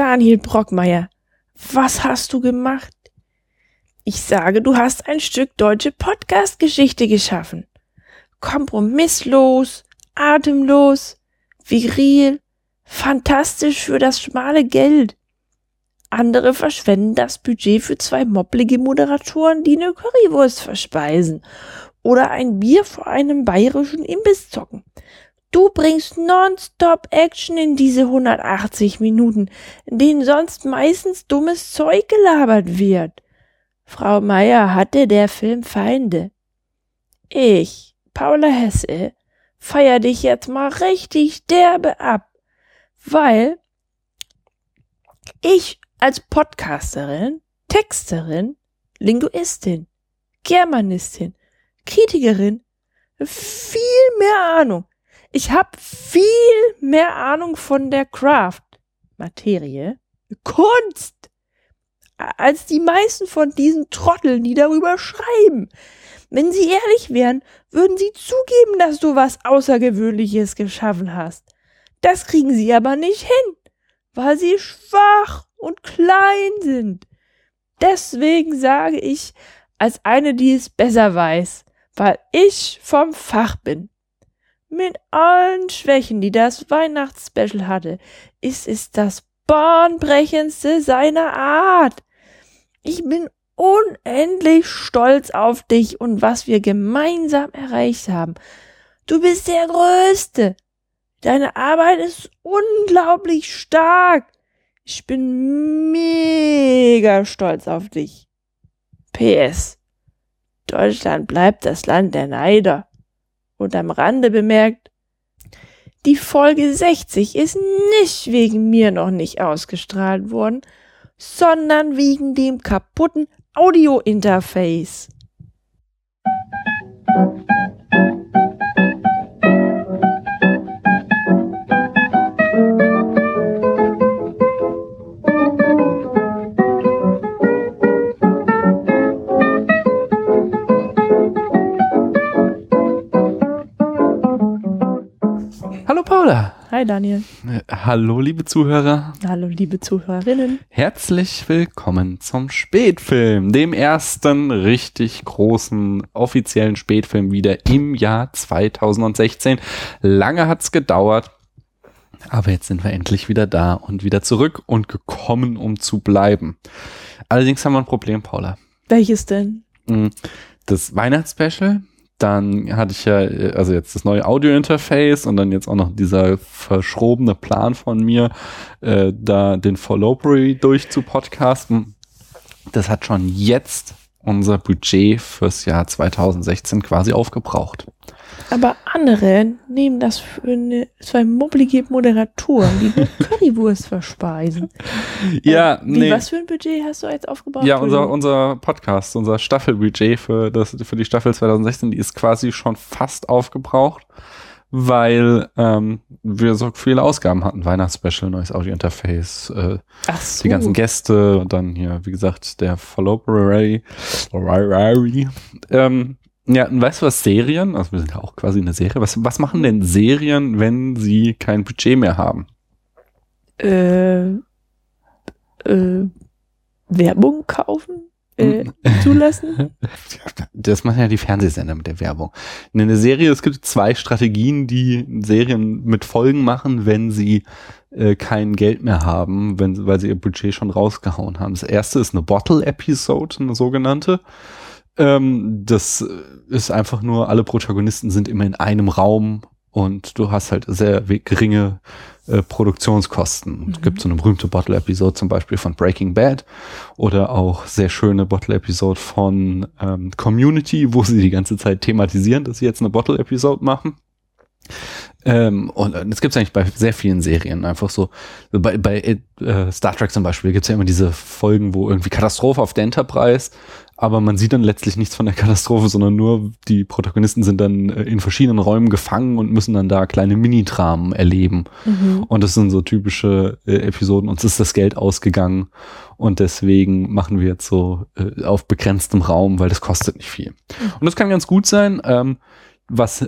Daniel Brockmeier, was hast du gemacht? Ich sage, du hast ein Stück deutsche Podcast-Geschichte geschaffen. Kompromisslos, atemlos, viril, fantastisch für das schmale Geld. Andere verschwenden das Budget für zwei mopplige Moderatoren, die eine Currywurst verspeisen oder ein Bier vor einem bayerischen Imbiss zocken. Du bringst nonstop Action in diese 180 Minuten, in denen sonst meistens dummes Zeug gelabert wird. Frau Meier hatte der Film Feinde. Ich, Paula Hesse, feier dich jetzt mal richtig derbe ab, weil ich als Podcasterin, Texterin, Linguistin, Germanistin, Kritikerin viel mehr Ahnung ich habe viel mehr Ahnung von der Craft, Materie, Kunst, als die meisten von diesen Trotteln, die darüber schreiben. Wenn sie ehrlich wären, würden sie zugeben, dass du was Außergewöhnliches geschaffen hast. Das kriegen sie aber nicht hin, weil sie schwach und klein sind. Deswegen sage ich, als eine, die es besser weiß, weil ich vom Fach bin. Mit allen Schwächen, die das Weihnachtsspecial hatte, ist es das bahnbrechendste seiner Art. Ich bin unendlich stolz auf dich und was wir gemeinsam erreicht haben. Du bist der Größte. Deine Arbeit ist unglaublich stark. Ich bin mega stolz auf dich. PS. Deutschland bleibt das Land der Neider. Und am Rande bemerkt, die Folge 60 ist nicht wegen mir noch nicht ausgestrahlt worden, sondern wegen dem kaputten Audiointerface. Paula. Hi Daniel. Hallo liebe Zuhörer. Hallo liebe Zuhörerinnen. Herzlich willkommen zum Spätfilm, dem ersten richtig großen offiziellen Spätfilm wieder im Jahr 2016. Lange hat's gedauert, aber jetzt sind wir endlich wieder da und wieder zurück und gekommen, um zu bleiben. Allerdings haben wir ein Problem, Paula. Welches denn? Hm, das Weihnachtsspecial dann hatte ich ja, also jetzt das neue Audio-Interface und dann jetzt auch noch dieser verschrobene Plan von mir, äh, da den Followbury durchzupodcasten. Das hat schon jetzt unser Budget fürs Jahr 2016 quasi aufgebraucht. Aber andere nehmen das für eine, zwei mobbelige Moderatoren, die eine Currywurst verspeisen. Ja, äh, wie, nee. Was für ein Budget hast du jetzt aufgebaut? Ja, unser, unser Podcast, unser Staffelbudget für, das, für die Staffel 2016, die ist quasi schon fast aufgebraucht, weil ähm, wir so viele Ausgaben hatten. Weihnachtsspecial, neues Audiointerface, äh, so. die ganzen Gäste und dann hier, wie gesagt, der Follow-Array. Ähm, ja, und weißt du was, Serien, also wir sind ja auch quasi eine Serie, was, was machen denn Serien, wenn sie kein Budget mehr haben? Äh, äh, Werbung kaufen? Äh, hm. zulassen? Das machen ja die Fernsehsender mit der Werbung. In einer Serie, es gibt zwei Strategien, die Serien mit Folgen machen, wenn sie äh, kein Geld mehr haben, wenn, weil sie ihr Budget schon rausgehauen haben. Das erste ist eine Bottle-Episode, eine sogenannte. Ähm, das ist einfach nur, alle Protagonisten sind immer in einem Raum und du hast halt sehr geringe äh, Produktionskosten. Mhm. Es gibt so eine berühmte Bottle-Episode zum Beispiel von Breaking Bad oder auch sehr schöne Bottle-Episode von ähm, Community, wo sie die ganze Zeit thematisieren, dass sie jetzt eine Bottle-Episode machen. Ähm, und das gibt es eigentlich bei sehr vielen Serien. Einfach so, bei, bei äh, Star Trek zum Beispiel gibt es ja immer diese Folgen, wo irgendwie Katastrophe auf der Enterprise aber man sieht dann letztlich nichts von der Katastrophe, sondern nur die Protagonisten sind dann äh, in verschiedenen Räumen gefangen und müssen dann da kleine Minitramen erleben. Mhm. Und das sind so typische äh, Episoden. Uns ist das Geld ausgegangen und deswegen machen wir jetzt so äh, auf begrenztem Raum, weil das kostet nicht viel. Mhm. Und das kann ganz gut sein. Ähm, was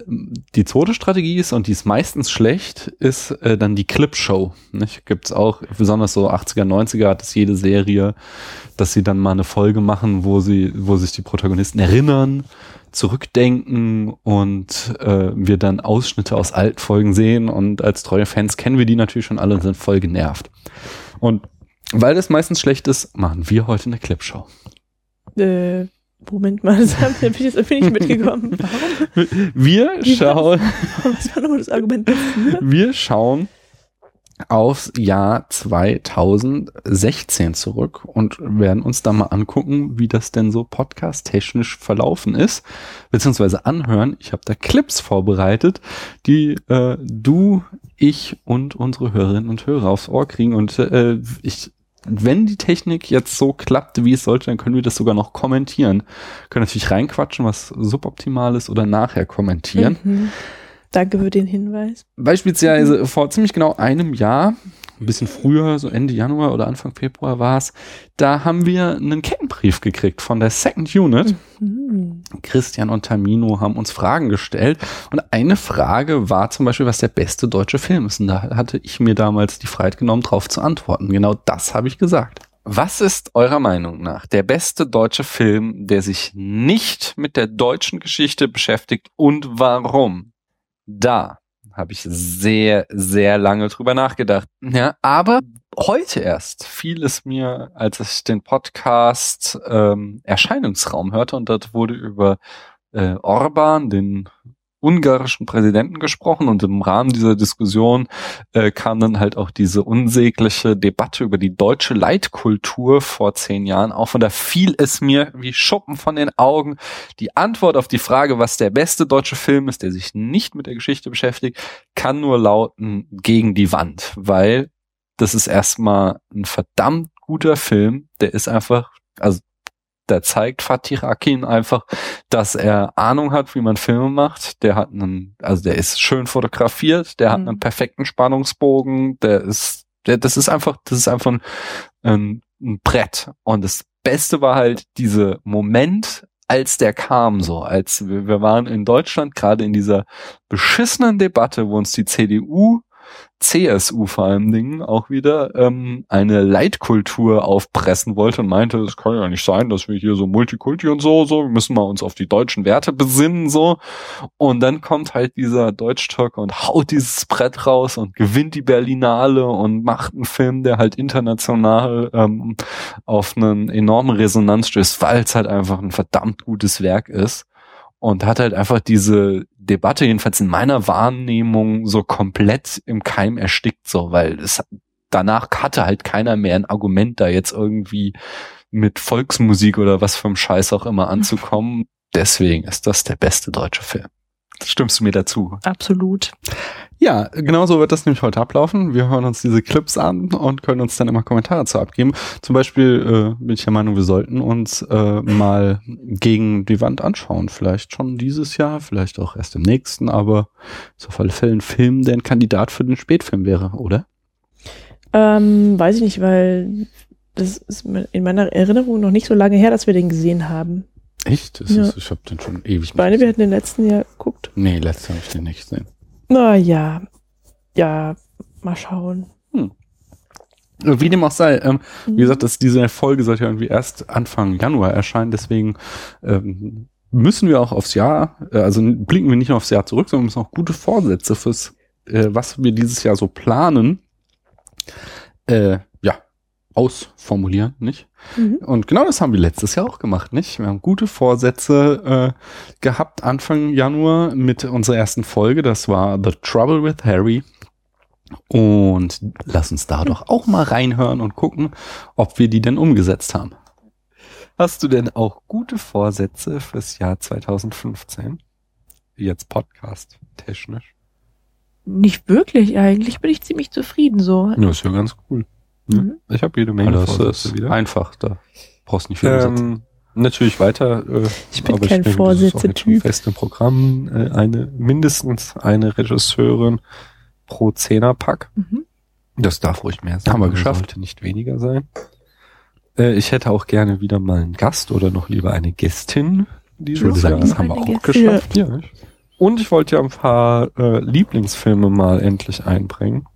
die zweite Strategie ist, und die ist meistens schlecht, ist äh, dann die Clipshow. Nicht? Gibt's auch, besonders so 80er, 90er hat es jede Serie, dass sie dann mal eine Folge machen, wo sie, wo sich die Protagonisten erinnern, zurückdenken und äh, wir dann Ausschnitte aus alten Folgen sehen und als treue Fans kennen wir die natürlich schon alle und sind voll genervt. Und weil das meistens schlecht ist, machen wir heute eine Clipshow. Äh, Moment mal, das hab- da bin ich jetzt irgendwie nicht mitgekommen. Warum? Wir schauen, Was war nochmal das Argument dafür? wir schauen aufs Jahr 2016 zurück und werden uns da mal angucken, wie das denn so podcast-technisch verlaufen ist, beziehungsweise anhören. Ich habe da Clips vorbereitet, die äh, du, ich und unsere Hörerinnen und Hörer aufs Ohr kriegen und äh, ich wenn die Technik jetzt so klappt, wie es sollte, dann können wir das sogar noch kommentieren. Können natürlich reinquatschen, was suboptimal ist oder nachher kommentieren. Mhm. Danke für den Hinweis. Beispielsweise vor ziemlich genau einem Jahr, ein bisschen früher, so Ende Januar oder Anfang Februar war es, da haben wir einen Kettenbrief gekriegt von der Second Unit. Mhm. Christian und Tamino haben uns Fragen gestellt. Und eine Frage war zum Beispiel, was der beste deutsche Film ist. Und da hatte ich mir damals die Freiheit genommen, darauf zu antworten. Genau das habe ich gesagt. Was ist eurer Meinung nach der beste deutsche Film, der sich nicht mit der deutschen Geschichte beschäftigt und warum? Da habe ich sehr, sehr lange drüber nachgedacht. Ja, aber heute erst fiel es mir, als ich den Podcast ähm, Erscheinungsraum hörte und dort wurde über äh, Orban, den ungarischen Präsidenten gesprochen und im Rahmen dieser Diskussion äh, kam dann halt auch diese unsägliche Debatte über die deutsche Leitkultur vor zehn Jahren auf und da fiel es mir wie Schuppen von den Augen. Die Antwort auf die Frage, was der beste deutsche Film ist, der sich nicht mit der Geschichte beschäftigt, kann nur lauten gegen die Wand, weil das ist erstmal ein verdammt guter Film, der ist einfach, also da zeigt Fatih Akin einfach, dass er Ahnung hat, wie man Filme macht. Der hat einen, also der ist schön fotografiert, der hat Mhm. einen perfekten Spannungsbogen, der ist, der, das ist einfach, das ist einfach ein, ein, ein Brett. Und das Beste war halt dieser Moment, als der kam, so, als wir, wir waren in Deutschland gerade in dieser beschissenen Debatte, wo uns die CDU CSU vor allen Dingen auch wieder ähm, eine Leitkultur aufpressen wollte und meinte, es kann ja nicht sein, dass wir hier so Multikulti und so, so, wir müssen mal uns auf die deutschen Werte besinnen, so. Und dann kommt halt dieser Deutsch-Talk und haut dieses Brett raus und gewinnt die Berlinale und macht einen Film, der halt international ähm, auf einen enormen Resonanz stößt, weil es halt einfach ein verdammt gutes Werk ist und hat halt einfach diese Debatte, jedenfalls in meiner Wahrnehmung, so komplett im Keim erstickt, so, weil es danach hatte halt keiner mehr ein Argument, da jetzt irgendwie mit Volksmusik oder was für ein Scheiß auch immer anzukommen. Deswegen ist das der beste deutsche Film. Stimmst du mir dazu? Absolut. Ja, genau so wird das nämlich heute ablaufen. Wir hören uns diese Clips an und können uns dann immer Kommentare zu abgeben. Zum Beispiel äh, bin ich der Meinung, wir sollten uns äh, mal gegen die Wand anschauen. Vielleicht schon dieses Jahr, vielleicht auch erst im nächsten, aber ist auf alle Fälle ein Film, der ein Kandidat für den Spätfilm wäre, oder? Ähm, weiß ich nicht, weil das ist in meiner Erinnerung noch nicht so lange her, dass wir den gesehen haben. Echt? Das Ja. ist, ich habe den schon ewig Ich meine, wir hätten den letzten Jahr geguckt. Nee, letztes habe ich den nicht gesehen. Na ja, mal schauen. Wie dem auch sei, ähm, Mhm. Wie gesagt, das, diese Folge sollte ja irgendwie erst Anfang Januar erscheinen, deswegen ähm, müssen wir auch aufs Jahr, äh, also blicken wir nicht nur aufs Jahr zurück, sondern müssen auch gute Vorsätze fürs, äh, was wir dieses Jahr so planen, äh, ausformulieren, nicht? Mhm. Und genau das haben wir letztes Jahr auch gemacht, nicht? Wir haben gute Vorsätze äh, gehabt Anfang Januar mit unserer ersten Folge. Das war The Trouble with Harry. Und lass uns da doch auch mal reinhören und gucken, ob wir die denn umgesetzt haben. Hast du denn auch gute Vorsätze fürs Jahr 2015? Jetzt Podcast technisch. Nicht wirklich, eigentlich bin ich ziemlich zufrieden so. Ja, ist ja ganz cool. Mhm. Ich habe jede Menge das Vorsätze ist wieder. Einfach, da brauchst nicht viel. Ähm, natürlich weiter. Äh, Ich bin aber kein das Vorsätze-Typ. Fest im Programm. Äh, eine, mindestens eine Regisseurin pro Zehnerpack. Mhm. Das darf ruhig mehr sein. Haben wir geschafft. Sollte nicht weniger sein. Äh, ich hätte auch gerne wieder mal einen Gast oder noch lieber eine Gästin Ich würde dieses sagen, Jahr. das haben wir auch Gäste. geschafft. Ja, Und ich wollte ja ein paar äh, Lieblingsfilme mal endlich einbringen.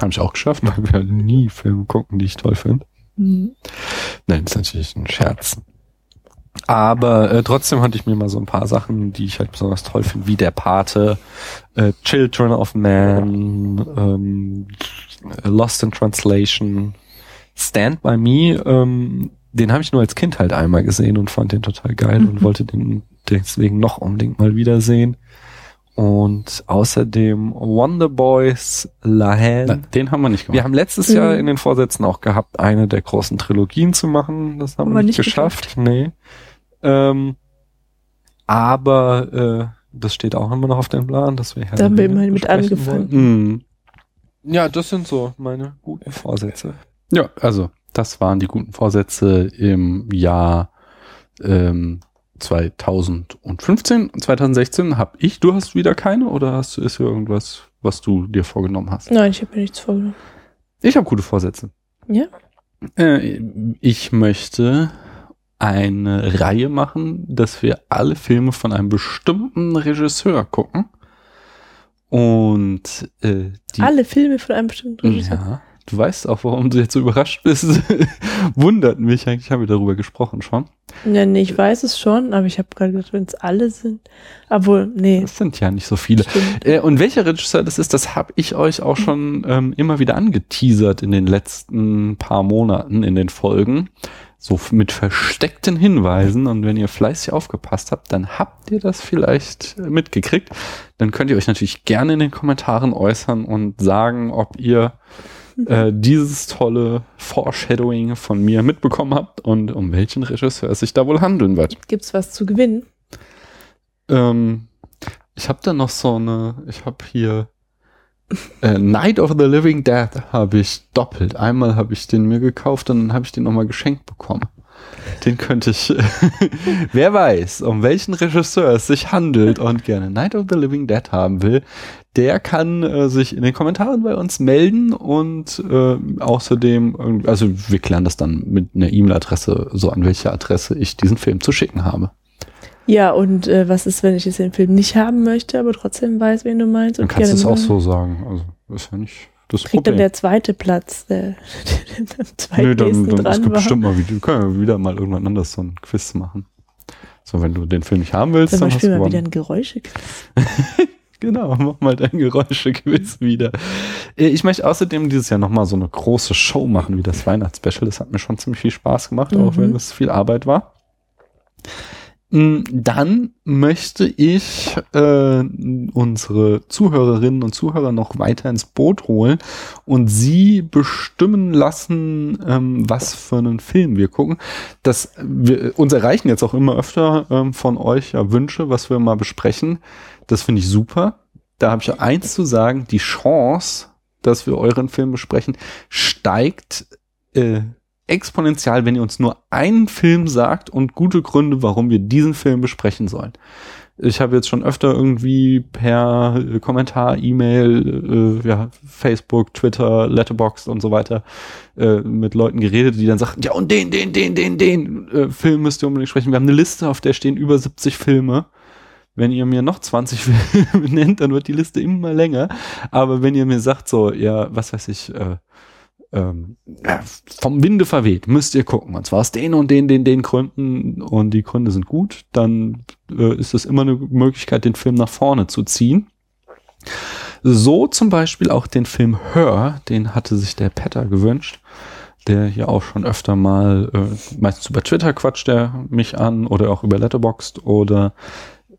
Habe ich auch geschafft. Weil wir nie Filme gucken, die ich toll finde. Mhm. Nein, ist natürlich ein Scherz. Aber äh, trotzdem hatte ich mir mal so ein paar Sachen, die ich halt besonders toll finde, wie der Pate, äh, Children of Man, ähm, Lost in Translation, Stand by Me, ähm, den habe ich nur als Kind halt einmal gesehen und fand den total geil Mhm. und wollte den deswegen noch unbedingt mal wiedersehen. Und außerdem Wonder Boys, La Haine. Na, Den haben wir nicht Wir gemacht. haben letztes Jahr Mhm. in den Vorsätzen auch gehabt, eine der großen Trilogien zu machen. Das haben Aber wir nicht nicht geschafft. Nee. Ähm, aber äh, das steht auch immer noch auf dem Plan, dass wir Da haben wir immerhin mit angefangen. Mhm. Ja, das sind so meine guten Vorsätze. Ja, also das waren die guten Vorsätze im Jahr ähm, 2015 und 2016 habe ich. Du hast wieder keine oder hast ist hier irgendwas, was du dir vorgenommen hast? Nein, ich habe mir nichts vorgenommen. Ich habe gute Vorsätze. Ja? Äh, ich möchte eine Reihe machen, dass wir alle Filme von einem bestimmten Regisseur gucken. Und äh, die Alle Filme von einem bestimmten Regisseur. Ja, du weißt auch, warum du jetzt so überrascht bist. Wundert mich eigentlich, haben wir darüber gesprochen schon. Ja, nee, ich weiß es schon, aber ich habe gerade gedacht, wenn es alle sind. Obwohl, nee. Das sind ja nicht so viele. Stimmt. Äh, und welcher Regisseur das ist, das habe ich euch auch schon ähm, immer wieder angeteasert in den letzten paar Monaten in den Folgen. So mit versteckten Hinweisen. Und wenn ihr fleißig aufgepasst habt, dann habt ihr das vielleicht äh, mitgekriegt. Dann könnt ihr euch natürlich gerne in den Kommentaren äußern und sagen, ob ihr äh, dieses tolle Foreshadowing von mir mitbekommen habt und um welchen Regisseur es sich da wohl handeln wird. Gibt's was zu gewinnen? Ähm, ich habe da noch so eine, ich habe hier äh, Night of the Living Dead habe ich doppelt. Einmal habe ich den mir gekauft und dann habe ich den nochmal geschenkt bekommen. Den könnte ich, wer weiß, um welchen Regisseur es sich handelt und gerne Night of the Living Dead haben will, der kann äh, sich in den Kommentaren bei uns melden und äh, außerdem, irgendwie- also wir klären das dann mit einer E-Mail-Adresse, so an welche Adresse ich diesen Film zu schicken habe. Ja, und äh, was ist, wenn ich jetzt den Film nicht haben möchte, aber trotzdem weiß, wen du meinst? Dann und kannst du es auch so sagen. Also ist ja nicht das Kriegt dann Problem. der zweite Platz, der, der am Nö, dann, dann es dran gibt war. bestimmt mal wieder, können wir wieder mal irgendwann anders so ein Quiz machen. So, wenn du den Film nicht haben willst, Zum dann hast du mal wieder ein Geräusche. Genau, mach mal dein Geräusche-Quiz wieder. Äh, Ich möchte außerdem dieses Jahr nochmal so eine große Show machen wie das Weihnachtsspecial. Das hat mir schon ziemlich viel Spaß gemacht, auch Mhm. wenn es viel Arbeit war. Mm, Dann möchte ich äh, unsere Zuhörerinnen und Zuhörer noch weiter ins Boot holen und sie bestimmen lassen, ähm, was für einen Film wir gucken. Das wir, uns erreichen jetzt auch immer öfter ähm, von euch ja Wünsche, was wir mal besprechen. Das finde ich super. Da habe ich eins zu sagen: Die Chance, dass wir euren Film besprechen, steigt äh, exponentiell, wenn ihr uns nur einen Film sagt und gute Gründe, warum wir diesen Film besprechen sollen. Ich habe jetzt schon öfter irgendwie per äh, Kommentar, E-Mail, äh, ja, Facebook, Twitter, Letterboxd und so weiter äh, mit Leuten geredet, die dann sagten, ja und den, den, den, den, den äh, Film müsst ihr unbedingt sprechen. Wir haben eine Liste, auf der stehen über 70 Filme. Wenn ihr mir noch 20 Filme nennt, dann wird die Liste immer länger. Aber wenn ihr mir sagt, so, ja, was weiß ich, äh, ähm, vom Winde verweht, müsst ihr gucken. Und zwar aus den und den, den, den Gründen und die Gründe sind gut, dann äh, ist es immer eine Möglichkeit, den Film nach vorne zu ziehen. So zum Beispiel auch den Film Her, den hatte sich der Petter gewünscht, der hier auch schon öfter mal, äh, meistens über Twitter quatscht er mich an oder auch über Letterboxd oder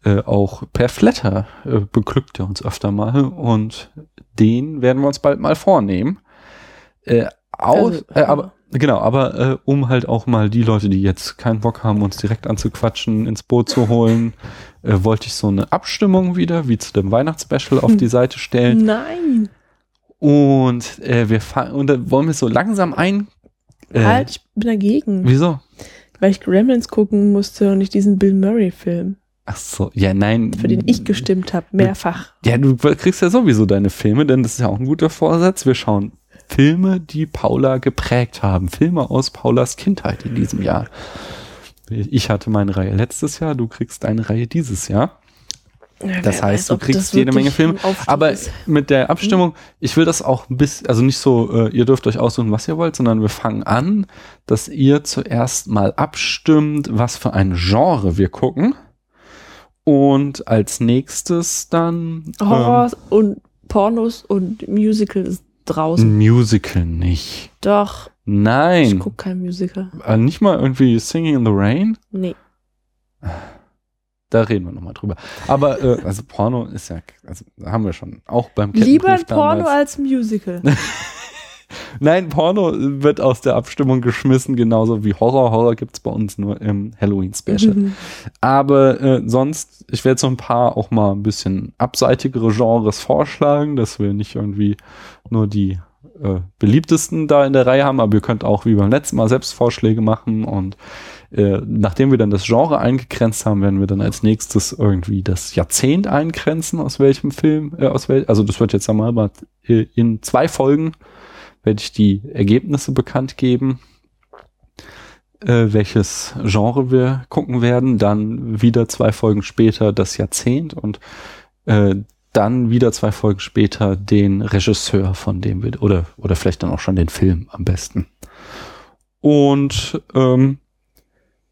äh, auch per Flatter äh, beglückt er uns öfter mal und den werden wir uns bald mal vornehmen. Äh, aus, Also, äh, aber genau, aber äh, um halt auch mal die Leute, die jetzt keinen Bock haben, uns direkt anzuquatschen, ins Boot zu holen, äh, wollte ich so eine Abstimmung wieder, wie zu dem Weihnachtsspecial, auf die Seite stellen. Nein. Und äh, wir und da wollen wir so langsam ein. Äh, halt, ich bin dagegen. Wieso? Weil ich Gremlins gucken musste und nicht diesen Bill Murray-Film, Ach so, ja, nein. für den ich gestimmt habe, mehrfach. Ja, du kriegst ja sowieso deine Filme, denn das ist ja auch ein guter Vorsatz. Wir schauen Filme, die Paula geprägt haben. Filme aus Paulas Kindheit in diesem Jahr. Ich hatte meine Reihe letztes Jahr, du kriegst deine Reihe dieses Jahr. Ja, Das heißt, weiß, du kriegst jede Menge Filme. Aber ist. mit der Abstimmung, ich will das auch ein bisschen, also nicht so, äh, ihr dürft euch aussuchen, was ihr wollt, sondern wir fangen an, dass ihr zuerst mal abstimmt, was für ein Genre wir gucken. Und als nächstes dann Horror und Pornos und Musical ist ähm, draußen. ein Musical nicht. Doch, ich Nein. guck kein Musical. Äh, nicht mal irgendwie Singing in the Rain. Nee. Da reden wir nochmal drüber. Aber äh, also Porno ist ja, also haben wir schon auch beim Lieber ein Porno damals. als Musical. Nein, Porno wird aus der Abstimmung geschmissen, genauso wie Horror. Horror gibt's bei uns nur im Halloween-Special. Mhm. Aber äh, sonst, ich werde so ein paar auch mal ein bisschen abseitigere Genres vorschlagen, dass wir nicht irgendwie nur die äh, beliebtesten da in der Reihe haben, aber ihr könnt auch wie beim letzten Mal selbst Vorschläge machen und äh, nachdem wir dann das Genre eingegrenzt haben, werden wir dann als nächstes irgendwie das Jahrzehnt eingrenzen, aus welchem Film, äh, aus wel also das wird jetzt einmal mal äh, in zwei Folgen werde ich die Ergebnisse bekannt geben, äh, welches Genre wir gucken werden. Dann wieder zwei Folgen später das Jahrzehnt und äh, dann wieder zwei Folgen später den Regisseur, von dem wir, oder, oder vielleicht dann auch schon den Film am besten. Und ähm,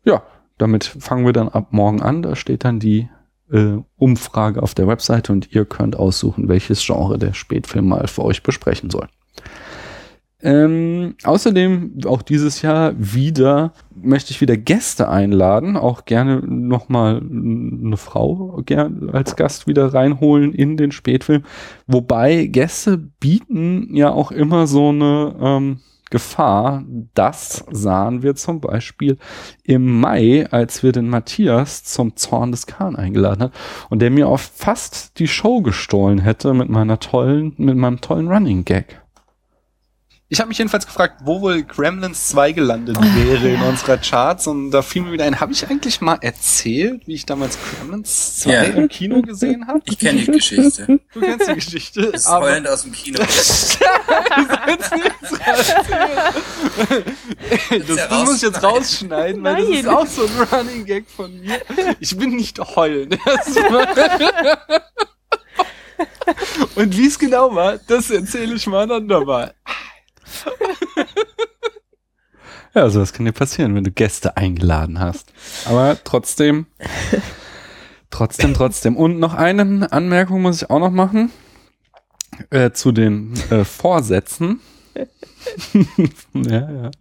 ja, damit fangen wir dann ab morgen an. Da steht dann die äh, Umfrage auf der Webseite und ihr könnt aussuchen, welches Genre der Spätfilm mal für euch besprechen soll. Ähm, außerdem auch dieses Jahr wieder möchte ich wieder Gäste einladen, auch gerne nochmal eine Frau gern als Gast wieder reinholen in den Spätfilm. Wobei Gäste bieten ja auch immer so eine ähm, Gefahr. Das sahen wir zum Beispiel im Mai, als wir den Matthias zum Zorn des Khan eingeladen hat und der mir auch fast die Show gestohlen hätte mit meiner tollen, mit meinem tollen Running Gag. Ich habe mich jedenfalls gefragt, wo wohl Gremlins 2 gelandet wäre in unserer Charts und da fiel mir wieder ein, habe ich eigentlich mal erzählt, wie ich damals Gremlins 2 Ja. im Kino gesehen habe? Ich kenne die Geschichte. Du kennst die Geschichte, Das aber heulend aus dem Kino. das, das muss ich jetzt rausschneiden, weil das ist auch so ein Running Gag von mir. Ich bin nicht heulend. Und wie es genau war, das erzähle ich mal ein andermal. Ja, also das kann dir passieren, wenn du Gäste eingeladen hast. Aber trotzdem, trotzdem, trotzdem. Und noch eine Anmerkung muss ich auch noch machen äh, zu den äh, Vorsätzen. ja, ja.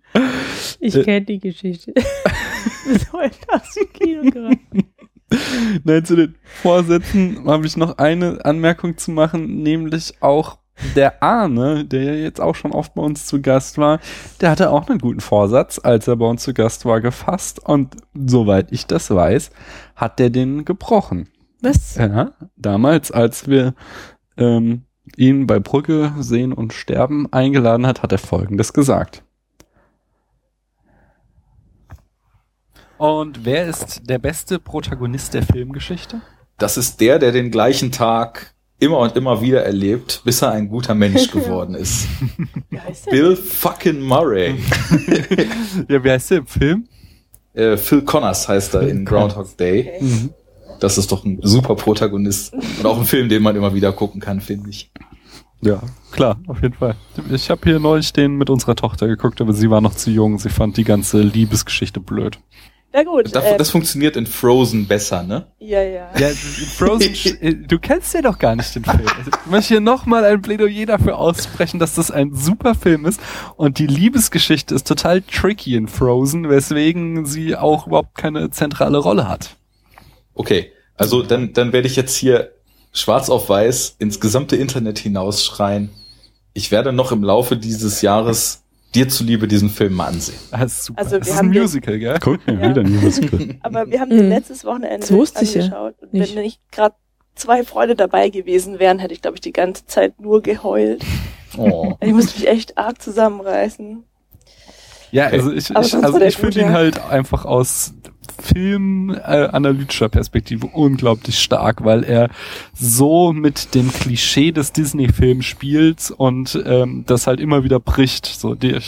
Ich Äh. kenne die Geschichte. Bis heute aus dem Kino gerade. Nein, zu den Vorsätzen habe ich noch eine Anmerkung zu machen, nämlich auch der Arne, der ja jetzt auch schon oft bei uns zu Gast war, der hatte auch einen guten Vorsatz, als er bei uns zu Gast war, gefasst. Und soweit ich das weiß, hat der den gebrochen. Was? Ja, damals, als wir ähm, ihn bei Brücke sehen und sterben eingeladen hat, hat er Folgendes gesagt. Und wer ist der beste Protagonist der Filmgeschichte? Das ist der, der den gleichen Tag immer und immer wieder erlebt, bis er ein guter Mensch geworden ist. Der? Bill fucking Murray. Ja, wie heißt der im Film? Äh, Phil Connors heißt er in Groundhog Day. Das ist doch ein super Protagonist. Und auch ein Film, den man immer wieder gucken kann, finde ich. Ja, klar, auf jeden Fall. Ich habe hier neulich den mit unserer Tochter geguckt, aber sie war noch zu jung. Sie fand die ganze Liebesgeschichte blöd. Na gut. Das, äh, das funktioniert in Frozen besser, ne? ja, ja. Ja, Frozen, äh, du kennst ja doch gar nicht den Film. Also, Ich möchte hier nochmal ein Plädoyer dafür aussprechen, dass das ein super Film ist und die Liebesgeschichte ist total tricky in Frozen, weswegen sie auch überhaupt keine zentrale Rolle hat. Okay, also dann, dann werde ich jetzt hier schwarz auf weiß ins gesamte Internet hinausschreien. Ich werde noch im Laufe dieses Jahres dir zuliebe diesen Film mal ansehen. Das ist super. Also, wir das ist haben ein Musical, gell? Guck mir Ja. wieder ein Musical. Aber wir haben Mhm. den letztes Wochenende Das wusste ich ja angeschaut. Und nicht. wenn nicht gerade zwei Freunde dabei gewesen wären, hätte ich, glaube ich, die ganze Zeit nur geheult. Oh. Ich musste mich echt arg zusammenreißen. Ja, also ich, ich, also ich finde ihn ja. halt einfach aus filmanalytischer Perspektive unglaublich stark, weil er so mit dem Klischee des Disney-Films spielt und ähm, das halt immer wieder bricht. So, die,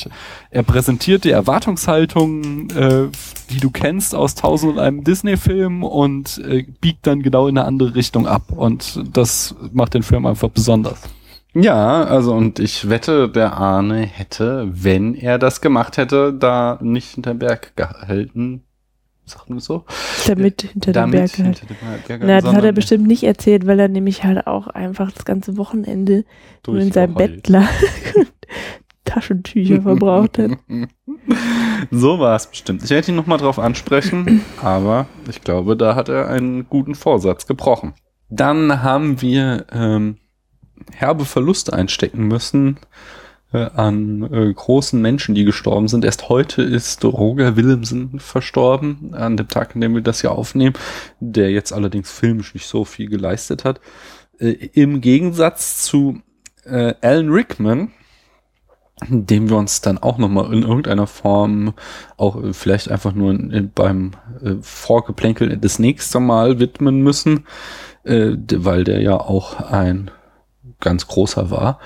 er präsentiert die Erwartungshaltung, äh, die du kennst aus Tausend und einem Disney-Film und äh, biegt dann genau in eine andere Richtung ab und das macht den Film einfach besonders. Ja, also und ich wette, der Arne hätte, wenn er das gemacht hätte, da nicht hinter Berg gehalten. Sagt man so? Damit hinter dem Damit Berg halt. hinter dem Berg, Na, das hat er bestimmt nicht erzählt, weil er nämlich halt auch einfach das ganze Wochenende nur in seinem. Bett lag und Taschentücher verbraucht hat. So war es bestimmt. Ich werde ihn nochmal drauf ansprechen, aber ich glaube, da hat er einen guten Vorsatz gebrochen. Dann haben wir ähm, herbe Verluste einstecken müssen äh, an äh, großen Menschen, die gestorben sind. Erst heute ist Roger Willemsen verstorben, an dem Tag, an dem wir das hier aufnehmen, der jetzt allerdings filmisch nicht so viel geleistet hat. Äh, Im Gegensatz zu äh, Alan Rickman, dem wir uns dann auch nochmal in irgendeiner Form auch äh, vielleicht einfach nur in, beim äh, Vorgeplänkel das nächste Mal widmen müssen, äh, weil der ja auch ein ganz großer war.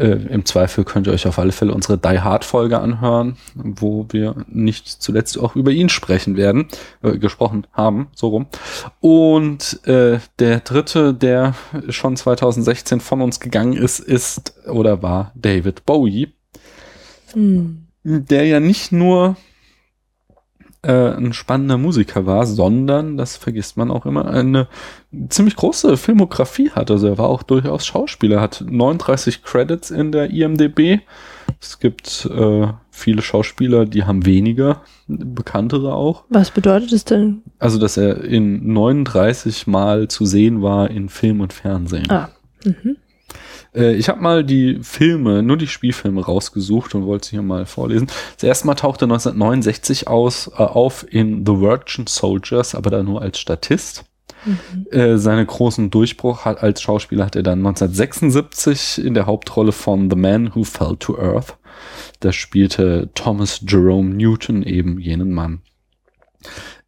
Äh, Im Zweifel könnt ihr euch auf alle Fälle unsere Die Hard Folge anhören, wo wir nicht zuletzt auch über ihn sprechen werden, äh, gesprochen haben, so rum. Und äh, der dritte, der schon 2016 von uns gegangen ist, ist oder war David Bowie Hm. der ja nicht nur äh, ein spannender Musiker war, sondern, das vergisst man auch immer, eine ziemlich große Filmografie hat. Also er war auch durchaus Schauspieler, hat 39 Credits in der IMDB. Es gibt äh, viele Schauspieler, die haben weniger, bekanntere auch. Was bedeutet es denn? Also, dass er in 39 Mal zu sehen war in Film und Fernsehen. Ah. Mhm. Äh, ich habe mal die Filme, nur die Spielfilme rausgesucht und wollte sie hier mal vorlesen. Das erste Mal tauchte 1969 aus, äh, auf in The Virgin Soldiers, aber da nur als Statist. Äh, seinen großen Durchbruch hat, als Schauspieler hat er dann 1976 in der Hauptrolle von The Man Who Fell to Earth. Da spielte Thomas Jerome Newton eben jenen Mann.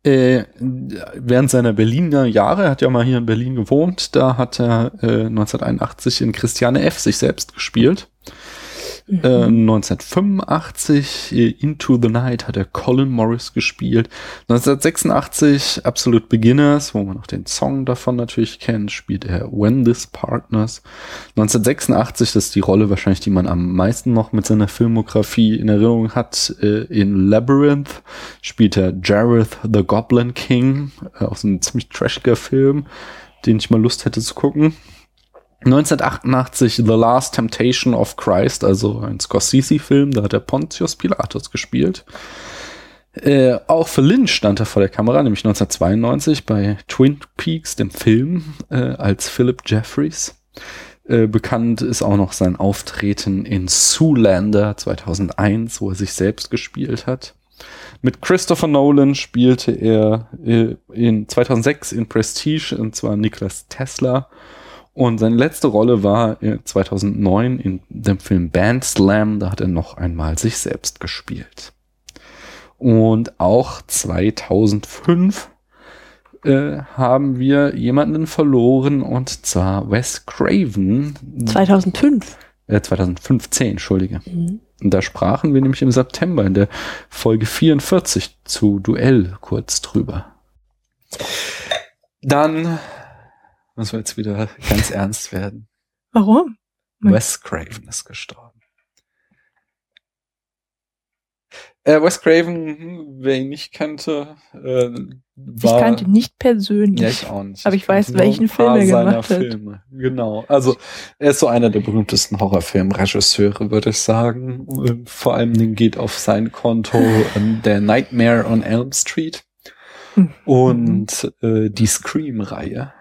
Äh, während seiner Berliner Jahre, er hat ja mal hier in Berlin gewohnt, da hat er äh, 1981 in Christiane F. sich selbst gespielt. Äh, 1985 äh, Into the Night hat er Colin Morris gespielt. 1986 Absolute Beginners, wo man noch den Song davon natürlich kennt, spielt er When This Partners. 1986, das ist die Rolle wahrscheinlich, die man am meisten noch mit seiner Filmografie in Erinnerung hat, äh, in Labyrinth spielt er Jareth the Goblin King, äh, aus einem ziemlich trashiger Film, den ich mal Lust hätte zu gucken. 1988 The Last Temptation of Christ, also ein Scorsese-Film, da hat er Pontius Pilatus gespielt. Äh, auch für Lynch stand er vor der Kamera, nämlich 1992 bei Twin Peaks, dem Film, äh, als Philip Jeffries. Äh, bekannt ist auch noch sein Auftreten in Zoolander 2001, wo er sich selbst gespielt hat. Mit Christopher Nolan spielte er äh, in 2006 in Prestige, und zwar Niklas Tesla. Und seine letzte Rolle war äh, 2009 in dem Film Band Slam. Da hat er noch einmal sich selbst gespielt. Und auch 2005 äh, haben wir jemanden verloren und zwar Wes Craven. 2005. Äh, 2015, entschuldige. Mhm. Und da sprachen wir nämlich im September in der Folge 44 zu Duell kurz drüber. Dann müssen wir jetzt wieder ganz ernst werden. Warum? Wes Craven ist gestorben. Äh, Wes Craven, hm, wer ihn nicht kannte, äh, Ich war, kannte ihn nicht persönlich. ja, ich auch nicht. Aber ich weiß, kannte nur welchen Film er gemacht hat. Filme. Genau. Also, er ist so einer der berühmtesten Horrorfilmregisseure, würde ich sagen. Vor allem geht auf sein Konto ähm, der Nightmare on Elm Street Hm. und äh, die Scream-Reihe.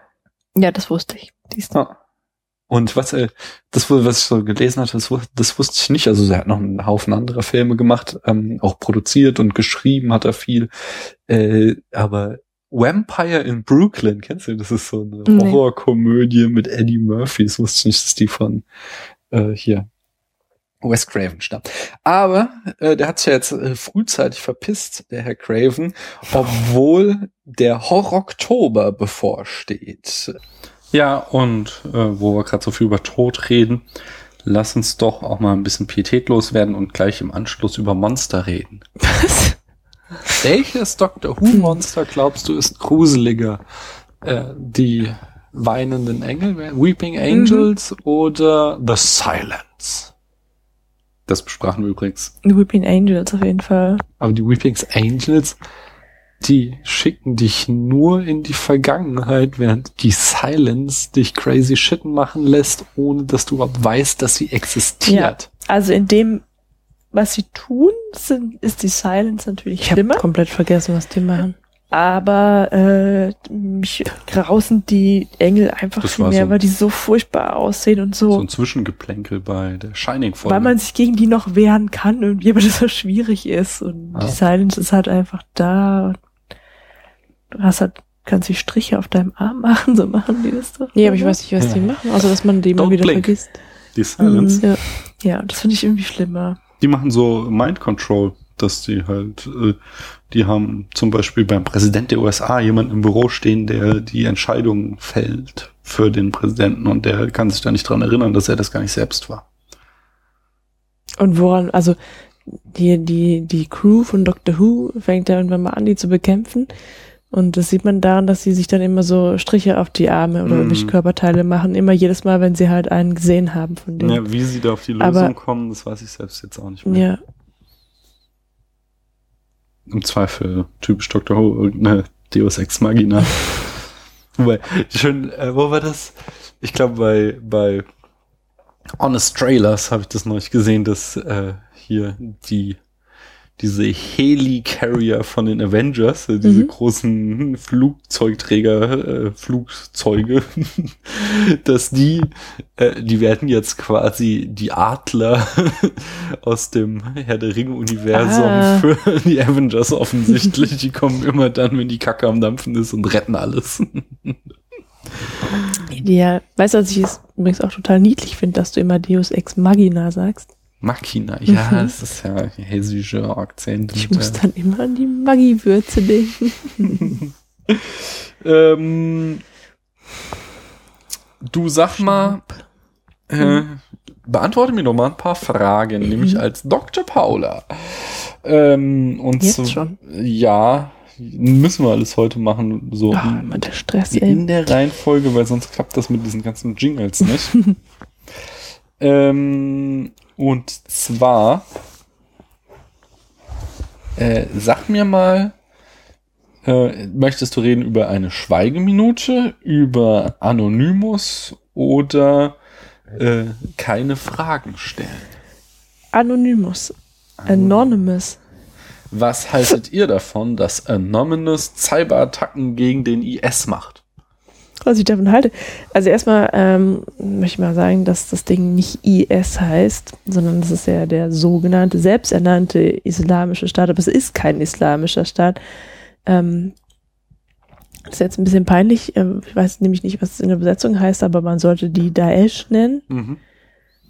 Ja, das wusste ich. Ja. Und was er, das, wo- was ich so gelesen hatte, das, das wusste ich nicht. Also er hat noch einen Haufen anderer Filme gemacht, ähm, auch produziert und geschrieben hat er viel. Äh, aber Vampire in Brooklyn, kennst du? Das ist so eine Nee. Horrorkomödie mit Eddie Murphy. Das wusste ich nicht, dass die von äh, hier Wes Craven stammt. Aber äh, der hat sich ja jetzt äh, frühzeitig verpisst, der Herr Craven, obwohl der Horror-Oktober bevorsteht. Ja, und äh, wo wir gerade so viel über Tod reden, lass uns doch auch mal ein bisschen pietätlos werden und gleich im Anschluss über Monster reden. Was? Welches Doctor Who-Monster glaubst du ist gruseliger? Äh, die weinenden Engel, Weeping Angels oder The Silence? Das besprachen wir übrigens. Weeping Angels auf jeden Fall. Aber die Weeping Angels, die schicken dich nur in die Vergangenheit, während die Silence dich crazy shit machen lässt, ohne dass du überhaupt weißt, dass sie existiert. Also in dem, was sie tun, sind, ist die Silence natürlich Ich schlimmer. komplett vergessen, was die machen. Aber äh, mich grausen die Engel einfach Das viel mehr, so- weil die so furchtbar aussehen und so. So ein Zwischengeplänkel bei der Shining-Folge. weil man sich gegen die noch wehren kann irgendwie, aber das so schwierig ist. Und Ah. die Silence ist halt einfach da. Und du hast halt, kannst die Striche auf deinem Arm machen, so machen die das doch. Nee, aber ich weiß nicht, was Ja. die machen, außer dass man die mal Don't wieder blink. vergisst. die Silence, Ja, ja das finde ich irgendwie schlimmer. die machen so Mind Control, dass die halt, äh, die haben zum Beispiel beim Präsident der USA jemanden im Büro stehen, der die Entscheidung fällt für den Präsidenten und der kann sich da nicht dran erinnern, dass er das gar nicht selbst war. Und woran, also die, die, die Crew von Doctor Who fängt ja irgendwann mal an, die zu bekämpfen. Und das sieht man daran, dass sie sich dann immer so Striche auf die Arme oder Mhm. irgendwelche Körperteile machen. Immer jedes Mal, wenn sie halt einen gesehen haben von denen. Ja, wie sie da auf die Lösung Aber- kommen, das weiß ich selbst jetzt auch nicht mehr. Ja. Im Zweifel typisch Dr. Who, irgendeine Deus Ex Magina. Wobei, schön, äh, wo war das? Ich glaube, bei, bei Honest Trailers habe ich das neulich gesehen, dass äh, hier die diese Helicarrier von den Avengers, äh, diese Mhm. großen Flugzeugträger, äh, Flugzeuge, dass die, äh, die werden jetzt quasi die Adler aus dem Herr der Ringe-Universum Ah. für die Avengers offensichtlich. Die kommen immer dann, wenn die Kacke am Dampfen ist und retten alles. Ja, weißt du, was ich es übrigens auch total niedlich finde, dass du immer Deus Ex Magina sagst. Machina, ja, Mhm. das ist ja hessischer Akzent. Ich muss äh, dann immer an die Maggi-Würze denken. Ähm, du sag mal, äh, beantworte mir doch mal ein paar Fragen, nämlich als Dr. Paula. Ähm, und Jetzt so, schon? Ja, müssen wir alles heute machen, so Oh, in, immer der Stress, in der Reihenfolge, weil sonst klappt das mit diesen ganzen Jingles nicht. ähm, und zwar, äh, sag mir mal, äh, möchtest du reden über eine Schweigeminute, über Anonymous oder äh, keine Fragen stellen? Anonymous. Anonymous. Was haltet ihr davon, dass Anonymous Cyberattacken gegen den IS macht? Was ich davon halte. Also erstmal ähm, möchte ich mal sagen, dass das Ding nicht IS heißt, sondern das ist ja der sogenannte, selbsternannte islamische Staat. Aber es ist kein islamischer Staat. Ähm, das ist jetzt ein bisschen peinlich. Ähm, ich weiß nämlich nicht, was es in der Besetzung heißt, aber man sollte die Daesh nennen. Mhm.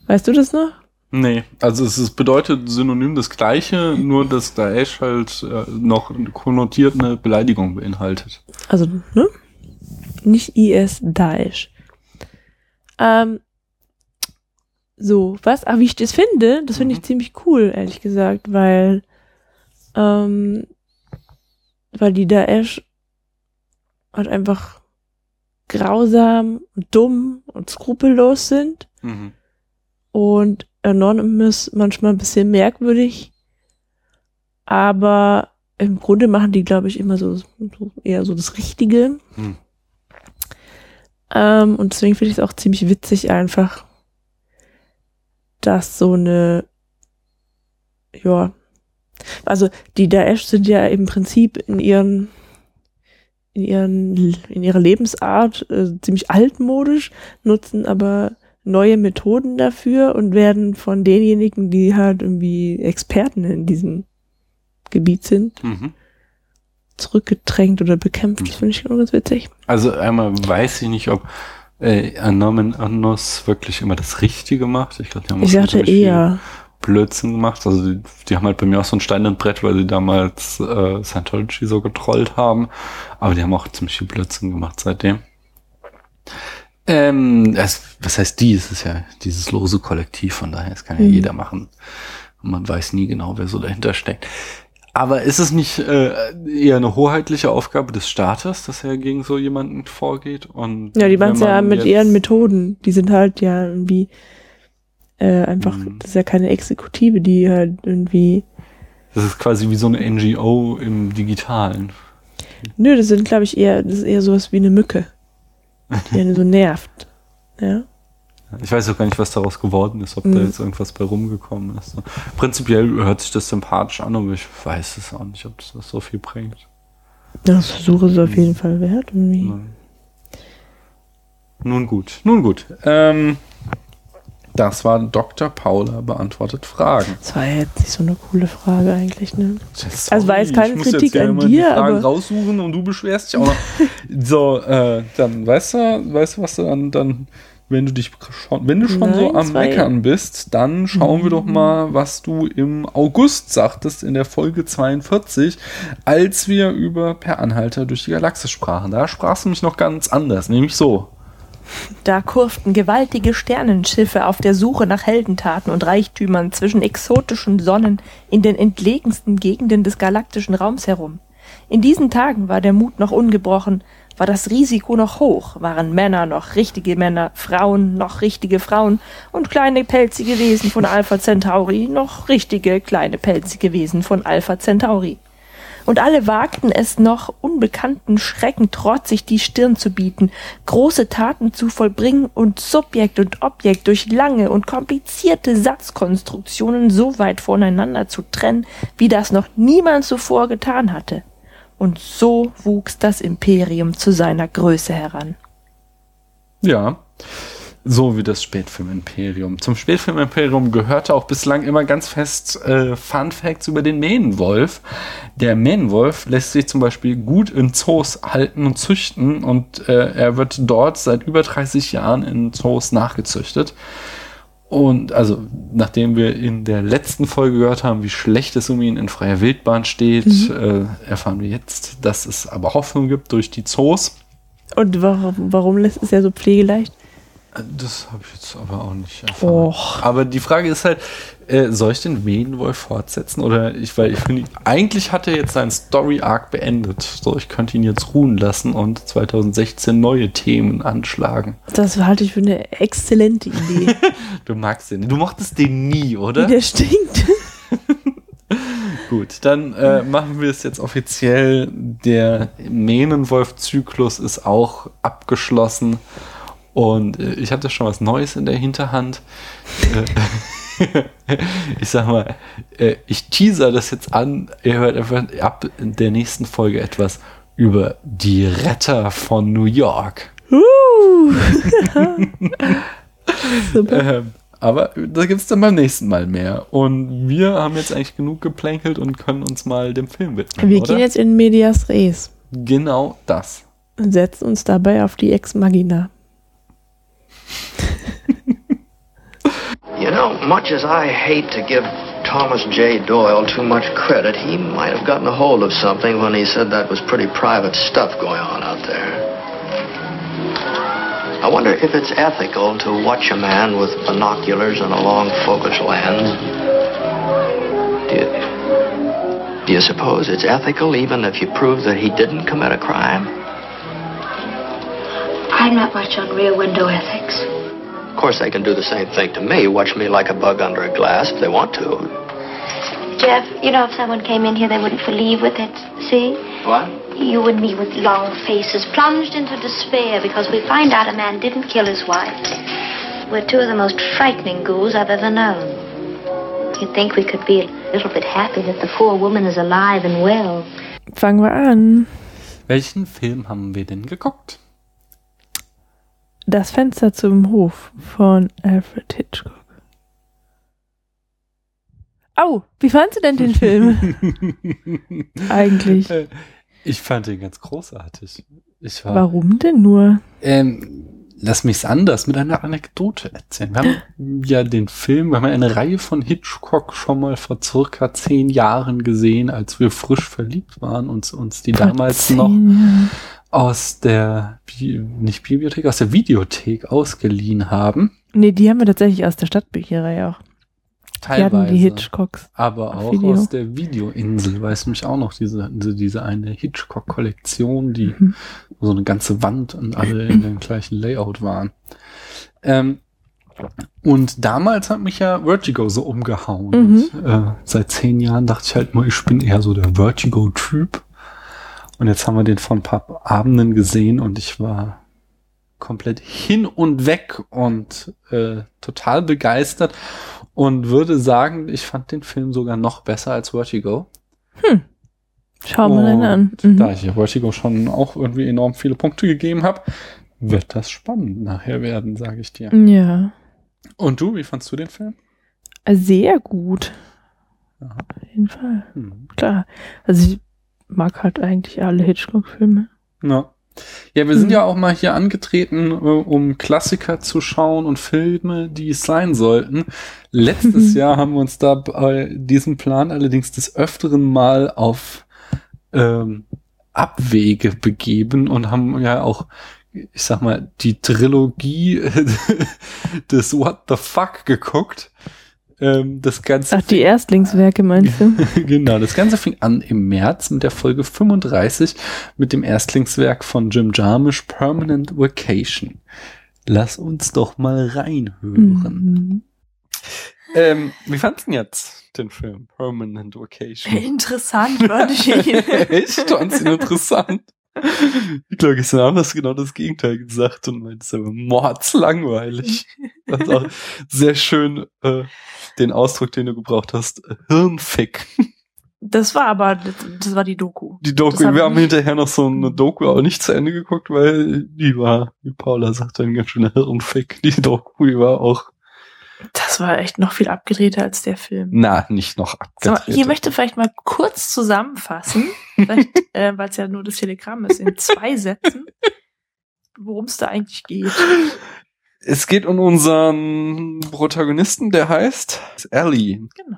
Weißt du das noch? Nee, also es ist, bedeutet synonym das gleiche, nur dass Daesh halt äh, noch konnotiert eine Beleidigung beinhaltet. Also, ne? Nicht IS, Daesh. Ähm, so, was? Aber wie ich das finde, das finde ich Mhm. ziemlich cool, ehrlich gesagt, weil, ähm, weil die Daesh halt einfach grausam und dumm und skrupellos sind Mhm. und Anonymous manchmal ein bisschen merkwürdig, aber im Grunde machen die, glaube ich, immer so, so eher so das Richtige. Hm. Ähm, und deswegen finde ich es auch ziemlich witzig einfach, dass so eine, ja, also die Daesh sind ja im Prinzip in ihren in ihren in ihrer Lebensart äh, ziemlich altmodisch, nutzen aber neue Methoden dafür und werden von denjenigen, die halt irgendwie Experten in diesem Gebiet sind, Mhm. Zurückgedrängt oder bekämpft. Das finde ich ganz witzig. Also einmal weiß ich nicht, ob äh, Anomen Annos wirklich immer das Richtige macht. Ich glaube, die haben Ich auch sagte ziemlich viel- eher. Blödsinn gemacht. Also die, die haben halt bei mir auch so ein Stein und Brett, weil sie damals äh, Scientology so getrollt haben. Aber die haben auch ziemlich viel Blödsinn gemacht seitdem. Ähm, es, was heißt die? Es ist ja dieses lose Kollektiv, von daher, es kann ja Mhm. jeder machen. Und man weiß nie genau, wer so dahinter steckt. Aber ist es nicht äh, eher eine hoheitliche Aufgabe des Staates, dass er gegen so jemanden vorgeht? Und Ja, die machen es ja mit ihren Methoden. Die sind halt ja irgendwie äh, einfach, Mhm. das ist ja keine Exekutive, die halt irgendwie. Das ist quasi wie so eine NGO im Digitalen. Nö, das sind, glaube ich, eher, das ist eher sowas wie eine Mücke, die einen so nervt. Ja. Ich weiß auch gar nicht, was daraus geworden ist, ob da Mhm. jetzt irgendwas bei rumgekommen ist. Prinzipiell hört sich das sympathisch an, aber ich weiß es auch nicht, ob das, das so viel bringt. Das Versuch ist auf jeden Fall wert. Irgendwie. Nein. Nun gut, nun gut. Ähm, das war Dr. Paula beantwortet Fragen. Das war jetzt nicht so eine coole Frage eigentlich, ne? Sorry, Also war jetzt keine Kritik ja an dir, Fragen aber- raussuchen und du beschwerst dich auch noch. so, äh, dann weißt du, weißt du, was du dann, dann wenn du dich schon, wenn du schon so Nein, am zwei. Meckern bist, dann schauen wir doch mal, was du im August sagtest in der Folge 42, als wir über Per Anhalter durch die Galaxis sprachen. Da sprachst du mich noch ganz anders, nämlich so. Da kurften gewaltige Sternenschiffe auf der Suche nach Heldentaten und Reichtümern zwischen exotischen Sonnen in den entlegensten Gegenden des galaktischen Raums herum. In diesen Tagen war der Mut noch ungebrochen, war das Risiko noch hoch, waren Männer noch richtige Männer, Frauen noch richtige Frauen und kleine pelzige Wesen von Alpha Centauri noch richtige kleine pelzige Wesen von Alpha Centauri. Und alle wagten es noch, unbekannten Schrecken trotzig die Stirn zu bieten, große Taten zu vollbringen und Subjekt und Objekt durch lange und komplizierte Satzkonstruktionen so weit voneinander zu trennen, wie das noch niemand zuvor getan hatte. Und so wuchs das Imperium zu seiner Größe heran. Ja. So wie das Spätfilm-Imperium. Zum Spätfilm-Imperium gehörte auch bislang immer ganz fest äh, Fun Facts über den Mähnenwolf. Der Mähnenwolf lässt sich zum Beispiel gut in Zoos halten und züchten und äh, er wird dort seit über 30 Jahren in Zoos nachgezüchtet. Und also, nachdem wir in der letzten Folge gehört haben, wie schlecht es um ihn in freier Wildbahn steht, äh, erfahren wir jetzt, dass es aber Hoffnung gibt durch die Zoos. Und warum, warum lässt es ja so pflegeleicht? Das habe ich jetzt aber auch nicht erfahren. Och. Aber die Frage ist halt, äh, soll ich den Mähnenwolf fortsetzen? Oder ich, weil ich finde, eigentlich hat er jetzt seinen Story-Arc beendet. So, ich könnte ihn jetzt ruhen lassen und 2016 neue Themen anschlagen. Das halte ich für eine exzellente Idee. Du magst den. Du mochtest den nie, oder? Der stinkt. Gut, dann äh, machen wir es jetzt offiziell. Der Mähnenwolf-Zyklus ist auch abgeschlossen. Und äh, ich habe da schon was Neues in der Hinterhand. Äh, ich sag mal, äh, ich teaser das jetzt an. Ihr hört einfach ab in der nächsten Folge etwas über die Retter von New York. Uh. Super. Ähm, aber da gibt's dann beim nächsten Mal mehr. Und wir haben jetzt eigentlich genug geplänkelt und können uns mal dem Film widmen. Wir oder? gehen jetzt in Medias Res Genau das. und setzen uns dabei auf die Ex Magina. You know, much as I hate to give Thomas J. Doyle too much credit, he might have gotten a hold of something when he said that was pretty private stuff going on out there. I wonder if it's ethical to watch a man with binoculars and a long focus lens. Do you, do you suppose it's ethical even if you prove that he didn't commit a crime? I'm not much on rear window ethics. Of course, they can do the same thing to me, watch me like a bug under a glass if they want to. Jeff, you know, if someone came in here, they wouldn't believe with it. See? What? You and me with long faces, plunged into despair because we find out a man didn't kill his wife. We're two of the most frightening ghouls I've ever known. You'd think we could be a little bit happy that the poor woman is alive and well. Fangen wir an. Welchen Film haben wir denn geguckt? Das Fenster zum Hof von Alfred Hitchcock. Au, wie fandst du denn den Film? Eigentlich. Ich fand ihn ganz großartig. War, Warum denn nur? Ähm, lass mich's anders mit einer Anekdote erzählen. Wir haben ja den Film, wir haben eine Reihe von Hitchcock schon mal vor circa zehn Jahren gesehen, als wir frisch verliebt waren und uns die damals Zehn noch. Aus der, Bi nicht Bibliothek, aus der Videothek ausgeliehen haben. Nee, die haben wir tatsächlich aus der Stadtbücherei auch. Die hatten Teilweise. die Hitchcocks. aber auch Video. aus der Videoinsel, weißt du mich auch noch, diese, diese, eine Hitchcock-Kollektion, die Mhm. so eine ganze Wand und alle in dem gleichen Layout waren. Ähm, und damals hat mich ja Vertigo so umgehauen. Mhm. Und, äh, seit zehn Jahren dachte ich halt mal, ich bin eher so der Vertigo-Typ. Und jetzt haben wir den vor ein paar Abenden gesehen und ich war komplett hin und weg und äh, total begeistert und würde sagen, ich fand den Film sogar noch besser als Vertigo. Schauen wir den an. Und Da Mhm. ich Vertigo schon auch irgendwie enorm viele Punkte gegeben habe, wird das spannend nachher werden, sage ich dir. Ja. Und du, wie fandst du den Film? Sehr gut. Ja. Auf jeden Fall. Hm. Klar. Also ich mag halt eigentlich alle Hitchcock-Filme. Ja. Ja, wir sind Mhm. ja auch mal hier angetreten, äh, um Klassiker zu schauen und Filme, die es sein sollten. Letztes. Jahr haben wir uns da bei diesem Plan allerdings des Öfteren mal auf ähm, Abwege begeben und haben ja auch, ich sag mal, die Trilogie des What the Fuck geguckt. Ähm, das Ganze Ach, die Erstlingswerke meinst du? genau, das Ganze fing an im März mit der Folge 35 mit dem Erstlingswerk von Jim Jarmusch Permanent Vacation. Lass uns doch mal reinhören. Mhm. Ähm, wie fandst du denn jetzt den Film Permanent Vacation? Interessant, würde ich ihn. Echt? Fandst ihn interessant? Ich glaube, gestern Abend hast du genau das Gegenteil gesagt und meintest aber mordslangweilig. Das ist auch sehr schön äh, den Ausdruck, den du gebraucht hast. äh, Hirnfick. Das war aber, das, war die Doku. Die Doku, wir haben hinterher noch so eine Doku auch nicht zu Ende geguckt, weil die war, wie Paula sagt, ein ganz schöner Hirnfick. Die Doku, die war auch, Das war echt noch viel abgedrehter als der Film. na, nicht noch So, abgedreht. ich möchte vielleicht mal kurz zusammenfassen, äh, weil es ja nur das Telegramm ist, in zwei Sätzen, worum es da eigentlich geht. Es geht um unseren Protagonisten, der heißt Ellie. Genau.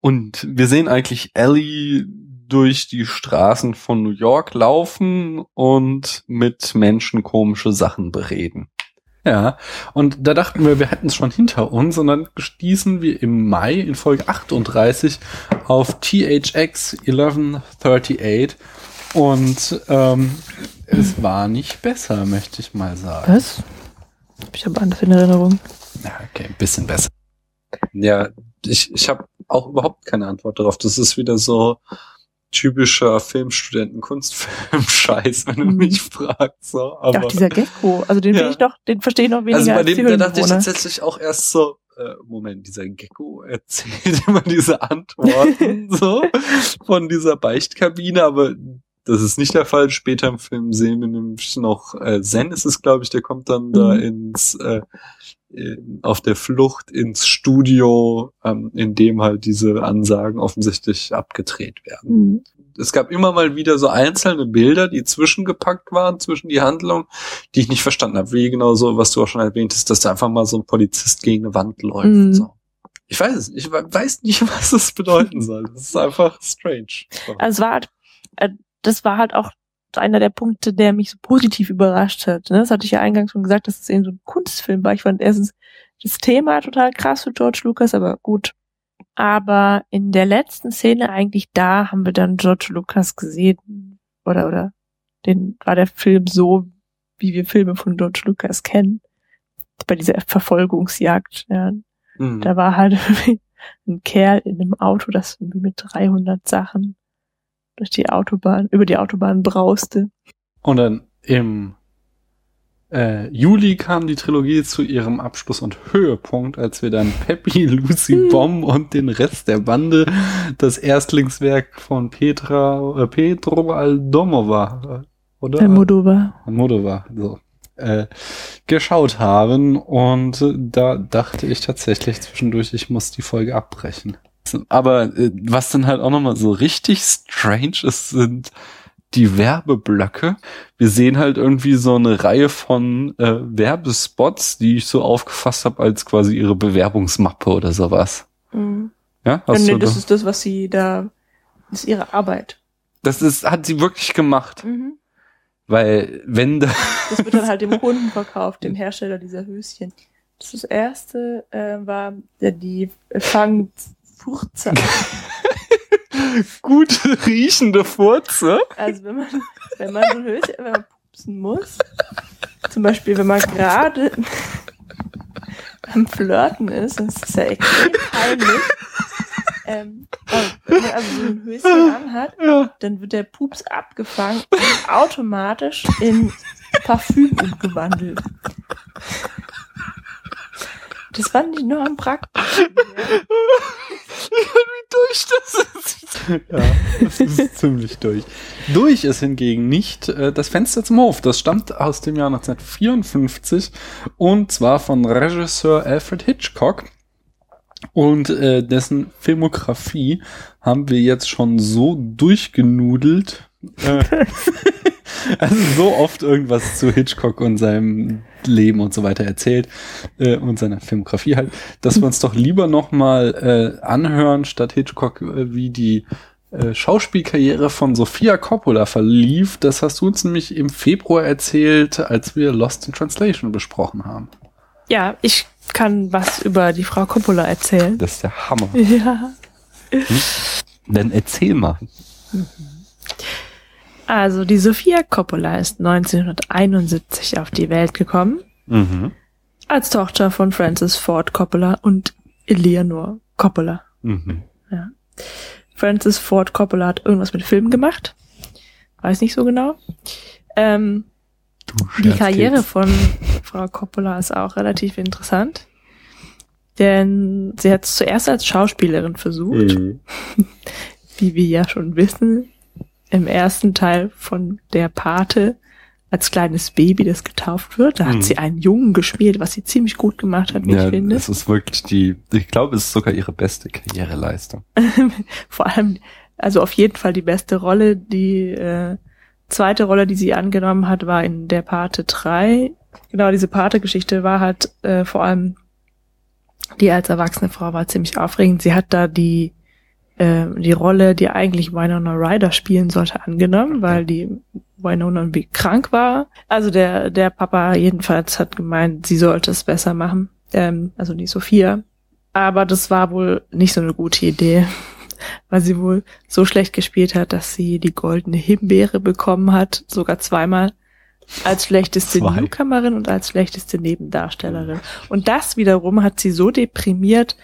Und wir sehen eigentlich Ellie durch die Straßen von New York laufen und mit Menschen komische Sachen bereden. Ja, und da dachten wir, wir hätten es schon hinter uns und dann stießen wir im Mai in Folge 38 auf THX 1138 und ähm, es war nicht besser, möchte ich mal sagen. Was? Hab ich aber anders in Erinnerung. Ja, okay, ein bisschen besser. Ja, ich, ich habe auch überhaupt keine Antwort darauf. Das ist wieder so typischer Filmstudenten-Kunstfilm-Scheiß, wenn du Mhm. mich fragst. So. Aber, dieser Gecko. Also den Ja. ich doch, den verstehe ich noch weniger also bei dem, da dachte ich tatsächlich auch erst so, äh, Moment, dieser Gecko erzählt immer diese Antworten so von dieser Beichtkabine, aber das ist nicht der Fall. Später im Film sehen wir nämlich noch äh, Zen ist es, glaube ich, der kommt dann da Mhm. ins äh, äh, auf der Flucht ins Studio, ähm, in dem halt diese Ansagen offensichtlich abgedreht werden. Mhm. Es gab immer mal wieder so einzelne Bilder, die zwischengepackt waren, zwischen die Handlung, die ich nicht verstanden habe. Wie genau so, was du auch schon erwähnt hast, dass da einfach mal so ein Polizist gegen eine Wand läuft. Mhm. So. Ich weiß es, ich we- weiß nicht, was das bedeuten soll. Das ist einfach strange. So. Also es war halt, äh, das war halt auch einer der Punkte, der mich so positiv überrascht hat. Ne? Das hatte ich ja eingangs schon gesagt, dass es eben so ein Kunstfilm war. Ich fand erstens das Thema total krass für George Lucas, aber gut. Aber in der letzten Szene eigentlich da haben wir dann George Lucas gesehen. Oder, oder, den war der Film so, wie wir Filme von George Lucas kennen. Bei dieser Verfolgungsjagd, ja. Mhm. Da war halt irgendwie ein Kerl in einem Auto, das irgendwie mit 300 Sachen durch die Autobahn, über die Autobahn brauste. Und dann im äh, Juli kam die Trilogie zu ihrem Abschluss und Höhepunkt, als wir dann Peppy, Lucy Hm. Bomb und den Rest der Bande, das Erstlingswerk von Petra, äh, Pedro Aldomova, oder? Der Modover. Almodovar, so, äh, geschaut haben. Und äh, da dachte ich tatsächlich zwischendurch, ich muss die Folge abbrechen. Aber äh, was dann halt auch nochmal so richtig strange ist, sind die Werbeblöcke. Wir sehen halt irgendwie so eine Reihe von äh, Werbespots, die ich so aufgefasst habe als quasi ihre Bewerbungsmappe oder sowas. Mhm. Ja, Ja, hast nee, du das da- ist das, was sie da, das ist ihre Arbeit. das ist, hat sie wirklich gemacht. Mhm. Weil, wenn da, Das wird dann halt dem Kunden verkauft, dem Hersteller dieser Höschen. Das, erste äh, war äh, die Fangfurze. gut riechende Furze. Also wenn man, wenn man so ein Höschen, wenn man pupsen muss, zum Beispiel wenn man gerade am Flirten ist, das ist ja extrem peinlich, ähm, also wenn man also so ein Höschen anhat, Ja. dann wird der Pups abgefangen und automatisch in Parfüm umgewandelt. Das fand ich nur am praktischsten. Ja. Wie durch das ist. Ja, das ist ziemlich durch. Durch ist hingegen nicht äh, das Fenster zum Hof. Das stammt aus dem Jahr 1954 und zwar von Regisseur Alfred Hitchcock. Und äh, dessen Filmografie haben wir jetzt schon so durchgenudelt. Äh, also so oft irgendwas zu Hitchcock und seinem Leben und so weiter erzählt äh, und seiner Filmografie halt, dass wir uns doch lieber noch mal äh, anhören statt Hitchcock, äh, wie die äh, Schauspielkarriere von Sofia Coppola verlief. Das hast du uns nämlich im Februar erzählt, als wir Lost in Translation besprochen haben. Ja, ich kann was über die Frau Coppola erzählen. Das ist der Hammer. Ja. Dann erzähl mal. Also die Sophia Coppola ist 1971 auf die Welt gekommen, Mhm. als Tochter von Francis Ford Coppola und Eleanor Coppola. Mhm. Francis Ford Coppola hat irgendwas mit Film gemacht. Weiß nicht so genau. Ähm, die Karriere von Frau Coppola ist auch relativ interessant. Denn sie hat es zuerst als Schauspielerin versucht, Mhm. wie wir ja schon wissen, im ersten Teil von der Pate als kleines Baby, das getauft wird. Da Mhm. hat sie einen Jungen gespielt, was sie ziemlich gut gemacht hat, wie Ja, ich finde. es ist wirklich die, ich glaube, es ist sogar ihre beste Karriereleistung. Vor allem, also auf jeden Fall die beste Rolle. Die äh, zweite Rolle, die sie angenommen hat, war in der Pate 3. Genau, diese Pate-Geschichte war halt äh, vor allem, die als erwachsene Frau war ziemlich aufregend. Sie hat da die äh, die Rolle, die eigentlich Winona Ryder spielen sollte, angenommen, weil die Winona irgendwie krank war. Also der der Papa jedenfalls hat gemeint, sie sollte es besser machen. Ähm, also die Sophia. Aber das war wohl nicht so eine gute Idee, weil sie wohl so schlecht gespielt hat, dass sie die goldene Himbeere bekommen hat, sogar zweimal als schlechteste Zwei. Newcomerin und als schlechteste Nebendarstellerin. Und das wiederum hat sie so deprimiert,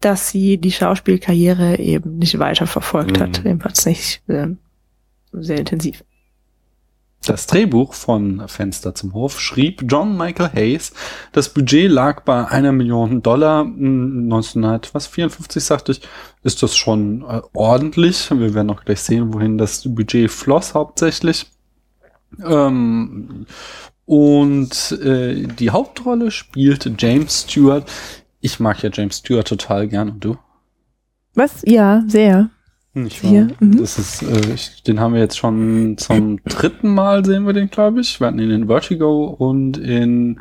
dass sie die Schauspielkarriere eben nicht weiter verfolgt hat, Mhm. jedenfalls nicht ähm, sehr intensiv. Das Drehbuch von Fenster zum Hof schrieb John Michael Hayes. Das Budget lag bei einer Million Dollar. Hm, 1954 sagte ich, ist das schon äh, ordentlich. Wir werden noch gleich sehen, wohin das Budget floss hauptsächlich. Ähm, und äh, die Hauptrolle spielte James Stewart. Ich mag ja James Stewart total gern. Und du? Was? Ja, sehr. Ich Hier, mhm. Das ist, äh, ich, den haben wir jetzt schon zum dritten Mal sehen wir den, glaube ich. Wir hatten ihn in Vertigo und in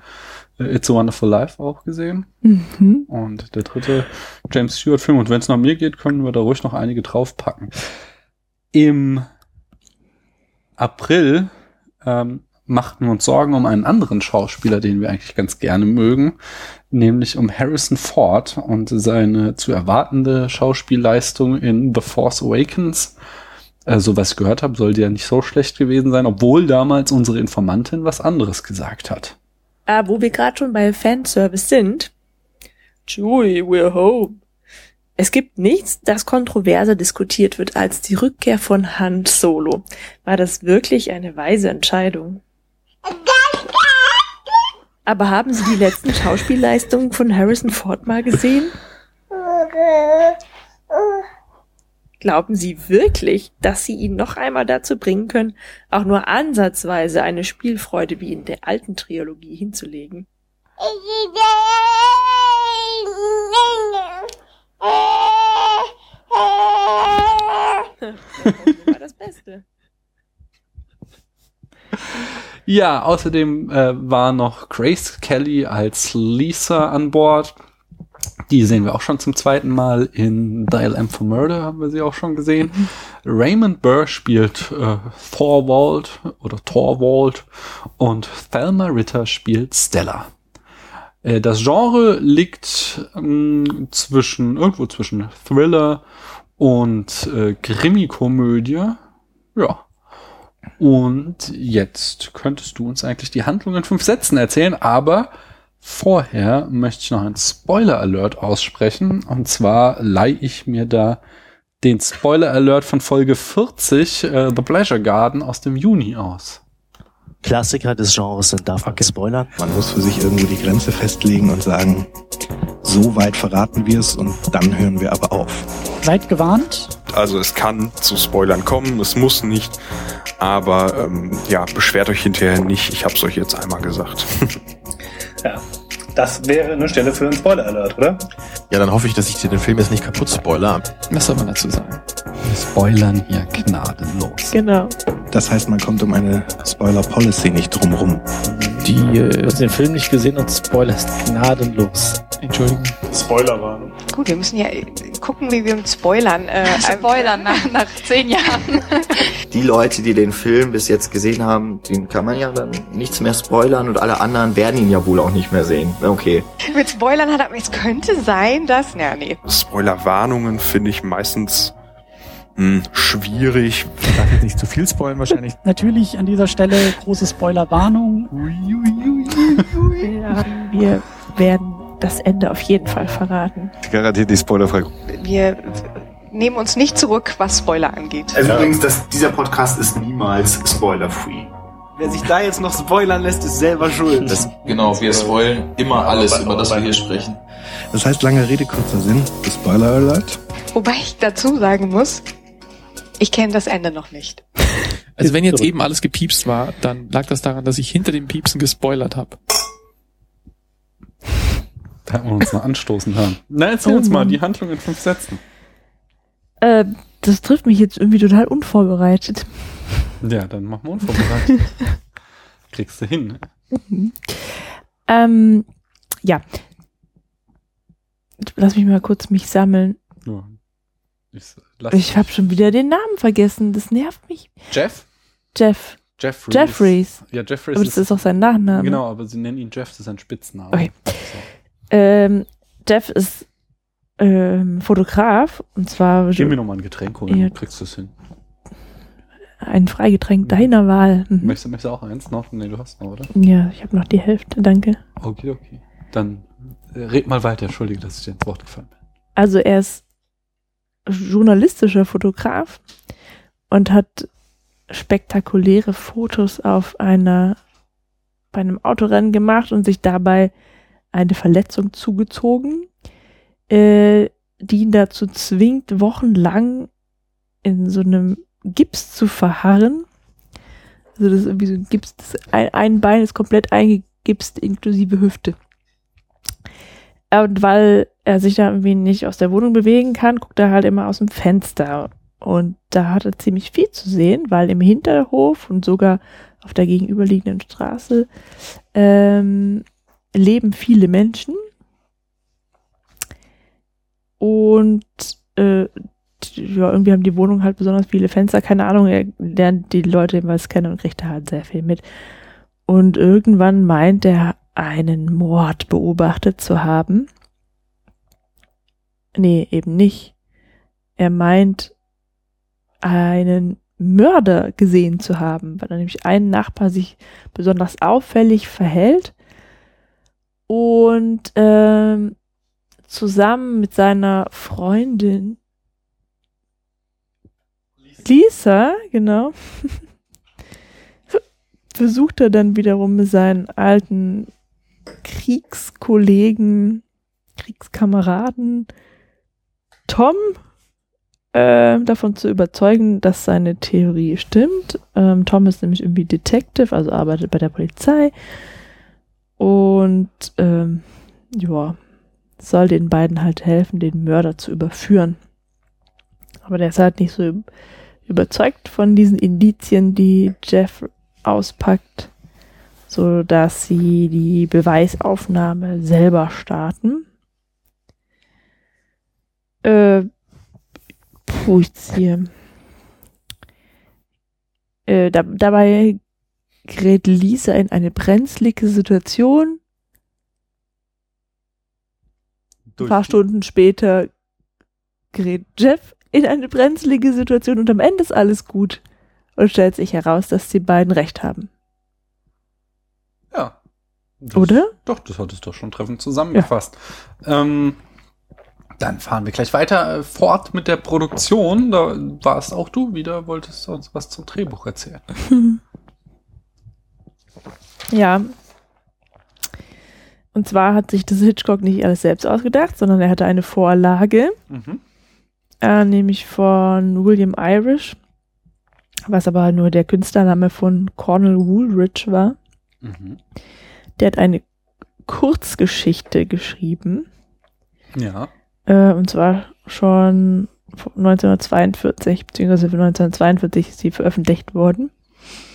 äh, It's a Wonderful Life auch gesehen. Mhm. Und der dritte James Stewart Film. Und wenn es nach mir geht, können wir da ruhig noch einige draufpacken. Im April ähm, machten uns Sorgen um einen anderen Schauspieler, den wir eigentlich ganz gerne mögen, nämlich um Harrison Ford und seine zu erwartende Schauspielleistung in The Force Awakens. Also was ich gehört habe, sollte ja nicht so schlecht gewesen sein, obwohl damals unsere Informantin was anderes gesagt hat. Ah, wo wir gerade schon bei Fanservice sind. Chewie, we're home. Es gibt nichts, das kontroverser diskutiert wird als die Rückkehr von Han Solo. War das wirklich eine weise Entscheidung? Aber haben Sie die letzten Schauspielleistungen von Harrison Ford mal gesehen? Glauben Sie wirklich, dass Sie ihn noch einmal dazu bringen können, auch nur ansatzweise eine Spielfreude wie in der alten Trilogie hinzulegen? war das Beste. Ja, außerdem äh, war noch Grace Kelly als Lisa an Bord. Die sehen wir auch schon zum zweiten Mal in Dial M for Murder, haben wir sie auch schon gesehen. Raymond Burr spielt äh, Thorwald oder Thorwald und Thelma Ritter spielt Stella. Äh, das Genre liegt ähm, zwischen, irgendwo zwischen Thriller und äh, Krimi-Komödie. Ja. Und jetzt könntest du uns eigentlich die Handlung in fünf Sätzen erzählen, aber vorher möchte ich noch einen Spoiler-Alert aussprechen. Und zwar leihe ich mir da den Spoiler-Alert von Folge 40, äh, The Pleasure Garden aus dem Juni aus. Klassiker des Genres sind darf man spoilern. Man muss für sich irgendwo die Grenze festlegen und sagen, so weit verraten wir es und dann hören wir aber auf. Seid gewarnt. Also es kann zu Spoilern kommen, es muss nicht, aber ähm, ja, beschwert euch hinterher nicht. Ich hab's euch jetzt einmal gesagt. Ja, das wäre eine Stelle für einen Spoiler-Alert, oder? Ja, dann hoffe ich, dass ich dir den Film jetzt nicht kaputt spoiler. Was soll man dazu sagen? Wir spoilern hier gnadenlos. Genau. Das heißt, man kommt um eine Spoiler-Policy nicht drumrum. Die, äh, du hast den Film nicht gesehen und spoilerst gnadenlos. Entschuldigung. Spoilerwarnung. Gut, wir müssen ja äh, gucken, wie wir mit Spoilern. Äh, Spoilern nach, nach zehn Jahren. Die Leute, die den Film bis jetzt gesehen haben, den kann man ja dann nichts mehr spoilern und alle anderen werden ihn ja wohl auch nicht mehr sehen. Okay. mit Spoilern hat er, es könnte sein, dass, ja, nee. Spoilerwarnungen finde ich meistens mh, schwierig. Ich darf jetzt nicht zu viel spoilern wahrscheinlich. Natürlich an dieser Stelle große Spoilerwarnung. Ja, wir werden das Ende auf jeden Fall verraten. Garantiert die spoilerfrei. Wir nehmen uns nicht zurück, was Spoiler angeht. Also übrigens, das, dieser Podcast ist niemals spoiler-free. Wer sich da jetzt noch spoilern lässt, ist selber schuld. Das, genau, wir spoilen immer alles, über das wir hier sprechen. Das heißt, lange Rede, kurzer Sinn, Spoiler Alert. Wobei ich dazu sagen muss, ich kenne das Ende noch nicht. Also wenn jetzt eben alles gepiepst war, dann lag das daran, dass ich hinter dem Piepsen gespoilert habe. Da haben wir uns noch anstoßen hören. Na, erzähl uns mal die Handlung in fünf Sätzen. Äh, das trifft mich jetzt irgendwie total unvorbereitet. Ja, dann machen wir unvorbereitet. Kriegst du hin. Ne? Mhm. Ähm, ja. Lass mich mal kurz mich sammeln. Ja. Ich, Ich habe schon wieder den Namen vergessen. Das nervt mich. Jeff? Jeff. Jeffries. Jeffries. Ja, Jeffries. Aber das ist auch sein Nachname. Genau, aber sie nennen ihn Jeff, das ist ein Spitzname. Okay. Ähm, Jeff ist ähm, Fotograf und zwar Gib mir nochmal ein Getränk holen, Ja. kriegst du es hin. ein Freigetränk deiner Wahl. Mhm. Möchtest, du- möchtest du auch eins noch? Nee, du hast noch, oder? Ja, ich habe noch die Hälfte, danke. Okay, okay. Dann äh, red mal weiter. Entschuldige, dass ich dir ins Wort gefallen bin. Also er ist journalistischer Fotograf und hat spektakuläre Fotos auf einer bei einem Autorennen gemacht und sich dabei eine Verletzung zugezogen, äh, die ihn dazu zwingt, wochenlang in so einem Gips zu verharren. Also das ist irgendwie so ein Gips, ein, ein Bein ist komplett eingegipst, inklusive Hüfte. Und weil er sich da irgendwie nicht aus der Wohnung bewegen kann, guckt er halt immer aus dem Fenster. Und da hat er ziemlich viel zu sehen, weil im Hinterhof und sogar auf der gegenüberliegenden Straße ähm, leben viele Menschen. Und äh, ja, irgendwie haben die Wohnungen halt besonders viele Fenster, keine Ahnung, er lernt die Leute jeweils kennen und kriegt da halt sehr viel mit. Und irgendwann meint er, einen Mord beobachtet zu haben. Nee, eben nicht. Er meint, einen Mörder gesehen zu haben, weil er nämlich ein Nachbar sich besonders auffällig verhält und ähm, zusammen mit seiner Freundin Lisa, genau, versucht er dann wiederum seinen alten Kriegskollegen, Kriegskameraden Tom ähm, davon zu überzeugen, dass seine Theorie stimmt. Ähm, Tom ist nämlich irgendwie Detective, also arbeitet bei der Polizei und ähm, ja, soll den beiden halt helfen, den Mörder zu überführen. Aber der ist halt nicht so überzeugt von diesen Indizien, die Jeff auspackt. so dass sie die Beweisaufnahme selber starten. Äh, puh, ich ziehe. Äh, da, dabei gerät Lisa in eine brenzlige Situation. Ein paar Stunden später gerät Jeff in eine brenzlige Situation und am Ende ist alles gut. Und stellt sich heraus, dass die beiden recht haben. Ja. Das, Oder? Doch, das hat es doch schon treffend zusammengefasst. Ähm, dann fahren wir gleich weiter äh, fort mit der Produktion. Da warst auch du wieder, wolltest du uns was zum Drehbuch erzählen. Ja. Und zwar hat sich das Hitchcock nicht alles selbst ausgedacht, sondern er hatte eine Vorlage, Mhm. äh, nämlich von William Irish, was aber nur der Künstlername von Cornel Woolridge war. Mhm. Der hat eine Kurzgeschichte geschrieben, Ja. äh, und zwar schon 1942, beziehungsweise 1942 ist sie veröffentlicht worden.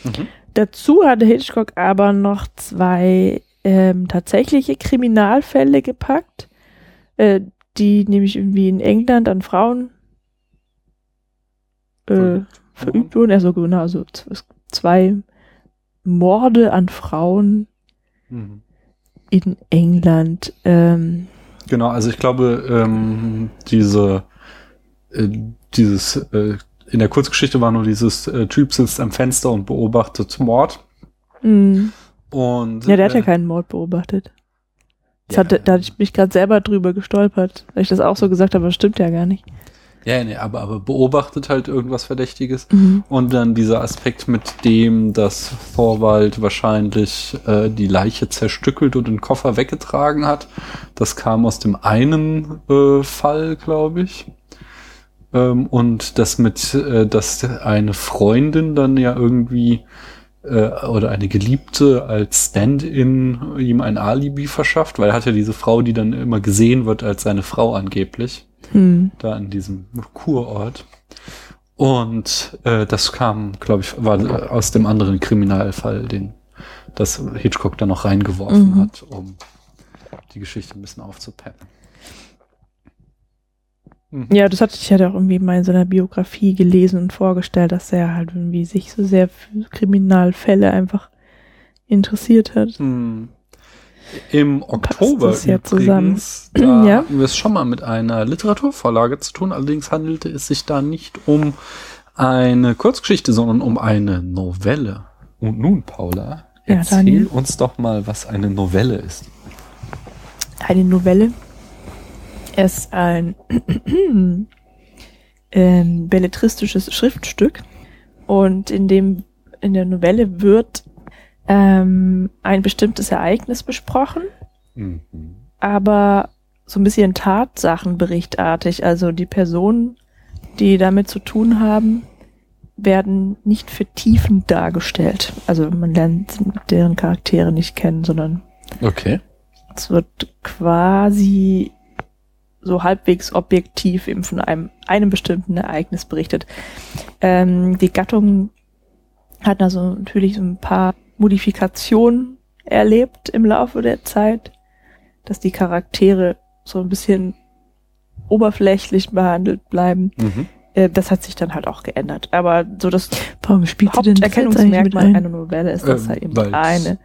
Mhm. Dazu hatte Hitchcock aber noch zwei ähm, tatsächliche Kriminalfälle gepackt, äh, die nämlich irgendwie in England an Frauen äh, verübt wurden. Also genau, also zwei Morde an Frauen Mhm. in England. Ähm, Genau, also ich glaube, ähm, diese, äh, dieses, äh, in der Kurzgeschichte war nur dieses äh, Typ sitzt am Fenster und beobachtet Mord. mh. Und ja, der hat ja äh, keinen Mord beobachtet. Das hat, da hatte ich mich gerade selber drüber gestolpert, weil ich das auch so gesagt habe, aber das stimmt ja gar nicht. Ja, nee, aber, aber beobachtet halt irgendwas Verdächtiges. Mhm. Und dann dieser Aspekt mit dem, dass Vorwald wahrscheinlich äh, die Leiche zerstückelt und den Koffer weggetragen hat. Das kam aus dem einen äh, Fall, glaube ich. Ähm, und das mit, äh, dass eine Freundin dann ja irgendwie äh, oder eine Geliebte als Stand-in ihm ein Alibi verschafft, weil er hat ja diese Frau, die dann immer gesehen wird als seine Frau angeblich Hm. da in diesem Kurort. Und äh, das kam, glaube ich, war aus dem anderen Kriminalfall, den das Hitchcock da noch reingeworfen Mhm. hat, um die Geschichte ein bisschen aufzupeppen. Ja, das hatte ich ja auch irgendwie mal in seiner Biografie gelesen und vorgestellt, dass er halt irgendwie sich so sehr für Kriminalfälle einfach interessiert hat. Hm. Im Oktober das ja übrigens, zusammen. da Ja. hatten wir es schon mal mit einer Literaturvorlage zu tun. Allerdings handelte es sich da nicht um eine Kurzgeschichte, sondern um eine Novelle. Und nun, Paula, Ja, erzähl Daniel. uns doch mal, was eine Novelle ist. Eine Novelle ist ein ähm, belletristisches Schriftstück und in dem in der Novelle wird ähm, ein bestimmtes Ereignis besprochen, Mhm. aber so ein bisschen Tatsachenberichtartig. Also die Personen, die damit zu tun haben, werden nicht vertiefend dargestellt. Also man lernt deren Charaktere nicht kennen, sondern Okay. es wird quasi so halbwegs objektiv eben von einem, einem bestimmten Ereignis berichtet. Ähm, die Gattung hat also natürlich so ein paar Modifikationen erlebt im Laufe der Zeit, dass die Charaktere so ein bisschen oberflächlich behandelt bleiben. Mhm. Äh, Das hat sich dann halt auch geändert. Aber so das Warum spielt Haupterkennungsmerkmal mit ein? einer Novelle ist, dass Ähm, halt eben eine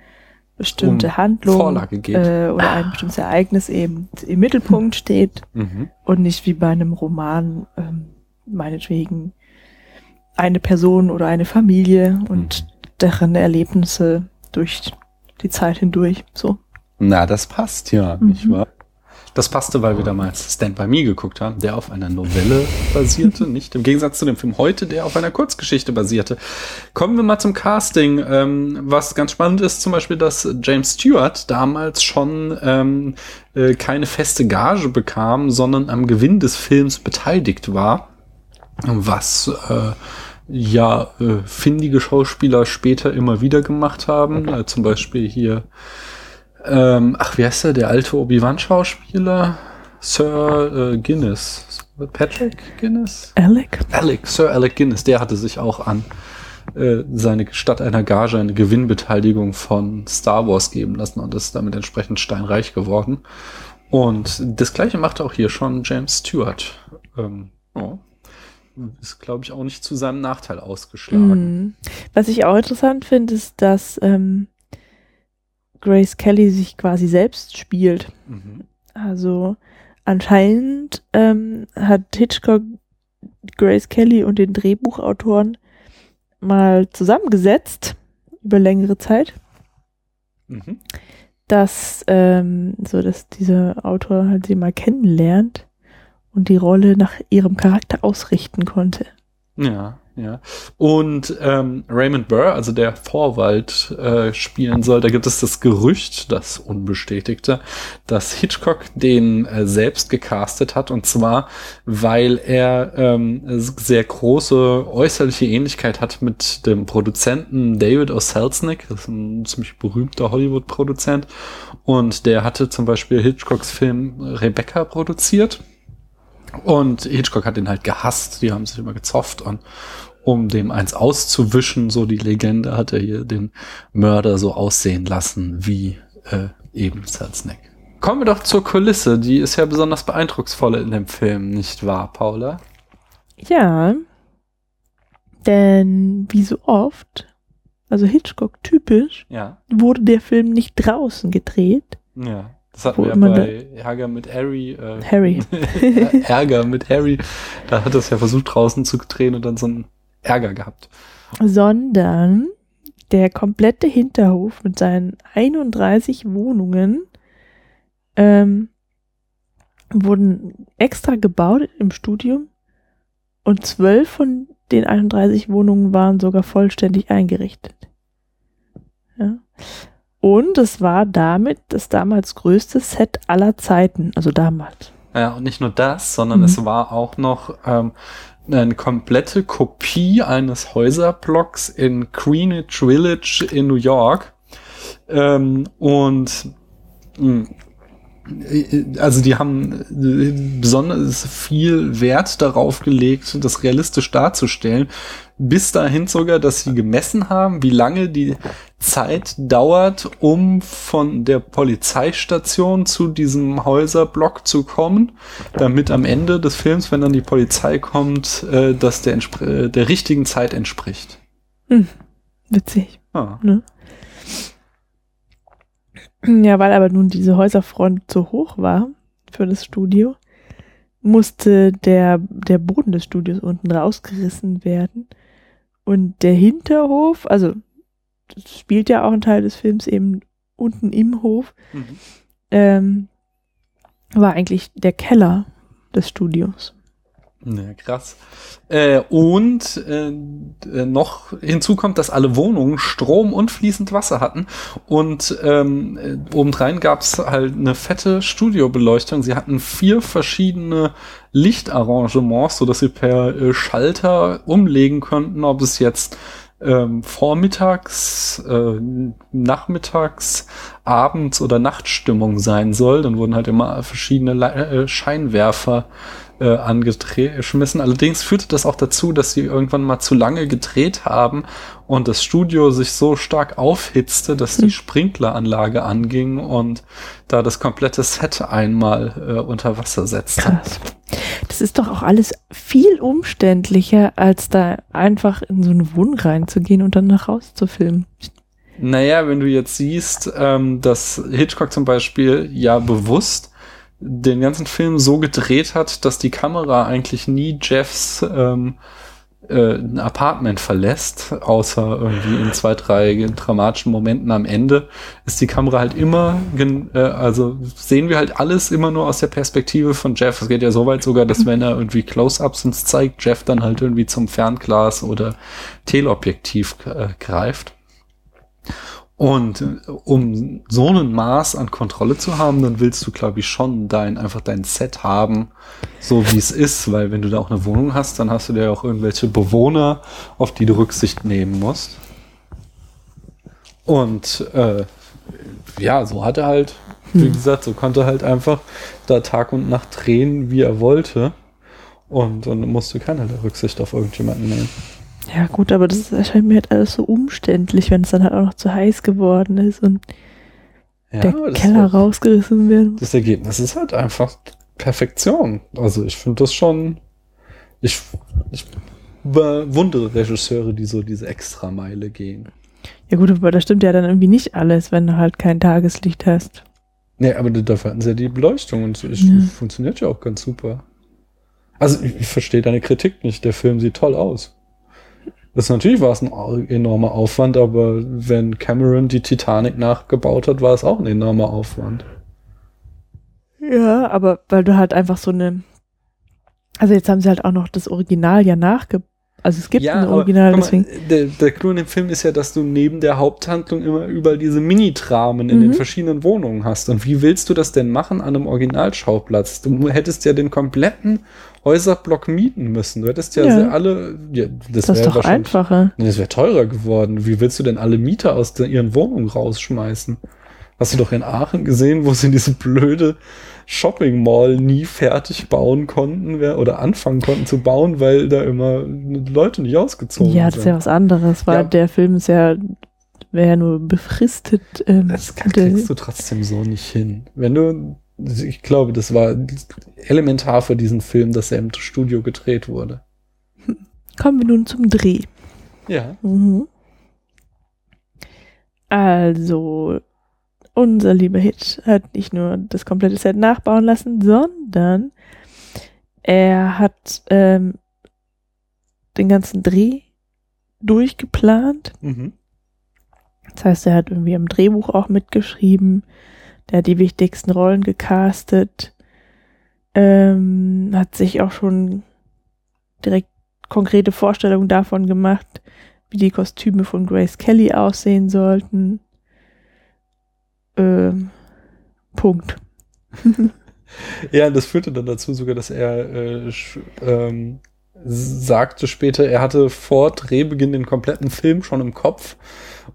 bestimmte um Handlung. Äh, oder ein bestimmtes Ereignis eben im Mittelpunkt steht Mhm. und nicht wie bei einem Roman ähm, meinetwegen eine Person oder eine Familie und deren Erlebnisse durch die Zeit hindurch. So. Na, das passt ja, nicht Mhm. wahr? Das passte, weil wir damals Stand By Me geguckt haben, der auf einer Novelle basierte, nicht im Gegensatz zu dem Film heute, der auf einer Kurzgeschichte basierte. Kommen wir mal zum Casting. Ähm, was ganz spannend ist, zum Beispiel, dass James Stewart damals schon ähm, äh, keine feste Gage bekam, sondern am Gewinn des Films beteiligt war, was äh, ja äh, findige Schauspieler später immer wieder gemacht haben. Äh, zum Beispiel hier ähm, ach, wie heißt der? Der alte Obi-Wan-Schauspieler? Sir äh, Guinness. Patrick Guinness? Alec? Alec, Sir Alec Guinness, der hatte sich auch an äh, seine statt einer Gage eine Gewinnbeteiligung von Star Wars geben lassen und ist damit entsprechend steinreich geworden. Und das gleiche macht auch hier schon James Stewart. Ähm, oh. Ist, glaube ich, auch nicht zu seinem Nachteil ausgeschlagen. Mhm. Was ich auch interessant finde, ist, dass ähm, Grace Kelly sich quasi selbst spielt. Mhm. Also anscheinend ähm, hat Hitchcock Grace Kelly und den Drehbuchautoren mal zusammengesetzt über längere Zeit, Mhm. dass ähm, so dass dieser Autor halt sie mal kennenlernt und die Rolle nach ihrem Charakter ausrichten konnte. Ja, ja. Und ähm, Raymond Burr, also der Vorwald äh, spielen soll, da gibt es das Gerücht, das unbestätigte, dass Hitchcock den äh, selbst gecastet hat und zwar, weil er ähm, sehr große äußerliche Ähnlichkeit hat mit dem Produzenten David O. Selznick, das ist ein ziemlich berühmter Hollywood-Produzent und der hatte zum Beispiel Hitchcocks Film Rebecca produziert. Und Hitchcock hat den halt gehasst, die haben sich immer gezofft und um dem eins auszuwischen, so die Legende, hat er hier den Mörder so aussehen lassen wie äh, eben Selznick. Kommen wir doch zur Kulisse, die ist ja besonders beeindrucksvoll in dem Film, nicht wahr, Paula? Ja, denn wie so oft, also Hitchcock typisch, Ja. wurde der Film nicht draußen gedreht. Ja. Das hatten wir ja bei Ärger mit Harry. Äh, Harry. Ärger mit Harry. Da hat er es ja versucht draußen zu drehen und dann so einen Ärger gehabt. sondern der komplette Hinterhof mit seinen 31 Wohnungen ähm, wurden extra gebaut im Studium und zwölf von den 31 Wohnungen waren sogar vollständig eingerichtet. Ja. Und es war damit das damals größte Set aller Zeiten, also damals. Ja, und nicht nur das, sondern Mhm. es war auch noch ähm, eine komplette Kopie eines Häuserblocks in Greenwich Village in New York. Ähm, und mh, also die haben äh, besonders viel Wert darauf gelegt, das realistisch darzustellen. Bis dahin sogar, dass sie gemessen haben, wie lange die Zeit dauert, um von der Polizeistation zu diesem Häuserblock zu kommen, damit am Ende des Films, wenn dann die Polizei kommt, äh, das der, äh, der richtigen Zeit entspricht. Hm, witzig. Ah. Ne? Ja, weil aber nun diese Häuserfront zu hoch war für das Studio, musste der, der Boden des Studios unten rausgerissen werden. Und der Hinterhof, also das spielt ja auch ein Teil des Films eben unten im Hof, Mhm. ähm, war eigentlich der Keller des Studios. Ja, krass. Äh, und äh, äh, noch hinzu kommt, dass alle Wohnungen Strom und fließend Wasser hatten. Und ähm, äh, obendrein gab's halt eine fette Studiobeleuchtung. Sie hatten vier verschiedene Lichtarrangements, so dass sie per äh, Schalter umlegen konnten, ob es jetzt ähm, vormittags, äh, nachmittags, abends oder Nachtstimmung sein soll. Dann wurden halt immer verschiedene Le äh, Scheinwerfer äh, angeschmissen. Allerdings führte das auch dazu, dass sie irgendwann mal zu lange gedreht haben und das Studio sich so stark aufhitzte, dass die Sprinkleranlage anging und da das komplette Set einmal äh, unter Wasser setzte. Krass. Das ist doch auch alles viel umständlicher, als da einfach in so eine Wohnung reinzugehen und dann nach Hause zu filmen. Naja, wenn du jetzt siehst, ähm, dass Hitchcock zum Beispiel ja bewusst den ganzen Film so gedreht hat, dass die Kamera eigentlich nie Jeffs ähm, äh, ein Apartment verlässt, außer irgendwie in zwei, drei dramatischen Momenten am Ende, ist die Kamera halt immer, äh, also sehen wir halt alles immer nur aus der Perspektive von Jeff. Es geht ja so weit sogar, dass wenn er irgendwie Close-Ups uns zeigt, Jeff dann halt irgendwie zum Fernglas oder Teleobjektiv äh, greift. Und äh, um so ein Maß an Kontrolle zu haben, dann willst du, glaube ich, schon dein, einfach dein Set haben, so wie es ist, weil wenn du da auch eine Wohnung hast, dann hast du da ja auch irgendwelche Bewohner, auf die du Rücksicht nehmen musst. Und äh, ja, so hat er halt, wie Hm. gesagt, so konnte er halt einfach da Tag und Nacht drehen, wie er wollte. Und dann musste keiner da Rücksicht auf irgendjemanden nehmen. Ja, gut, aber das erscheint mir halt alles so umständlich, wenn es dann halt auch noch zu heiß geworden ist und Ja, der Keller ist- rausgerissen werden muss. Das Ergebnis ist halt einfach Perfektion. Also ich finde das schon. Ich, ich bewundere Regisseure, die so diese Extrameile gehen. Ja, gut, aber das stimmt ja dann irgendwie nicht alles, wenn du halt kein Tageslicht hast. Nee, aber dafür hatten sie ja die Beleuchtung und es Ja. funktioniert ja auch ganz super. Also ich, ich verstehe deine Kritik nicht. Der Film sieht toll aus. Das natürlich war es ein enormer Aufwand, aber wenn Cameron die Titanic nachgebaut hat, war es auch ein enormer Aufwand. Ja, aber weil du halt einfach so eine. Also jetzt haben sie halt auch noch das Original ja nachge. Also es gibt ein aber Original, mal, deswegen. Der, der Clou in dem Film ist ja, dass du neben der Haupthandlung immer überall diese Mini-Tramen in den Mhm. verschiedenen Wohnungen hast. Und wie willst du das denn machen an einem Originalschauplatz? Du hättest ja den kompletten Häuserblock mieten müssen. Du hättest ja, Ja. alle. Ja, das Das ist wäre doch einfacher. Nee, Das wäre teurer geworden. Wie willst du denn alle Mieter aus der, ihren Wohnungen rausschmeißen? Hast du doch in Aachen gesehen, wo sie diese blöde Shopping Mall nie fertig bauen konnten oder anfangen konnten zu bauen, weil da immer Leute nicht ausgezogen Ja, das sind. ist ja was anderes, weil Ja. der Film ist ja, wäre ja nur befristet. Ähm, Das kriegst du trotzdem so nicht hin. Wenn du, ich glaube, das war elementar für diesen Film, dass er im Studio gedreht wurde. Kommen wir nun zum Dreh. Ja. Mhm. Also, unser lieber Hitch hat nicht nur das komplette Set nachbauen lassen, sondern er hat ähm, den ganzen Dreh durchgeplant. Mhm. Das heißt, er hat irgendwie am Drehbuch auch mitgeschrieben. Der hat die wichtigsten Rollen gecastet. Ähm, hat sich auch schon direkt konkrete Vorstellungen davon gemacht, wie die Kostüme von Grace Kelly aussehen sollten. Ähm, Punkt. Ja, das führte dann dazu sogar, dass er äh, ähm, sagte später, er hatte vor Drehbeginn den kompletten Film schon im Kopf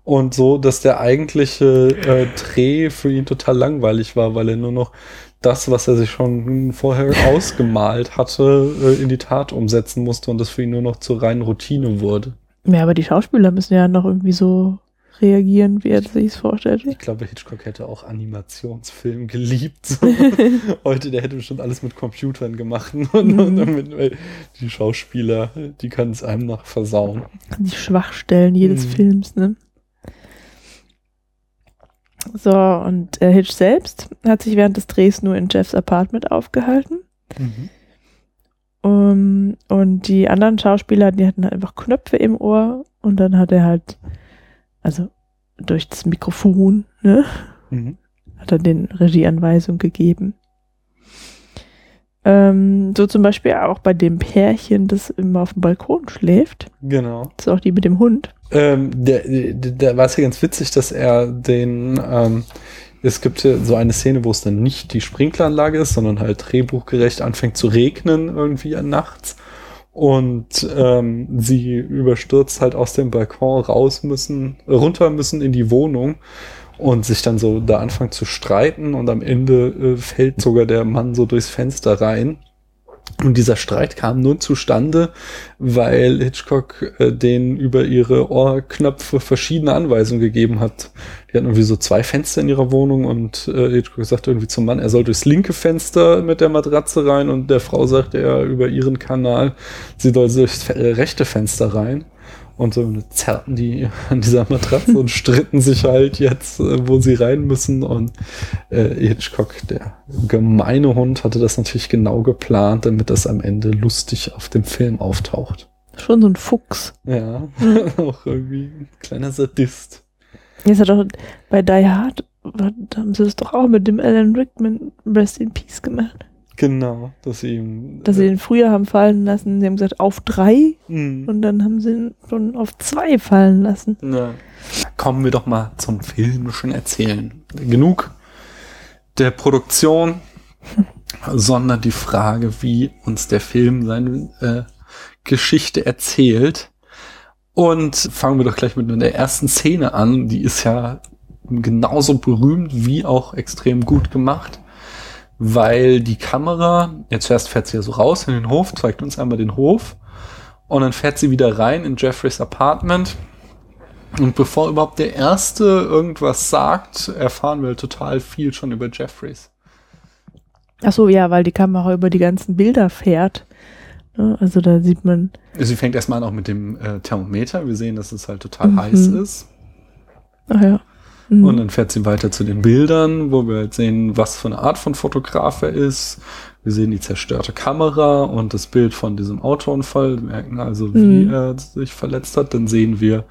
und so, dass der eigentliche äh, Dreh für ihn total langweilig war, weil er nur noch das, was er sich schon vorher ausgemalt hatte, äh, in die Tat umsetzen musste und das für ihn nur noch zur reinen Routine wurde. Ja, aber die Schauspieler müssen ja noch irgendwie so reagieren, wie er sich es vorstellt. Ich glaube, Hitchcock hätte auch Animationsfilm geliebt. So. Heute, der hätte bestimmt alles mit Computern gemacht. Und, und Mhm. damit, weil die Schauspieler, die können es einem noch versauen. Die Schwachstellen jedes Mhm. Films, ne? So, und äh, Hitch selbst hat sich während des Drehs nur in Jeffs Apartment aufgehalten. Um, und die anderen Schauspieler, die hatten halt einfach Knöpfe im Ohr und dann hat er halt, also durch das Mikrofon, ne, Mhm. hat er den Regieanweisungen gegeben. Ähm, so zum Beispiel auch bei dem Pärchen, das immer auf dem Balkon schläft. Genau. Das ist auch die mit dem Hund. Ähm, der, der, der war es ja ganz witzig, dass er den, ähm, es gibt so eine Szene, wo es dann nicht die Sprinkleranlage ist, sondern halt drehbuchgerecht anfängt zu regnen irgendwie nachts. Und ähm, sie überstürzt halt aus dem Balkon raus müssen, runter müssen in die Wohnung und sich dann so da anfangen zu streiten und am Ende äh, fällt sogar der Mann so durchs Fenster rein. Und dieser Streit kam nur zustande, weil Hitchcock äh, denen über ihre Ohrknöpfe verschiedene Anweisungen gegeben hat. Die hatten irgendwie so zwei Fenster in ihrer Wohnung und äh, Hitchcock sagte irgendwie zum Mann, er soll durchs linke Fenster mit der Matratze rein und der Frau sagte er über ihren Kanal, sie soll durchs äh, rechte Fenster rein. Und so zerrten die an dieser Matratze und stritten sich halt jetzt, äh, wo sie rein müssen. Und äh, Hitchcock, der gemeine Hund, hatte das natürlich genau geplant, damit das am Ende lustig auf dem Film auftaucht. Schon so ein Fuchs. Ja, auch irgendwie ein kleiner Sadist. Jetzt hat doch bei Die Hard, da haben sie das doch auch mit dem Alan Rickman Rest in Peace gemacht. Genau, dass sie ihm. Dass sie ihn früher haben fallen lassen. Sie haben gesagt, auf drei. Mhm. Und dann haben sie ihn schon auf zwei fallen lassen. Ja. Kommen wir doch mal zum filmischen Erzählen. Genug der Produktion, sondern die Frage, wie uns der Film seine äh, Geschichte erzählt. Und fangen wir doch gleich mit der ersten Szene an. Die ist ja genauso berühmt wie auch extrem gut gemacht, weil die Kamera, jetzt zuerst fährt sie ja so raus in den Hof, zeigt uns einmal den Hof Und dann fährt sie wieder rein in Jeffreys Apartment. Und bevor überhaupt der Erste irgendwas sagt, erfahren wir total viel schon über Jeffreys. Ach so, ja, weil die Kamera über die ganzen Bilder fährt. Ne, Also da sieht man, Sie fängt erstmal an auch mit dem äh, Thermometer. Wir sehen, dass es halt total Mhm. heiß ist. ach ja. Mhm. Und dann fährt sie weiter zu den Bildern, wo wir halt sehen, was für eine Art von Fotograf er ist. Wir sehen die zerstörte Kamera und das Bild von diesem Autounfall. Wir merken also, wie Mhm. er sich verletzt hat. Dann sehen wir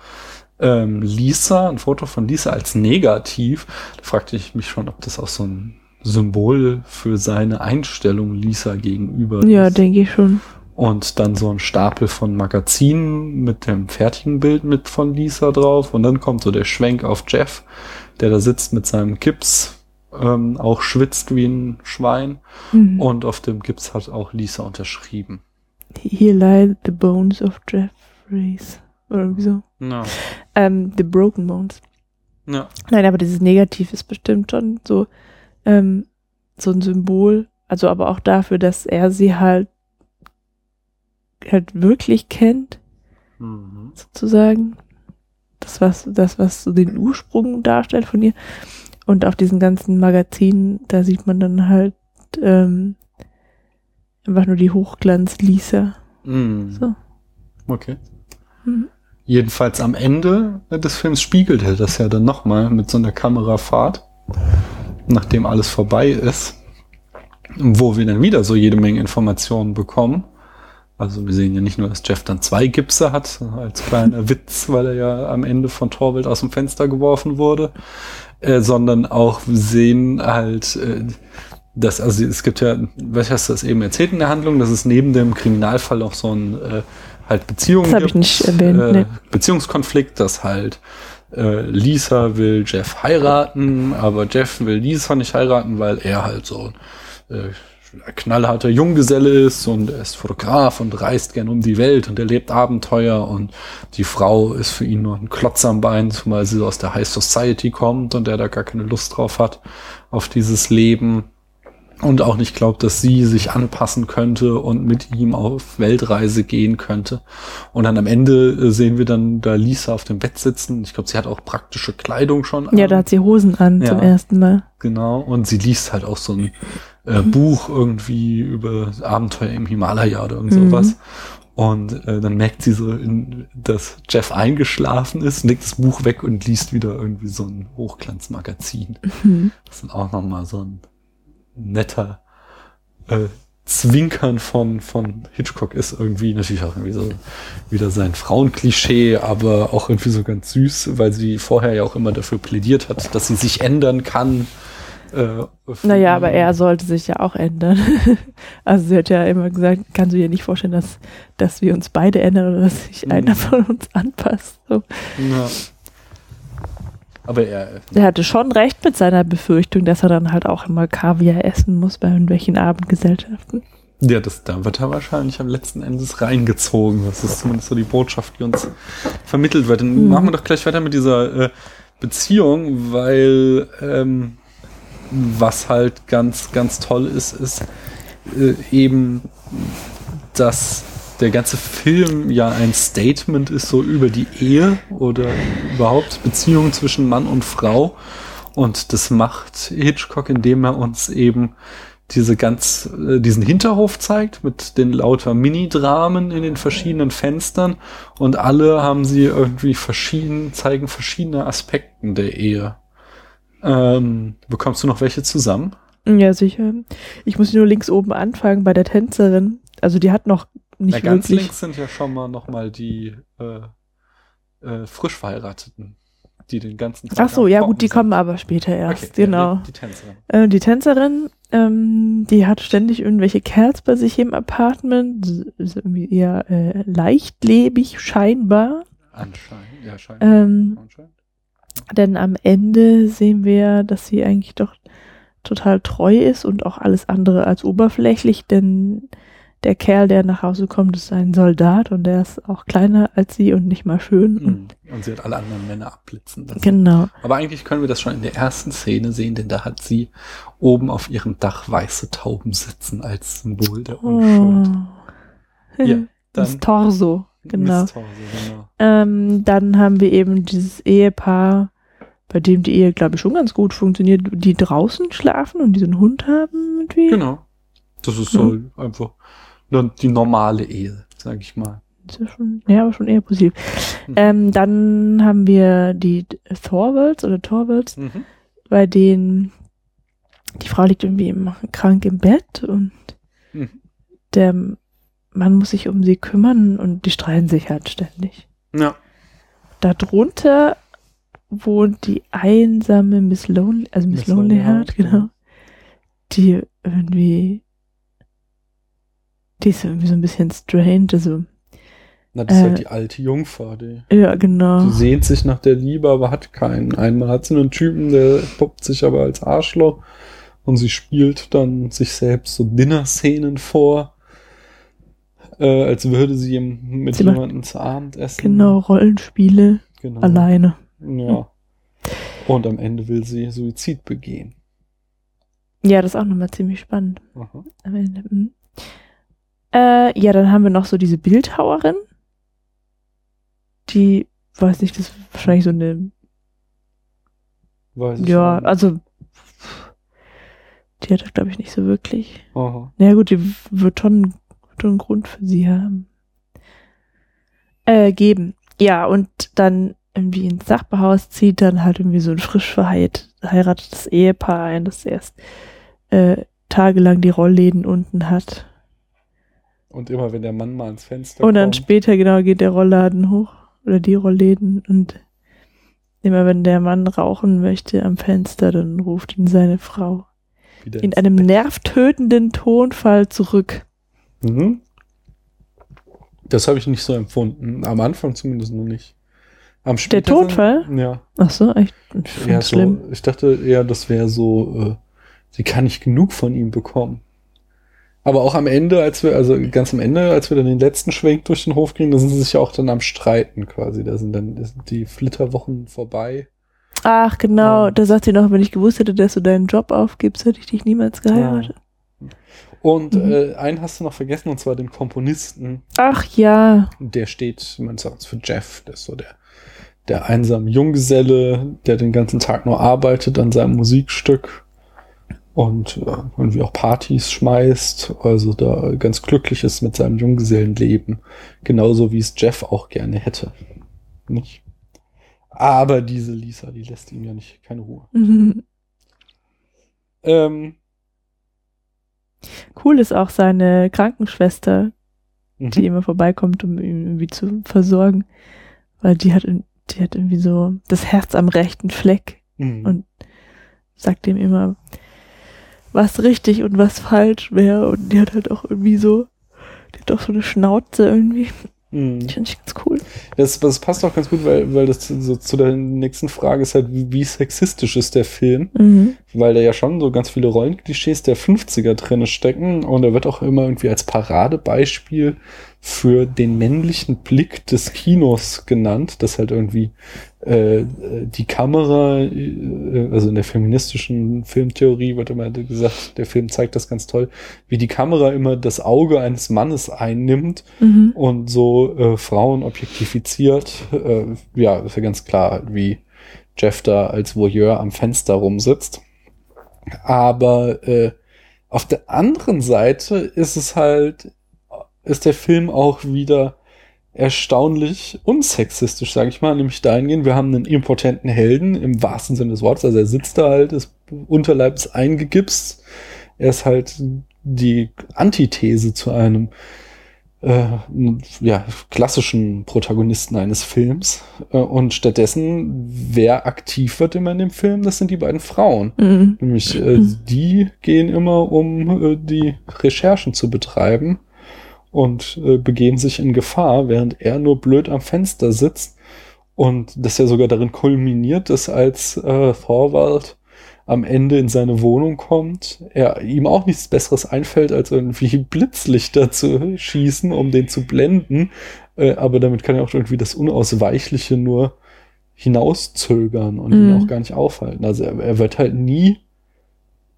ähm, Lisa, ein Foto von Lisa als negativ. Da fragte ich mich schon, ob das auch so ein Symbol für seine Einstellung Lisa gegenüber Ja, ist. denke ich schon. Und dann so ein Stapel von Magazinen mit dem fertigen Bild mit von Lisa drauf. Und dann kommt so der Schwenk auf Jeff, der da sitzt mit seinem Gips, ähm, auch schwitzt wie ein Schwein. Mhm. Und auf dem Gips hat auch Lisa unterschrieben. Here lie the bones of Jeffreys. Oder irgendwie so. Ja. Ähm, the broken bones. Ja. Nein, aber dieses Negativ ist bestimmt schon so, ähm, so ein Symbol. Also aber auch dafür, dass er sie halt halt wirklich kennt, Mhm. sozusagen. Das, was, das, was so den Ursprung darstellt von ihr. Und auf diesen ganzen Magazinen, da sieht man dann halt ähm, einfach nur die Hochglanz-Lisa. Mhm. So. Okay. Mhm. Jedenfalls am Ende des Films spiegelt er das ja dann nochmal mit so einer Kamerafahrt, nachdem alles vorbei ist, wo wir dann wieder so jede Menge Informationen bekommen. Also wir sehen ja nicht nur, dass Jeff dann zwei Gipse hat, als kleiner Witz, weil er ja am Ende von Torvald aus dem Fenster geworfen wurde, äh, sondern auch wir sehen halt, äh, dass, also es gibt ja, was hast du das eben erzählt in der Handlung, dass es neben dem Kriminalfall auch so ein äh, halt Beziehungen Das ich gibt, nicht erwähnt, äh, nee. Beziehungskonflikt, dass halt äh, Lisa will Jeff heiraten, aber Jeff will Lisa nicht heiraten, weil er halt so äh, knallharter Junggeselle ist und er ist Fotograf und reist gern um die Welt und erlebt Abenteuer und die Frau ist für ihn nur ein Klotz am Bein, zumal sie aus der High Society kommt und er da gar keine Lust drauf hat auf dieses Leben und auch nicht glaubt, dass sie sich anpassen könnte und mit ihm auf Weltreise gehen könnte. Und dann am Ende äh, sehen wir dann da Lisa auf dem Bett sitzen. Ich glaube, sie hat auch praktische Kleidung schon an. Ja, da hat sie Hosen an zum Ja. ersten Mal. Genau. Und sie liest halt auch so ein äh, Buch irgendwie über Abenteuer im Himalaya oder irgend Mhm. sowas. Und äh, dann merkt sie so, in, dass Jeff eingeschlafen ist, legt das Buch weg und liest wieder irgendwie so ein Hochglanzmagazin. Mhm. Das ist auch nochmal so ein netter äh, Zwinkern von, von Hitchcock ist irgendwie natürlich auch irgendwie so wieder sein Frauenklischee, aber auch irgendwie so ganz süß, weil sie vorher ja auch immer dafür plädiert hat, dass sie sich ändern kann. Äh, Naja, aber er sollte sich ja auch ändern. also sie hat ja immer gesagt, kannst du dir nicht vorstellen, dass, dass wir uns beide ändern oder dass sich einer Mhm. von uns anpasst. So. Ja. Aber er, Er hatte schon recht mit seiner Befürchtung, dass er dann halt auch immer Kaviar essen muss bei irgendwelchen Abendgesellschaften. ja, das, da wird er wahrscheinlich am letzten Endes reingezogen. Das ist zumindest so die Botschaft, die uns vermittelt wird. Dann Mhm. machen wir doch gleich weiter mit dieser äh, Beziehung, weil ähm, was halt ganz, ganz toll ist, ist äh, eben, dass der ganze Film ja ein Statement ist so über die Ehe oder überhaupt Beziehungen zwischen Mann und Frau. Und das macht Hitchcock, indem er uns eben diese ganz, äh, diesen Hinterhof zeigt mit den lauter Mini-Dramen in den verschiedenen Fenstern und alle haben sie irgendwie verschieden, zeigen verschiedene Aspekten der Ehe. Ähm, bekommst du noch welche zusammen? Ja, sicher. Ich muss nur links oben anfangen bei der Tänzerin. Also die hat noch nicht Na, ganz wirklich. links sind ja schon mal noch mal die äh, äh, frisch Verheirateten, die den ganzen Tag Ach so, ja gut, die sind. kommen aber später erst, Okay, genau. die- die Tänzerin. Äh, die Tänzerin, ähm, die hat ständig irgendwelche Kerls bei sich im Apartment, ist irgendwie eher äh, leichtlebig scheinbar. Anscheinend, ja, scheinbar. Ähm, denn am Ende sehen wir, dass sie eigentlich doch total treu ist und auch alles andere als oberflächlich, denn der Kerl, der nach Hause kommt, ist ein Soldat und der ist auch kleiner als sie und nicht mal schön. Und Mhm. Und sie hat alle anderen Männer abblitzen lassen. Genau. Aber eigentlich können wir das schon in der ersten Szene sehen, denn da hat sie oben auf ihrem Dach weiße Tauben sitzen als Symbol der Unschuld. Oh. Ja. Das Torso, genau. Miss Torso, genau. Ähm, dann haben wir eben dieses Ehepaar, bei dem die Ehe, glaube ich, schon ganz gut funktioniert, die draußen schlafen und die so einen Hund haben irgendwie. Genau. Das ist halt einfach die normale Ehe, sag ich mal. Ist ja schon, ja, aber schon eher positiv. Ähm, dann haben wir die Thorvalds oder Torvalds, Mhm. bei denen die Frau liegt irgendwie im, krank im Bett und Mhm. der Mann muss sich um sie kümmern und die streiten sich halt ständig. Ja. Darunter wohnt die einsame Miss Lonely, also Miss, Miss Lonely Heart, genau. Die irgendwie, die ist irgendwie so ein bisschen strange, also, Na, das ist Äh, halt die alte Jungfer, die, ja, genau. die sehnt sich nach der Liebe, aber hat keinen. Einmal hat sie einen Typen, der poppt sich aber als Arschloch und sie spielt dann sich selbst so Dinner-Szenen vor, äh, als würde sie mit Sie jemandem zu Abend essen. Genau, Rollenspiele Genau. alleine. Ja. Und am Ende will sie Suizid begehen. Ja, das ist auch nochmal ziemlich spannend. Aha. Am Ende. mhm. Äh, ja, dann haben wir noch so diese Bildhauerin. Die, weiß nicht, das ist wahrscheinlich so eine, Weiß ja, nicht. also, die hat das, glaube ich, nicht so wirklich. Aha. Na ja, gut, die wird schon, schon einen Grund für sie haben. Äh, geben. Ja, und dann irgendwie ins Sachbehaus zieht dann halt irgendwie so ein frisch verheiratetes Ehepaar ein, das erst äh, tagelang die Rollläden unten hat. Und immer wenn der Mann mal ans Fenster Und dann kommt, später genau geht der Rollladen hoch oder die Rollläden und immer wenn der Mann rauchen möchte am Fenster, dann ruft ihn seine Frau wieder in einem Bett. nervtötenden Tonfall zurück. Mhm. Das habe ich nicht so empfunden. Am Anfang zumindest noch nicht. Am Der Tonfall? Ja. Ach so, echt ich find Ja, so, schlimm. ich dachte eher, das wäre so, äh, sie kann nicht genug von ihm bekommen. Aber auch am Ende, als wir, also ganz am Ende, als wir dann den letzten Schwenk durch den Hof kriegen, da sind sie sich ja auch dann am Streiten quasi. Da sind dann da sind die Flitterwochen vorbei. Ach genau, da sagt sie noch, wenn ich gewusst hätte, dass du deinen Job aufgibst, hätte ich dich niemals geheiratet. Und Mhm. äh, einen hast du noch vergessen, und zwar den Komponisten. Ach ja, Der steht, man sagt für Jeff, der ist so der, der einsame Junggeselle, der den ganzen Tag nur arbeitet an seinem Musikstück und äh, irgendwie auch Partys schmeißt, also da ganz glücklich ist mit seinem Junggesellenleben, genauso wie es Jeff auch gerne hätte. Nicht? Aber diese Lisa, die lässt ihm ja nicht keine Ruhe. Mhm. Ähm, cool ist auch seine Krankenschwester, Mhm. die immer vorbeikommt, um ihn irgendwie zu versorgen, weil die hat, die hat irgendwie so das Herz am rechten Fleck Mhm. und sagt ihm immer, was richtig und was falsch wäre und die hat halt auch irgendwie so, die hat auch so eine Schnauze irgendwie. Mhm. Die finde ich ganz cool. Das, das passt auch ganz gut, weil, weil das so zu der nächsten Frage ist halt, wie, wie sexistisch ist der Film? Mhm. Weil da ja schon so ganz viele Rollenklischees der 50er drinne stecken und er wird auch immer irgendwie als Paradebeispiel für den männlichen Blick des Kinos genannt, dass halt irgendwie äh, die Kamera, äh, also in der feministischen Filmtheorie wird immer gesagt, der Film zeigt das ganz toll, wie die Kamera immer das Auge eines Mannes einnimmt Mhm. und so äh, Frauen objektifiziert. Äh, ja, ist ja ganz klar, wie Jeff da als Voyeur am Fenster rumsitzt. Aber äh, auf der anderen Seite ist es halt, ist der Film auch wieder erstaunlich unsexistisch, sage ich mal, nämlich dahingehend, wir haben einen impotenten Helden im wahrsten Sinne des Wortes, also er sitzt da halt, ist Unterleib ist eingegipst, er ist halt die Antithese zu einem äh, ja, klassischen Protagonisten eines Films. Äh, und stattdessen, wer aktiv wird immer in dem Film, das sind die beiden Frauen. Mhm. Nämlich, äh, die gehen immer, um äh, die Recherchen zu betreiben und äh, begeben sich in Gefahr, während er nur blöd am Fenster sitzt. Und das ja sogar darin kulminiert, dass als äh, Thorwald am Ende in seine Wohnung kommt, er ihm auch nichts Besseres einfällt, als irgendwie Blitzlichter zu schießen, um den zu blenden. Äh, aber damit kann er auch irgendwie das Unausweichliche nur hinauszögern und ihn Mhm. auch gar nicht aufhalten. Also er, er wird halt nie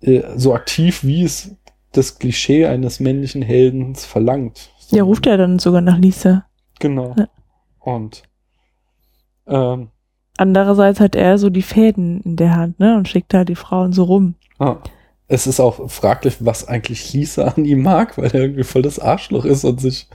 äh, so aktiv, wie es das Klischee eines männlichen Heldens verlangt, Ja, ruft er dann sogar nach Lisa. Genau. Ja. Und ähm, Andererseits hat er so die Fäden in der Hand, ne? Und schickt da die Frauen so rum. ah, es ist auch fraglich, was eigentlich Lisa an ihm mag, weil er irgendwie voll das Arschloch ist und sich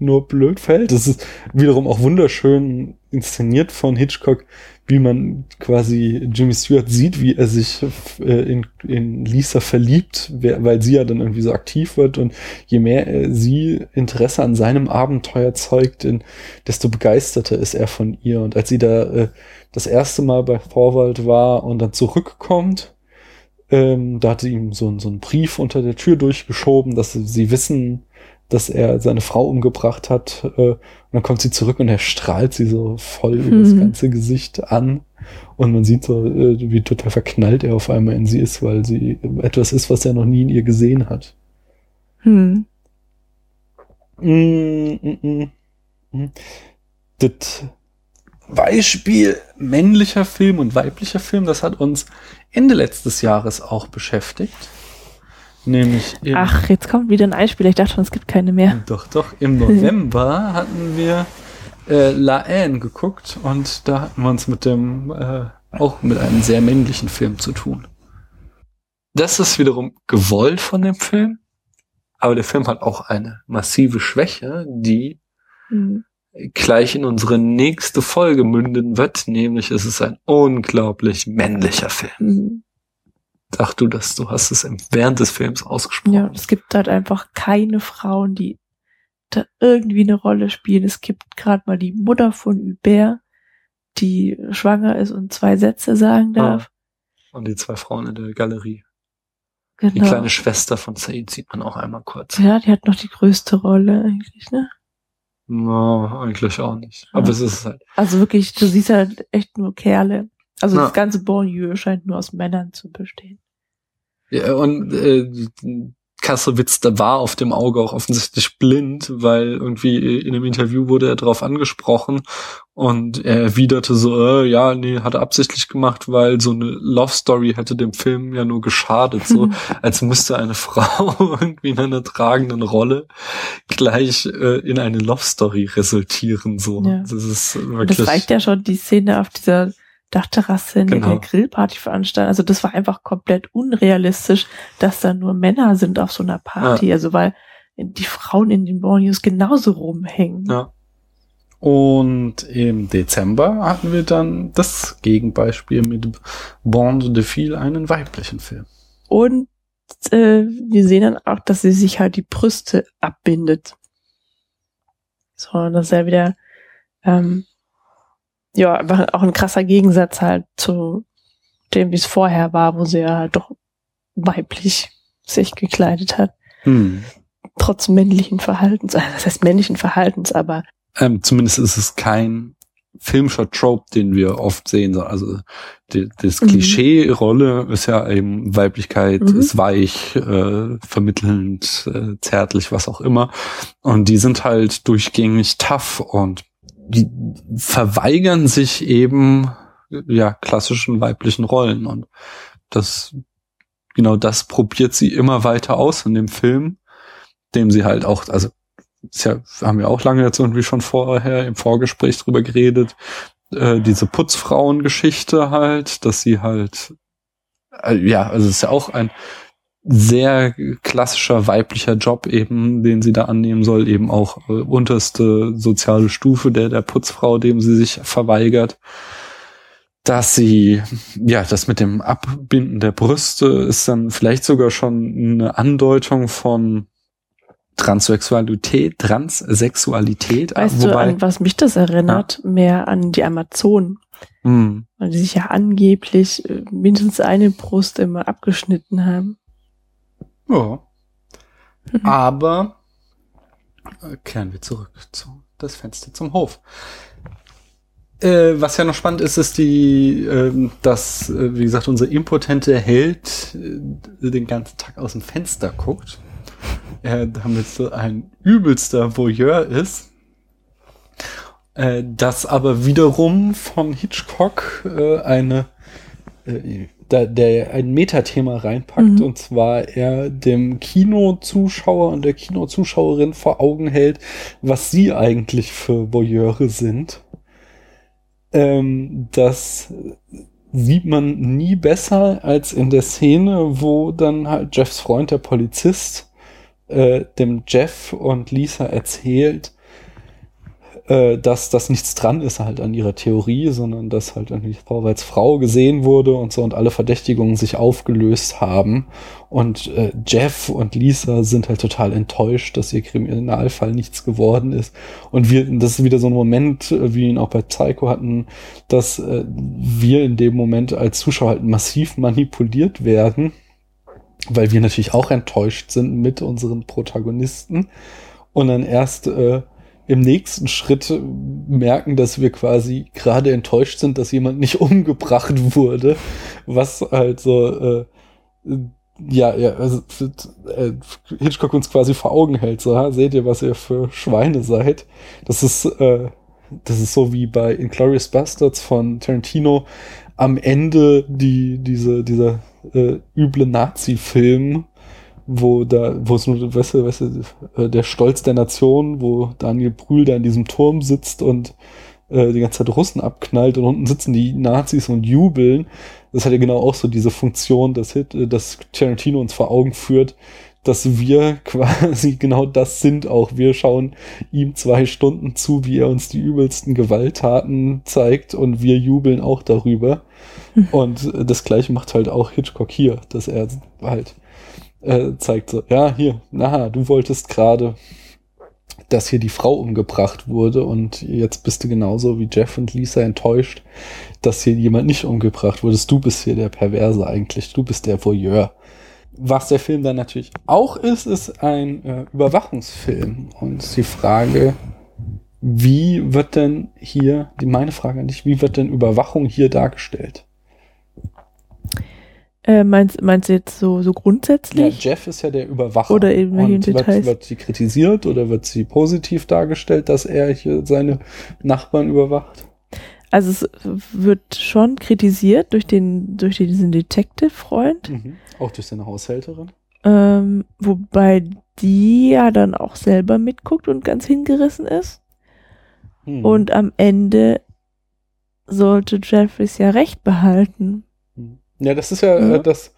nur blöd fällt. Das ist wiederum auch wunderschön inszeniert von Hitchcock, wie man quasi Jimmy Stewart sieht, wie er sich äh, in, in Lisa verliebt, weil sie ja dann irgendwie so aktiv wird und je mehr äh, sie Interesse an seinem Abenteuer zeugt, in, desto begeisterter ist er von ihr. Und als sie da äh, das erste Mal bei Vorwald war und dann zurückkommt, ähm, da hatte ihm so, so ein Brief unter der Tür durchgeschoben, dass sie, sie wissen, dass er seine Frau umgebracht hat. Äh, und dann kommt sie zurück und er strahlt sie so voll über das Mhm. ganze Gesicht an. Und man sieht so, äh, wie total verknallt er auf einmal in sie ist, weil sie etwas ist, was er noch nie in ihr gesehen hat. Hm. Mm, mm, mm, mm. Das Beispiel männlicher Film und weiblicher Film, das hat uns Ende letztes Jahres auch beschäftigt. Nämlich im, Ach, jetzt kommt wieder ein Einspieler. Ich dachte schon, es gibt keine mehr. doch, doch, im November hatten wir äh, La Haine geguckt und da hatten wir uns mit dem, äh, auch mit einem sehr männlichen Film zu tun. Das ist wiederum gewollt von dem Film, aber der Film hat auch eine massive Schwäche, die Hm. gleich in unsere nächste Folge münden wird, nämlich es ist ein unglaublich männlicher Film. Hm. Sag du das, du hast es während des Films ausgesprochen. Ja, es gibt halt einfach keine Frauen, die da irgendwie eine Rolle spielen. Es gibt gerade mal die Mutter von Hubert, die schwanger ist und zwei Sätze sagen darf. Und die zwei Frauen in der Galerie. Die Genau. kleine Schwester von Said sieht man auch einmal kurz. Ja, die hat noch die größte Rolle eigentlich, ne? No, eigentlich auch nicht. Aber Ja. es ist halt. Also wirklich, du siehst halt echt nur Kerle. Also Ja. das ganze Banlieue scheint nur aus Männern zu bestehen. Ja, und äh, Kassowitz, da war auf dem Auge auch offensichtlich blind, weil irgendwie in einem Interview wurde er darauf angesprochen und er erwiderte so, äh, ja, nee, hat er absichtlich gemacht, weil so eine Love Story hätte dem Film ja nur geschadet, so als müsste eine Frau irgendwie in einer tragenden Rolle gleich äh, in eine Love Story resultieren, so. Ja. Das ist wirklich. das reicht ja schon, die Szene auf dieser Dachterrasse, in der Genau. der Grillparty veranstaltet. Also das war einfach komplett unrealistisch, dass da nur Männer sind auf so einer Party. Also weil die Frauen in den Bonnies genauso rumhängen. Ja. Und im Dezember hatten wir dann das Gegenbeispiel mit Bond de Fille, einen weiblichen Film. Und äh, wir sehen dann auch, dass sie sich halt die Brüste abbindet. So, das ist ja wieder ähm, ja, einfach auch ein krasser Gegensatz halt zu dem, wie es vorher war, wo sie ja halt doch weiblich sich gekleidet hat. Hm. Trotz männlichen Verhaltens, äh, das heißt männlichen Verhaltens, aber Ähm, zumindest ist es kein filmischer Trope, den wir oft sehen. So, Also die, das Mhm. Klischee-Rolle ist ja eben Weiblichkeit, Mhm. ist weich, äh, vermittelnd, äh, zärtlich, was auch immer. Und die sind halt durchgängig tough und die verweigern sich eben ja klassischen weiblichen Rollen. Und das genau das probiert sie immer weiter aus in dem Film, dem sie halt auch also ist ja, haben wir auch lange jetzt irgendwie schon vorher im Vorgespräch drüber geredet, äh, diese Putzfrauengeschichte halt, dass sie halt, äh, ja, also es ist ja auch ein sehr klassischer weiblicher Job eben, den sie da annehmen soll, eben auch äh, unterste soziale Stufe der, der Putzfrau, dem sie sich verweigert. Dass sie, ja, das mit dem Abbinden der Brüste ist dann vielleicht sogar schon eine Andeutung von Transsexualität, Transsexualität, weißt du, an was mich das erinnert? Mehr an die Amazonen. Hm. Weil die sich ja angeblich äh, mindestens eine Brust immer abgeschnitten haben. Ja. Aber äh, kehren wir zurück zu das Fenster zum Hof. Äh, was ja noch spannend ist, ist die, ähm, dass, äh, wie gesagt, unser impotente Held äh, den ganzen Tag aus dem Fenster guckt. Er damit so ein übelster Voyeur ist. Äh, das aber wiederum von Hitchcock äh, eine äh, da, der ein Metathema reinpackt Mhm. und zwar er dem Kinozuschauer und der Kinozuschauerin vor Augen hält, was sie eigentlich für Voyeure sind. Ähm, das sieht man nie besser als in der Szene, wo dann halt Jeffs Freund, der Polizist, äh, dem Jeff und Lisa erzählt, äh, dass das nichts dran ist halt an ihrer Theorie, sondern dass halt irgendwie Frau als Frau gesehen wurde und so und alle Verdächtigungen sich aufgelöst haben. Und äh, Jeff und Lisa sind halt total enttäuscht, dass ihr Kriminalfall nichts geworden ist. Und wir, das ist wieder so ein Moment, äh, wie ihn auch bei Psycho hatten, dass äh, wir in dem Moment als Zuschauer halt massiv manipuliert werden, weil wir natürlich auch enttäuscht sind mit unseren Protagonisten und dann erst äh, im nächsten Schritt merken, dass wir quasi gerade enttäuscht sind, dass jemand nicht umgebracht wurde, was halt so äh, ja, ja, also äh, Hitchcock uns quasi vor Augen hält, so, ha, seht ihr, was ihr für Schweine seid. Das ist, äh, das ist so wie bei Inglourious Bastards von Tarantino am Ende die, diese, dieser äh, üble Nazi-Film, wo da, wo es nur, weißt du, weißt du, äh, der Stolz der Nation, wo Daniel Brühl da in diesem Turm sitzt und äh, die ganze Zeit Russen abknallt und unten sitzen die Nazis und jubeln. Das hat ja genau auch so diese Funktion, dass, Hit, äh, dass Tarantino uns vor Augen führt, dass wir quasi genau das sind auch. Wir schauen ihm zwei Stunden zu, wie er uns die übelsten Gewalttaten zeigt und wir jubeln auch darüber. Und äh, das gleiche macht halt auch Hitchcock hier, dass er halt äh, zeigt so, ja, hier, na, du wolltest gerade, dass hier die Frau umgebracht wurde und jetzt bist du genauso wie Jeff und Lisa enttäuscht, dass hier jemand nicht umgebracht wurde. Du bist hier der Perverse eigentlich, du bist der Voyeur. Was der Film dann natürlich auch ist, ist ein äh, Überwachungsfilm. Und die Frage, wie wird denn hier, die meine Frage an dich, wie wird denn Überwachung hier dargestellt? Äh, meinst, meinst du jetzt so, so Ja, grundsätzlich? Jeff ist ja der Überwacher. Oder welchen Und wird, Details? wird sie kritisiert oder wird sie positiv dargestellt, dass er hier seine Nachbarn überwacht? Also es wird schon kritisiert durch den, durch diesen Detective-Freund, Mhm. Auch durch seine Haushälterin. ähm, wobei die ja dann auch selber mitguckt und ganz hingerissen ist. Hm. Und am Ende sollte Jeffries ja recht behalten. Ja, das ist ja Mhm. äh, das,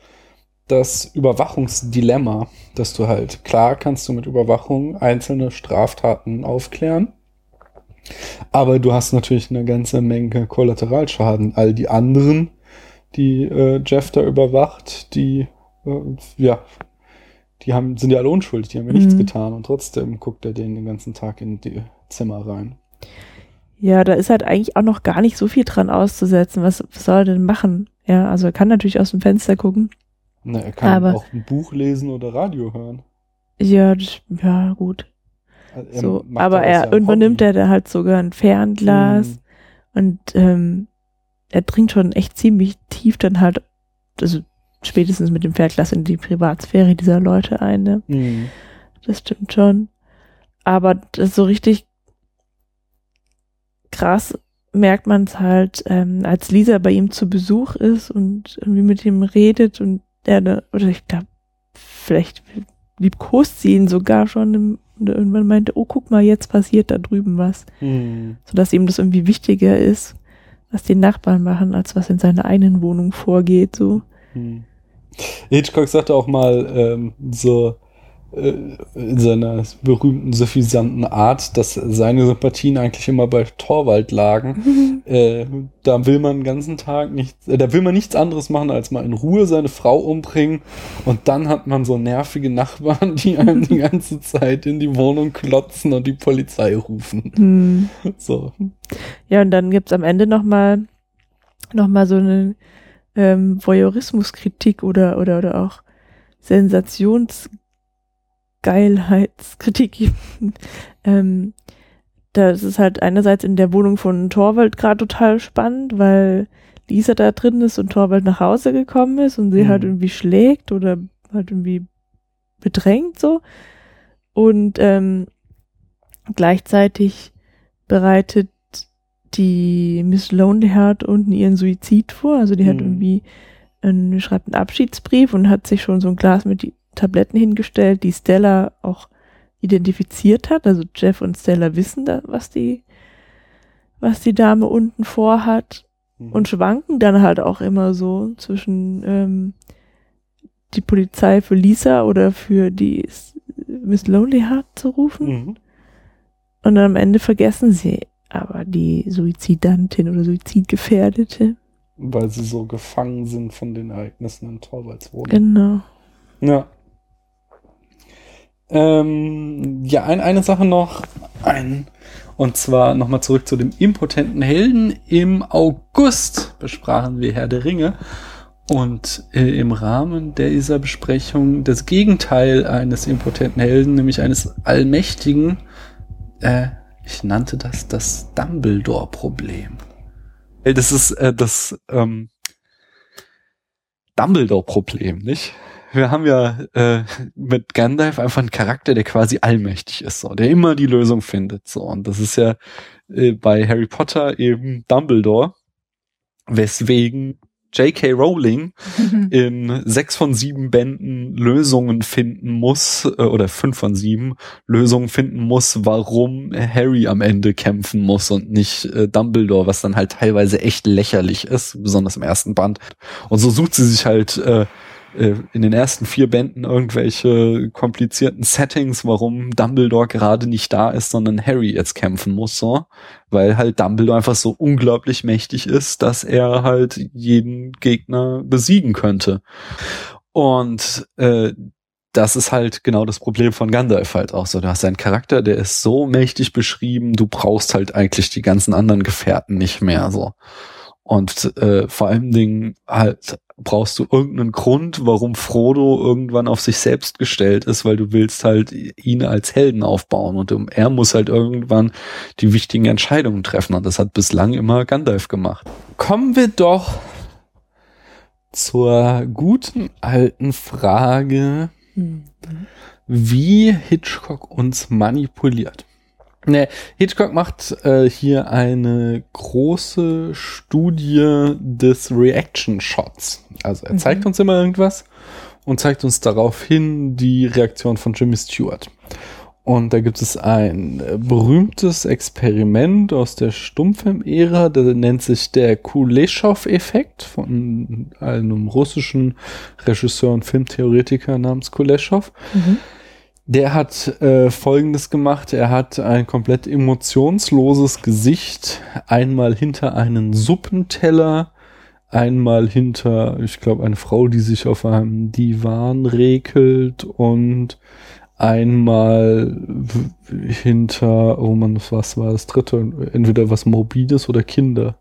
das Überwachungsdilemma, dass du halt, klar kannst du mit Überwachung einzelne Straftaten aufklären, aber du hast natürlich eine ganze Menge Kollateralschaden. All die anderen, die äh, Jeff da überwacht, die, äh, ja, die haben, sind ja alle unschuldig, die haben ja nichts Mhm. getan und trotzdem guckt er denen den ganzen Tag in die Zimmer rein. Ja, da ist halt eigentlich auch noch gar nicht so viel dran auszusetzen. Was, was soll er denn machen? Ja, also er kann natürlich aus dem Fenster gucken. Na, er kann Aber- auch ein Buch lesen oder Radio hören. Ja, das, ja, gut. Also er So, aber er irgendwann Hobby. nimmt er da halt sogar ein Fernglas Mhm. und ähm, er dringt schon echt ziemlich tief dann halt, also spätestens mit dem Fernglas in die Privatsphäre dieser Leute ein. Ne? Mhm. Das stimmt schon. Aber das so richtig krass merkt man es halt, ähm, als Lisa bei ihm zu Besuch ist und irgendwie mit ihm redet und er, da, oder ich glaube, vielleicht liebkost sie ihn sogar schon im, und irgendwann meinte, oh, guck mal, jetzt passiert da drüben was. Mhm. Sodass ihm das irgendwie wichtiger ist, was die Nachbarn machen, als was in seiner eigenen Wohnung vorgeht, so. Hm. Hitchcock sagte auch mal ähm, so in seiner berühmten suffisanten Art, dass seine Sympathien eigentlich immer bei Torwald lagen. äh, da will man den ganzen Tag nichts, äh, da will man nichts anderes machen, als mal in Ruhe seine Frau umbringen und dann hat man so nervige Nachbarn, die einem die ganze Zeit in die Wohnung klotzen und die Polizei rufen. Hm. So. Ja, und dann gibt's am Ende nochmal noch mal so eine ähm, Voyeurismuskritik oder, oder, oder auch Sensationsgeilheitskritik. ähm, das ist halt einerseits in der Wohnung von Torwald gerade total spannend, weil Lisa da drin ist und Torwald nach Hause gekommen ist und sie Mhm. halt irgendwie schlägt oder halt irgendwie bedrängt so. Und ähm, gleichzeitig bereitet die Miss Lonelyheart unten ihren Suizid vor. Also die hat Mhm. irgendwie und schreibt einen Abschiedsbrief und hat sich schon so ein Glas mit die Tabletten hingestellt, die Stella auch identifiziert hat. Also Jeff und Stella wissen da, was die, was die Dame unten vorhat und schwanken dann halt auch immer so zwischen ähm, die Polizei für Lisa oder für die Miss Lonely Heart zu rufen. Mhm. Und dann am Ende vergessen sie aber die Suizidantin oder Suizidgefährdete. Weil sie so gefangen sind von den Ereignissen in Torvaldswohnung. Genau. Ja. Ähm, ja, ein, eine Sache noch. Ein, und zwar nochmal zurück zu dem impotenten Helden. Im August besprachen wir Herr der Ringe. Und äh, im Rahmen dieser Besprechung das Gegenteil eines impotenten Helden, nämlich eines allmächtigen, äh, ich nannte das das Dumbledore-Problem. Das ist äh, das ähm, Dumbledore-Problem, nicht? Wir haben ja äh, mit Gandalf einfach einen Charakter, der quasi allmächtig ist, so, der immer die Lösung findet. So. Und das ist ja äh, bei Harry Potter eben Dumbledore, weswegen J.K. Rowling in sechs von sieben Bänden Lösungen finden muss, äh, oder fünf von sieben Lösungen finden muss, warum Harry am Ende kämpfen muss und nicht äh, Dumbledore, was dann halt teilweise echt lächerlich ist, besonders im ersten Band. Und so sucht sie sich halt äh, äh, in den ersten vier Bänden irgendwelche komplizierten Settings, warum Dumbledore gerade nicht da ist, sondern Harry jetzt kämpfen muss, so. Weil halt Dumbledore einfach so unglaublich mächtig ist, dass er halt jeden Gegner besiegen könnte. Und äh, das ist halt genau das Problem von Gandalf halt auch so. Du hast einen Charakter, der ist so mächtig beschrieben, du brauchst halt eigentlich die ganzen anderen Gefährten nicht mehr so. Und äh, vor allen Dingen halt brauchst du irgendeinen Grund, warum Frodo irgendwann auf sich selbst gestellt ist, weil du willst halt ihn als Helden aufbauen und um- er muss halt irgendwann die wichtigen Entscheidungen treffen und das hat bislang immer Gandalf gemacht. Kommen wir doch zur guten alten Frage, wie Hitchcock uns manipuliert. Ne, Hitchcock macht äh, hier eine große Studie des Reaction Shots. Also er zeigt Mhm. uns immer irgendwas und zeigt uns daraufhin die Reaktion von Jimmy Stewart. Und da gibt es ein äh, berühmtes Experiment aus der Stummfilm-Ära, der nennt sich der Kuleshov-Effekt von einem russischen Regisseur und Filmtheoretiker namens Kuleshov. Der hat äh, Folgendes gemacht. Er hat ein komplett emotionsloses Gesicht einmal hinter einen Suppenteller, einmal hinter, ich glaube, eine Frau, die sich auf einem Divan regelt und einmal hinter, oh man, was war das dritte? Entweder was Morbides oder Kinder.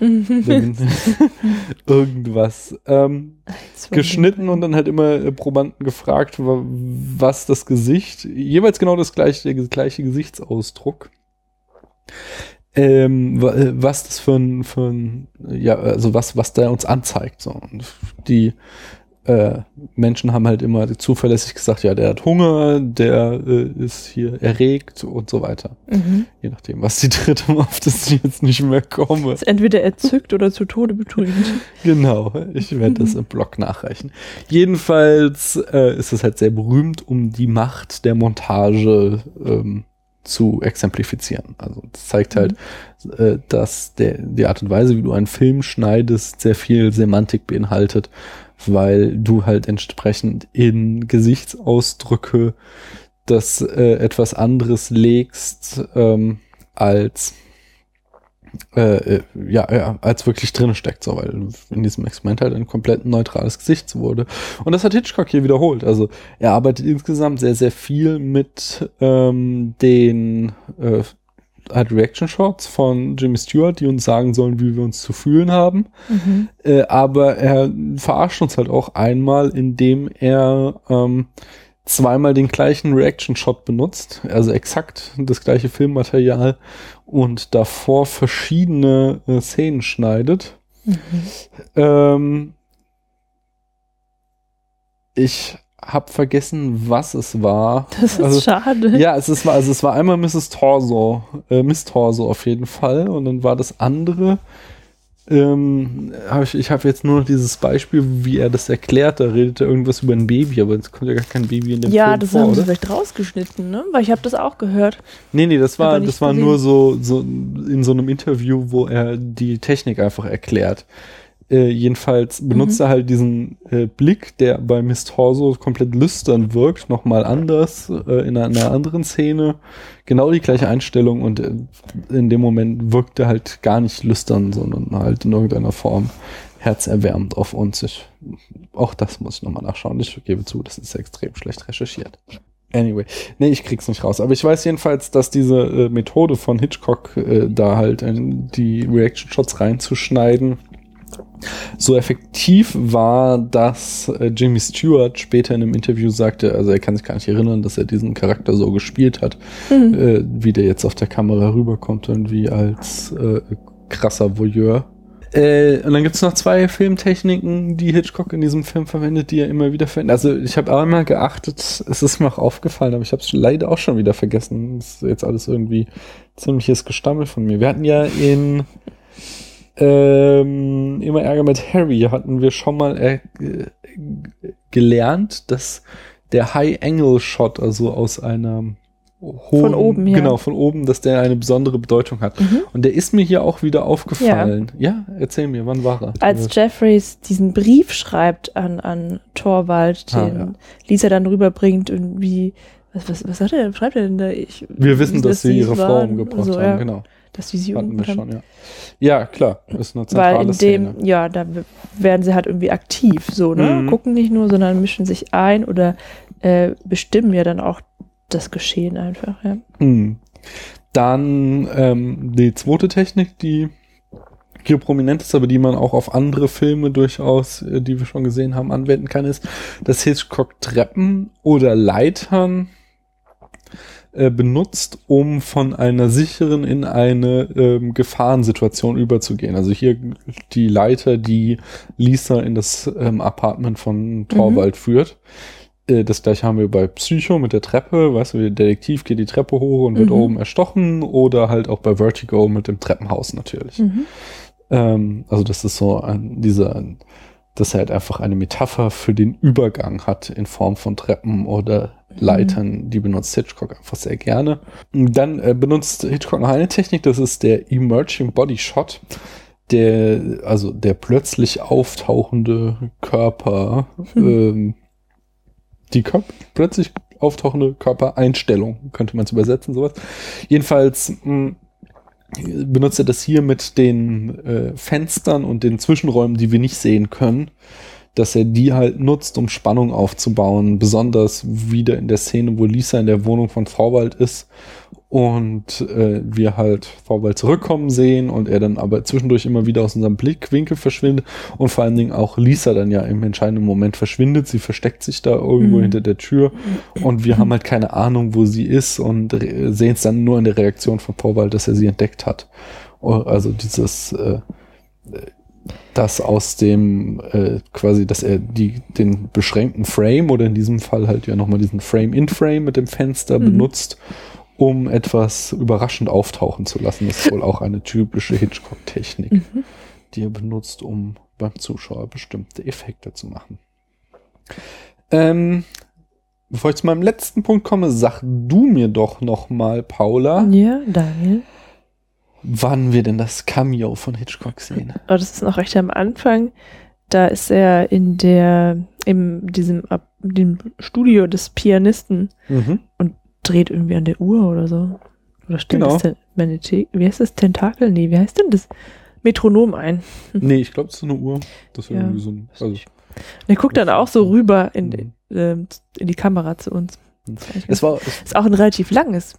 Irgendwas. Ähm, geschnitten und dann halt immer äh, Probanden gefragt, wa- was das Gesicht, jeweils genau das gleiche, der gleiche Gesichtsausdruck. Ähm, äh, was das für ein, für ein, ja, also was, was der uns anzeigt. So. Und die äh, Menschen haben halt immer zuverlässig gesagt, ja, der hat Hunger, der äh, ist hier erregt und so weiter. Mhm. Je nachdem, was die dritte auf das ich jetzt nicht mehr komme. Ist entweder erzückt oder zu Tode betrübt. Genau, ich werde das im Blog nachreichen. Jedenfalls äh, ist es halt sehr berühmt, um die Macht der Montage ähm, zu exemplifizieren. Also das zeigt halt, äh, dass der, die Art und Weise, wie du einen Film schneidest, sehr viel Semantik beinhaltet, weil du halt entsprechend in Gesichtsausdrücke das äh, etwas anderes legst ähm, als äh, äh, ja, ja, als wirklich drin steckt, so, weil in diesem Experiment halt ein komplett neutrales Gesicht wurde. Und das hat Hitchcock hier wiederholt. Also er arbeitet insgesamt sehr, sehr viel mit ähm, den äh, halt Reaction Shots von Jimmy Stewart, die uns sagen sollen, wie wir uns zu fühlen haben. Mhm. Äh, aber er verarscht uns halt auch einmal, indem er ähm, zweimal den gleichen Reaction-Shot benutzt, also exakt das gleiche Filmmaterial und davor verschiedene äh, Szenen schneidet. Ähm, ich habe vergessen, was es war. Das ist schade. Ja, es ist, also es war einmal Mrs. Torso, äh, Miss Torso auf jeden Fall und dann war das andere ähm, hab ich, ich habe jetzt nur noch dieses Beispiel, wie er das erklärt. Da redet er irgendwas über ein Baby, aber es kommt ja gar kein Baby in dem Ja, Film das vor, haben sie vielleicht rausgeschnitten, ne? Weil ich habe das auch gehört. Nee, nee, das war, das war gesehen. nur so, so in so einem Interview, wo er die Technik einfach erklärt. Äh, jedenfalls benutzt Mhm. er halt diesen äh, Blick, der bei Miss Torso komplett lüstern wirkt, nochmal anders, äh, in einer anderen Szene. Genau die gleiche Einstellung und äh, in dem Moment wirkt er halt gar nicht lüstern, sondern halt in irgendeiner Form herzerwärmend auf uns. Ich, auch das muss ich nochmal nachschauen. Ich gebe zu, das ist extrem schlecht recherchiert. Anyway, nee, ich krieg's nicht raus. Aber ich weiß jedenfalls, dass diese äh, Methode von Hitchcock, äh, da halt äh, die Reaction-Shots reinzuschneiden, so effektiv war, dass äh, Jimmy Stewart später in einem Interview sagte, also er kann sich gar nicht erinnern, dass er diesen Charakter so gespielt hat, Mhm. äh, wie der jetzt auf der Kamera rüberkommt und wie als äh, krasser Voyeur. Äh, und dann gibt's noch zwei Filmtechniken, die Hitchcock in diesem Film verwendet, die er immer wieder verwendet. Also ich habe einmal geachtet, es ist mir auch aufgefallen, aber ich habe es leider auch schon wieder vergessen. Das ist jetzt alles irgendwie ziemliches Gestammel von mir. Wir hatten ja in ähm, immer Ärger mit Harry hatten wir schon mal äh, gelernt, dass der High-Angle-Shot, also aus einer hohen, Von oben, ja. genau, von oben, dass der eine besondere Bedeutung hat. Mhm. Und der ist mir hier auch wieder aufgefallen. Ja, erzähl mir, wann war er? Als Jeffreys diesen Brief schreibt an, an Torwald, Ah, den ja. Lisa dann rüberbringt, irgendwie, was, was, was hat er denn, schreibt er denn da? Ich, Wir wissen, dass sie ihre Frau umgebracht so, haben, ja, genau. Dass sie sie Hatten wir umgebracht schon, ja. Ja, klar, ist eine zentrale Weil in Szene. dem, ja, da werden sie halt irgendwie aktiv, so, ne? Mhm. Gucken nicht nur, sondern mischen sich ein oder äh, bestimmen ja dann auch das Geschehen einfach, ja. Hm. Dann ähm, die zweite Technik, die hier prominent ist, aber die man auch auf andere Filme durchaus, äh, die wir schon gesehen haben, anwenden kann, ist, dass Hitchcock Treppen oder Leitern äh, benutzt, um von einer sicheren in eine ähm, Gefahrensituation überzugehen. Also hier die Leiter, die Lisa in das ähm, Apartment von Torwald führt. Äh, Das gleiche haben wir bei Psycho mit der Treppe, weißt du, der Detektiv geht die Treppe hoch und wird Mhm. oben erstochen oder halt auch bei Vertigo mit dem Treppenhaus natürlich. Mhm. Ähm, also das ist so ein, dieser, dass er halt einfach eine Metapher für den Übergang hat in Form von Treppen oder Leitern, die benutzt Hitchcock einfach sehr gerne. Und Dann äh, benutzt Hitchcock noch eine Technik, das ist der Emerging Body Shot. Der, also der plötzlich auftauchende Körper, ähm, die Kör plötzlich auftauchende Körpereinstellung, könnte man es übersetzen, sowas. Jedenfalls mh, benutzt er das hier mit den äh, Fenstern und den Zwischenräumen, die wir nicht sehen können, dass er die halt nutzt, um Spannung aufzubauen, besonders wieder in der Szene, wo Lisa in der Wohnung von Vorwald ist und äh, wir halt Vorwald zurückkommen sehen und er dann aber zwischendurch immer wieder aus unserem Blickwinkel verschwindet und vor allen Dingen auch Lisa dann ja im entscheidenden Moment verschwindet. Sie versteckt sich da irgendwo Mhm. hinter der Tür und wir haben halt keine Ahnung, wo sie ist und sehen es dann nur in der Reaktion von Vorwald, dass er sie entdeckt hat. Oh, Also dieses äh, das aus dem äh, quasi, dass er die den beschränkten Frame oder in diesem Fall halt ja nochmal diesen Frame-in-Frame mit dem Fenster Mhm. benutzt, um etwas überraschend auftauchen zu lassen. Das ist wohl auch eine typische Hitchcock-Technik, Mhm. die er benutzt, um beim Zuschauer bestimmte Effekte zu machen. Ähm, bevor ich zu meinem letzten Punkt komme, sag du mir doch noch mal, Paula, Ja, Daniel. Wann wir denn das Cameo von Hitchcock sehen. Aber das ist noch recht am Anfang. Da ist er in der, in diesem Ab- dem Studio des Pianisten Mhm. und dreht irgendwie an der Uhr oder so. Oder stellt Genau. das Manete- wie heißt das? Tentakel? Nee, wie heißt denn das? Metronom ein. Nee, ich glaube, es ist so eine Uhr. Das Ja. irgendwie so ein, also, Und er guckt dann auch so rüber in, ähm, in die Kamera zu uns. Das Es ganz- war- es- ist auch ein relativ langes.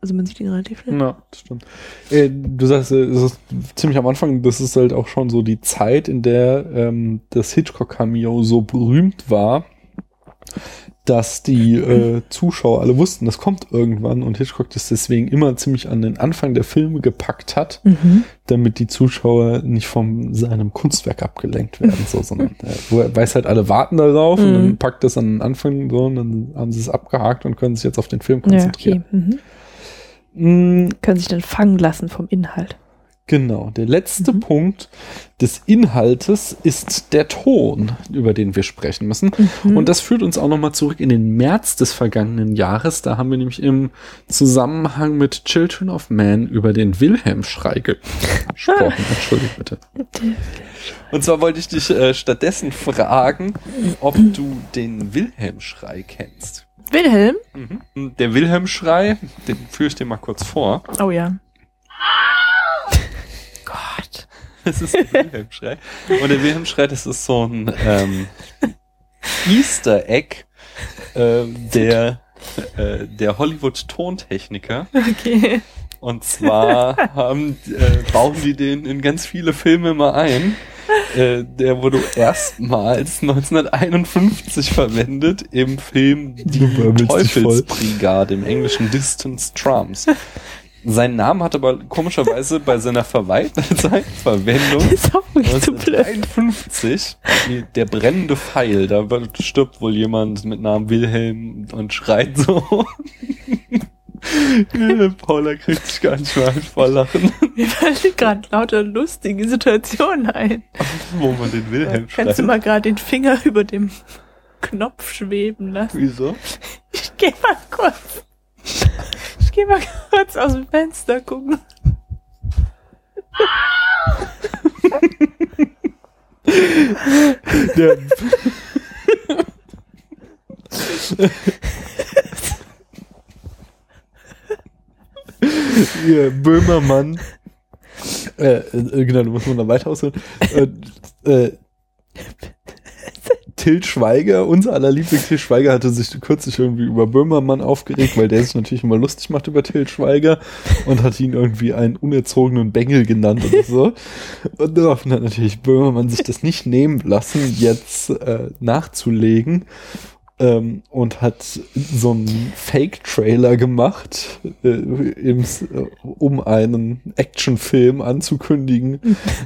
Also man sieht ihn relativ lang. Ja, das stimmt. Äh, du sagst, äh, es ist ziemlich am Anfang, das ist halt auch schon so die Zeit, in der ähm, das Hitchcock-Cameo so berühmt war, dass die äh, Zuschauer alle wussten, das kommt irgendwann und Hitchcock das deswegen immer ziemlich an den Anfang der Filme gepackt hat, Mhm. damit die Zuschauer nicht von seinem Kunstwerk abgelenkt werden, so, sondern äh, wo er weiß halt, alle warten darauf und Mhm. dann packt das an den Anfang so und dann haben sie es abgehakt und können sich jetzt auf den Film Ja, konzentrieren. okay. Mhm. Mm, Können sich dann fangen lassen vom Inhalt. Genau, der letzte Punkt des Inhaltes ist der Ton, über den wir sprechen müssen. Mhm. Und das führt uns auch nochmal zurück in den März des vergangenen Jahres. Da haben wir nämlich im Zusammenhang mit Children of Man über den Wilhelm-Schrei gesprochen. Entschuldige bitte. Und zwar wollte ich dich äh, stattdessen fragen, ob du den Wilhelm-Schrei kennst. Wilhelm? Mhm. Der Wilhelm-Schrei, den führe ich dir mal kurz vor. Oh ja. Das ist der Wilhelm-Schrei. Und der Wilhelm-Schrei, das ist so ein ähm, Easter Egg äh, der, äh, der Hollywood-Tontechniker. Okay. Und zwar haben, äh, bauen die den in ganz viele Filme mal ein. Äh, der wurde erstmals 1951 verwendet im Film Die. Teufelsbrigade, im englischen Distance Trumps. Sein Name hat aber komischerweise bei seiner Verwendung ist auch wirklich zu blöd. 1953 die- der brennende Pfeil, da stirbt wohl jemand mit Namen Wilhelm und schreit so. Paula kriegt sich gar nicht mehr vor Lachen, Mir fallen gerade lauter lustige Situationen ein. wo man den Wilhelm schreit. Kannst du mal gerade den Finger über dem Knopf schweben lassen? Wieso? Ich geh mal kurz. Ich geh mal kurz aus dem Fenster gucken. Der Hier, Böhmermann. Äh, äh, genau, da muss man da weiter ausholen. Äh, äh, Til Schweiger, unser aller Liebling Til Schweiger, hatte sich kürzlich irgendwie über Böhmermann aufgeregt, weil der sich natürlich immer lustig macht über Til Schweiger und hat ihn irgendwie einen unerzogenen Bengel genannt oder so. Und daraufhin hat natürlich Böhmermann sich das nicht nehmen lassen, jetzt äh, nachzulegen ähm, und hat so einen Fake-Trailer gemacht, äh, im, äh, um einen Actionfilm anzukündigen,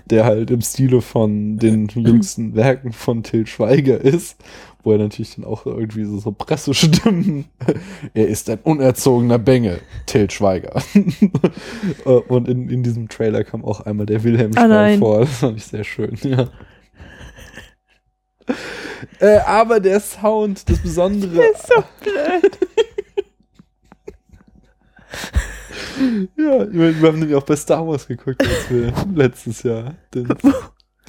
der halt im Stile von den jüngsten Werken von Til Schweiger ist, wo er natürlich dann auch irgendwie so, so Pressestimmen, er ist ein unerzogener Bengel, Til Schweiger. Äh, und in, in diesem Trailer kam auch einmal der wilhelm Ah, nein. vor, das fand ich sehr schön, ja. Äh, aber der Sound, das Besondere. Das ist so blöd. ja, ich wir haben ja auch bei Star Wars geguckt, als wir letztes Jahr den,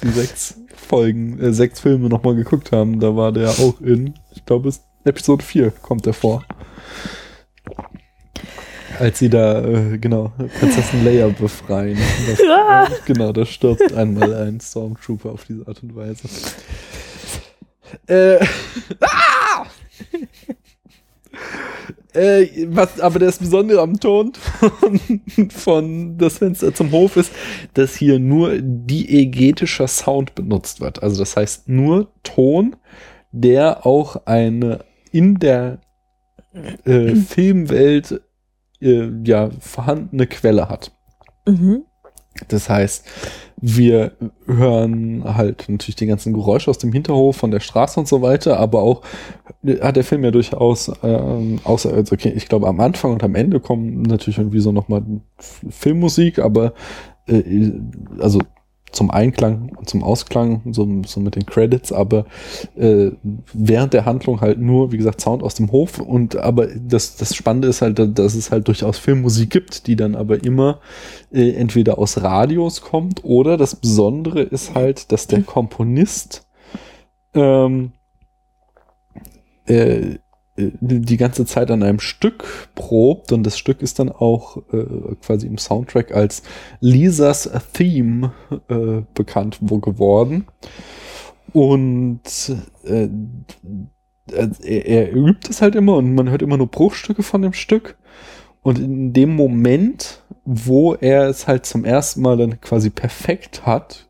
die sechs Folgen, äh, sechs Filme nochmal geguckt haben. Da war der auch in, ich glaube, es Episode 4 kommt der vor. Als sie da, äh, genau, Prinzessin Leia befreien. Das, genau, da stirbt einmal ein Stormtrooper auf diese Art und Weise. Äh, ah! Äh, was aber das Besondere am Ton von, von das Fenster zum Hof ist, dass hier nur diegetischer Sound benutzt wird. Also das heißt nur Ton, der auch eine in der äh, Filmwelt äh, ja vorhandene Quelle hat. Mhm. Das heißt, wir hören halt natürlich die ganzen Geräusche aus dem Hinterhof von der Straße und so weiter, aber auch hat der Film ja durchaus, ähm, außer, also okay, ich glaube am Anfang und am Ende kommen natürlich irgendwie so nochmal Filmmusik, aber äh, also zum Einklang und zum Ausklang, so, so mit den Credits, aber äh, während der Handlung halt nur, wie gesagt, Sound aus dem Hof und aber das, das Spannende ist halt, dass es halt durchaus Filmmusik gibt, die dann aber immer äh, entweder aus Radios kommt oder das Besondere ist halt, dass der Komponist ähm, äh, die ganze Zeit an einem Stück probt und das Stück ist dann auch äh, quasi im Soundtrack als Lisas Theme äh, bekannt wo geworden. Und äh, äh, er, er übt es halt immer und man hört immer nur Bruchstücke von dem Stück. Und in dem Moment, wo er es halt zum ersten Mal dann quasi perfekt hat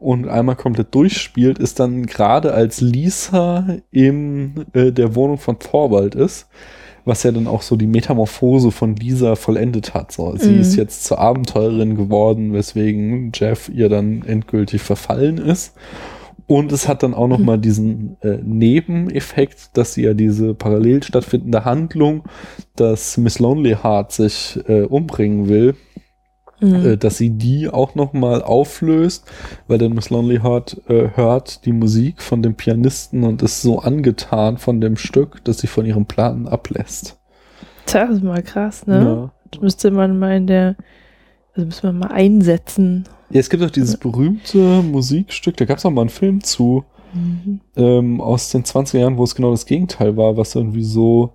und einmal komplett durchspielt, ist dann gerade als Lisa in äh, der Wohnung von Thorwald ist, was ja dann auch so die Metamorphose von Lisa vollendet hat. So, sie Mhm. ist jetzt zur Abenteurerin geworden, weswegen Jeff ihr dann endgültig verfallen ist. Und es hat dann auch noch mal diesen äh, Nebeneffekt, dass sie ja diese parallel stattfindende Handlung, dass Miss Lonely Heart sich äh, umbringen will, Mhm. äh, dass sie die auch nochmal auflöst, weil dann Miss Lonely Heart äh, hört die Musik von dem Pianisten und ist so angetan von dem Stück, dass sie von ihrem Plan ablässt. Das ist mal krass, ne? Ja. Das müsste man mal in der, also müssen wir mal einsetzen. Ja, es gibt auch dieses berühmte Musikstück, da gab es auch mal einen Film zu, Mhm. ähm, aus den 20er Jahren, wo es genau das Gegenteil war, was irgendwie so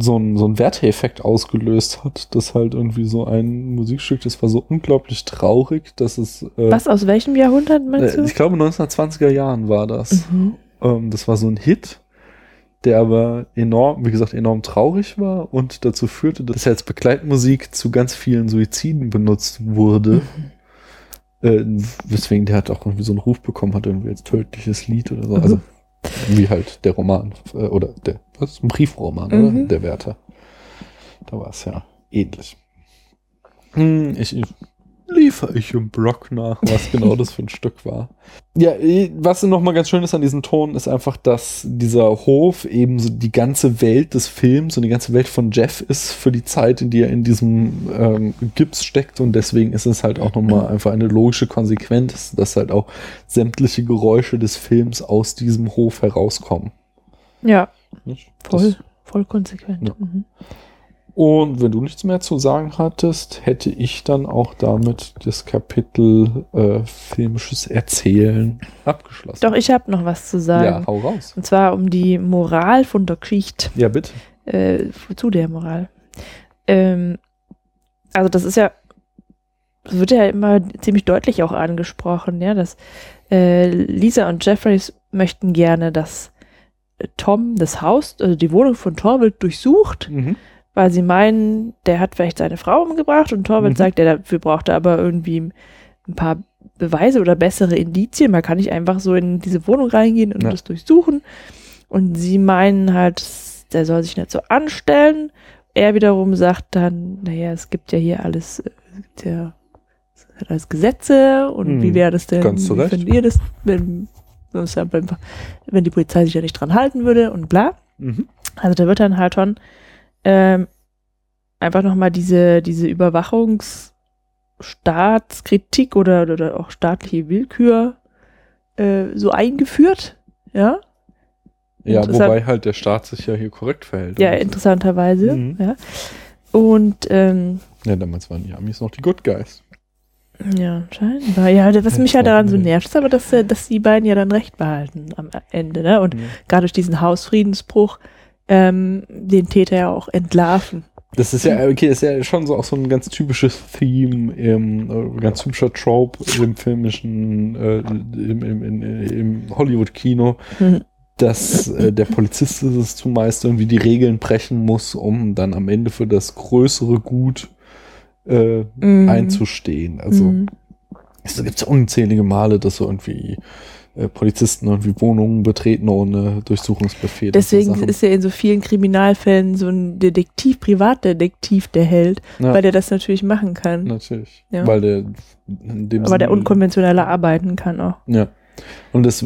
so ein, so ein Werteeffekt ausgelöst hat, dass halt irgendwie so ein Musikstück, das war so unglaublich traurig, dass es äh, Was, aus welchem Jahrhundert meinst äh, du? ich glaube 1920er Jahren war das. Mhm. Ähm, das war so ein Hit, der aber enorm, wie gesagt, enorm traurig war und dazu führte, dass er als Begleitmusik zu ganz vielen Suiziden benutzt wurde. Äh, weswegen der hat auch irgendwie so einen Ruf bekommen hat, irgendwie als tödliches Lied oder so. Mhm. Also wie halt der Roman äh, oder der, was ist ein Briefroman, Mhm. oder? Der Wärter. Da war es ja ähnlich. Hm, ich, ich liefere ich im Blog nach, was genau das für ein Stück war. Ja, was noch mal ganz schön ist an diesem Ton, ist einfach, dass dieser Hof eben so die ganze Welt des Films und die ganze Welt von Jeff ist für die Zeit, in die er in diesem ähm, Gips steckt und deswegen ist es halt auch noch mal einfach eine logische Konsequenz, dass halt auch sämtliche Geräusche des Films aus diesem Hof herauskommen. Ja, Nicht? voll, Das- voll konsequent. Ja. Mhm. Und wenn du nichts mehr zu sagen hattest, hätte ich dann auch damit das Kapitel äh, filmisches Erzählen abgeschlossen. Doch, ich habe noch was zu sagen. Ja, hau raus. Und zwar um die Moral von der Geschichte. Ja, bitte. Äh, zu der Moral. Ähm, also das ist ja, das wird ja immer ziemlich deutlich auch angesprochen, ja, dass äh, Lisa und Jeffreys möchten gerne, dass Tom das Haus, also die Wohnung von Torvald durchsucht, Mhm. weil sie meinen, der hat vielleicht seine Frau umgebracht und Torvald Mhm. sagt, er dafür braucht er aber irgendwie ein paar Beweise oder bessere Indizien. Man kann nicht einfach so in diese Wohnung reingehen und Ja. das durchsuchen. Und sie meinen halt, der soll sich nicht so anstellen. Er wiederum sagt dann, naja, es gibt ja hier alles, äh, es gibt ja alles Gesetze und Hm, wie wäre das denn, ganz zu Recht. findet ihr das, wenn, wenn ja einfach- wenn die Polizei sich ja nicht dran halten würde und bla. Mhm. Also da wird dann halt schon ähm, einfach nochmal diese, diese Überwachungsstaatskritik oder, oder auch staatliche Willkür äh, so eingeführt. Ja, Ja, Interessant. wobei halt der Staat sich ja hier korrekt verhält. ja Und- interessanterweise. Mhm. Ja. Und ähm, ja, damals waren die Amis noch die Good Guys. Ja, scheinbar. Ja, was mich ja daran so nervt, ist aber, dass, äh, dass die beiden ja dann recht behalten am Ende, ne? Und Mhm. gerade durch diesen Hausfriedensbruch ähm, den Täter ja auch entlarven. Das ist ja, okay, das ist ja schon so auch so ein ganz typisches Theme im, äh, ganz typischer Trope im filmischen, äh, im, im, im, im Hollywood-Kino, Mhm. dass äh, der Polizist ist es zumeist irgendwie die Regeln brechen muss, um dann am Ende für das größere Gut äh, Mhm. einzustehen. Also Mhm. es gibt ja unzählige Male, dass so irgendwie äh, Polizisten irgendwie Wohnungen betreten ohne Durchsuchungsbefehl. so Deswegen Sachen. ist ja in so vielen Kriminalfällen so ein Detektiv, Privatdetektiv der Held, Ja. weil der das natürlich machen kann. Natürlich. Ja. Weil der in dem Aber der unkonventioneller arbeiten kann auch. Ja. Und das,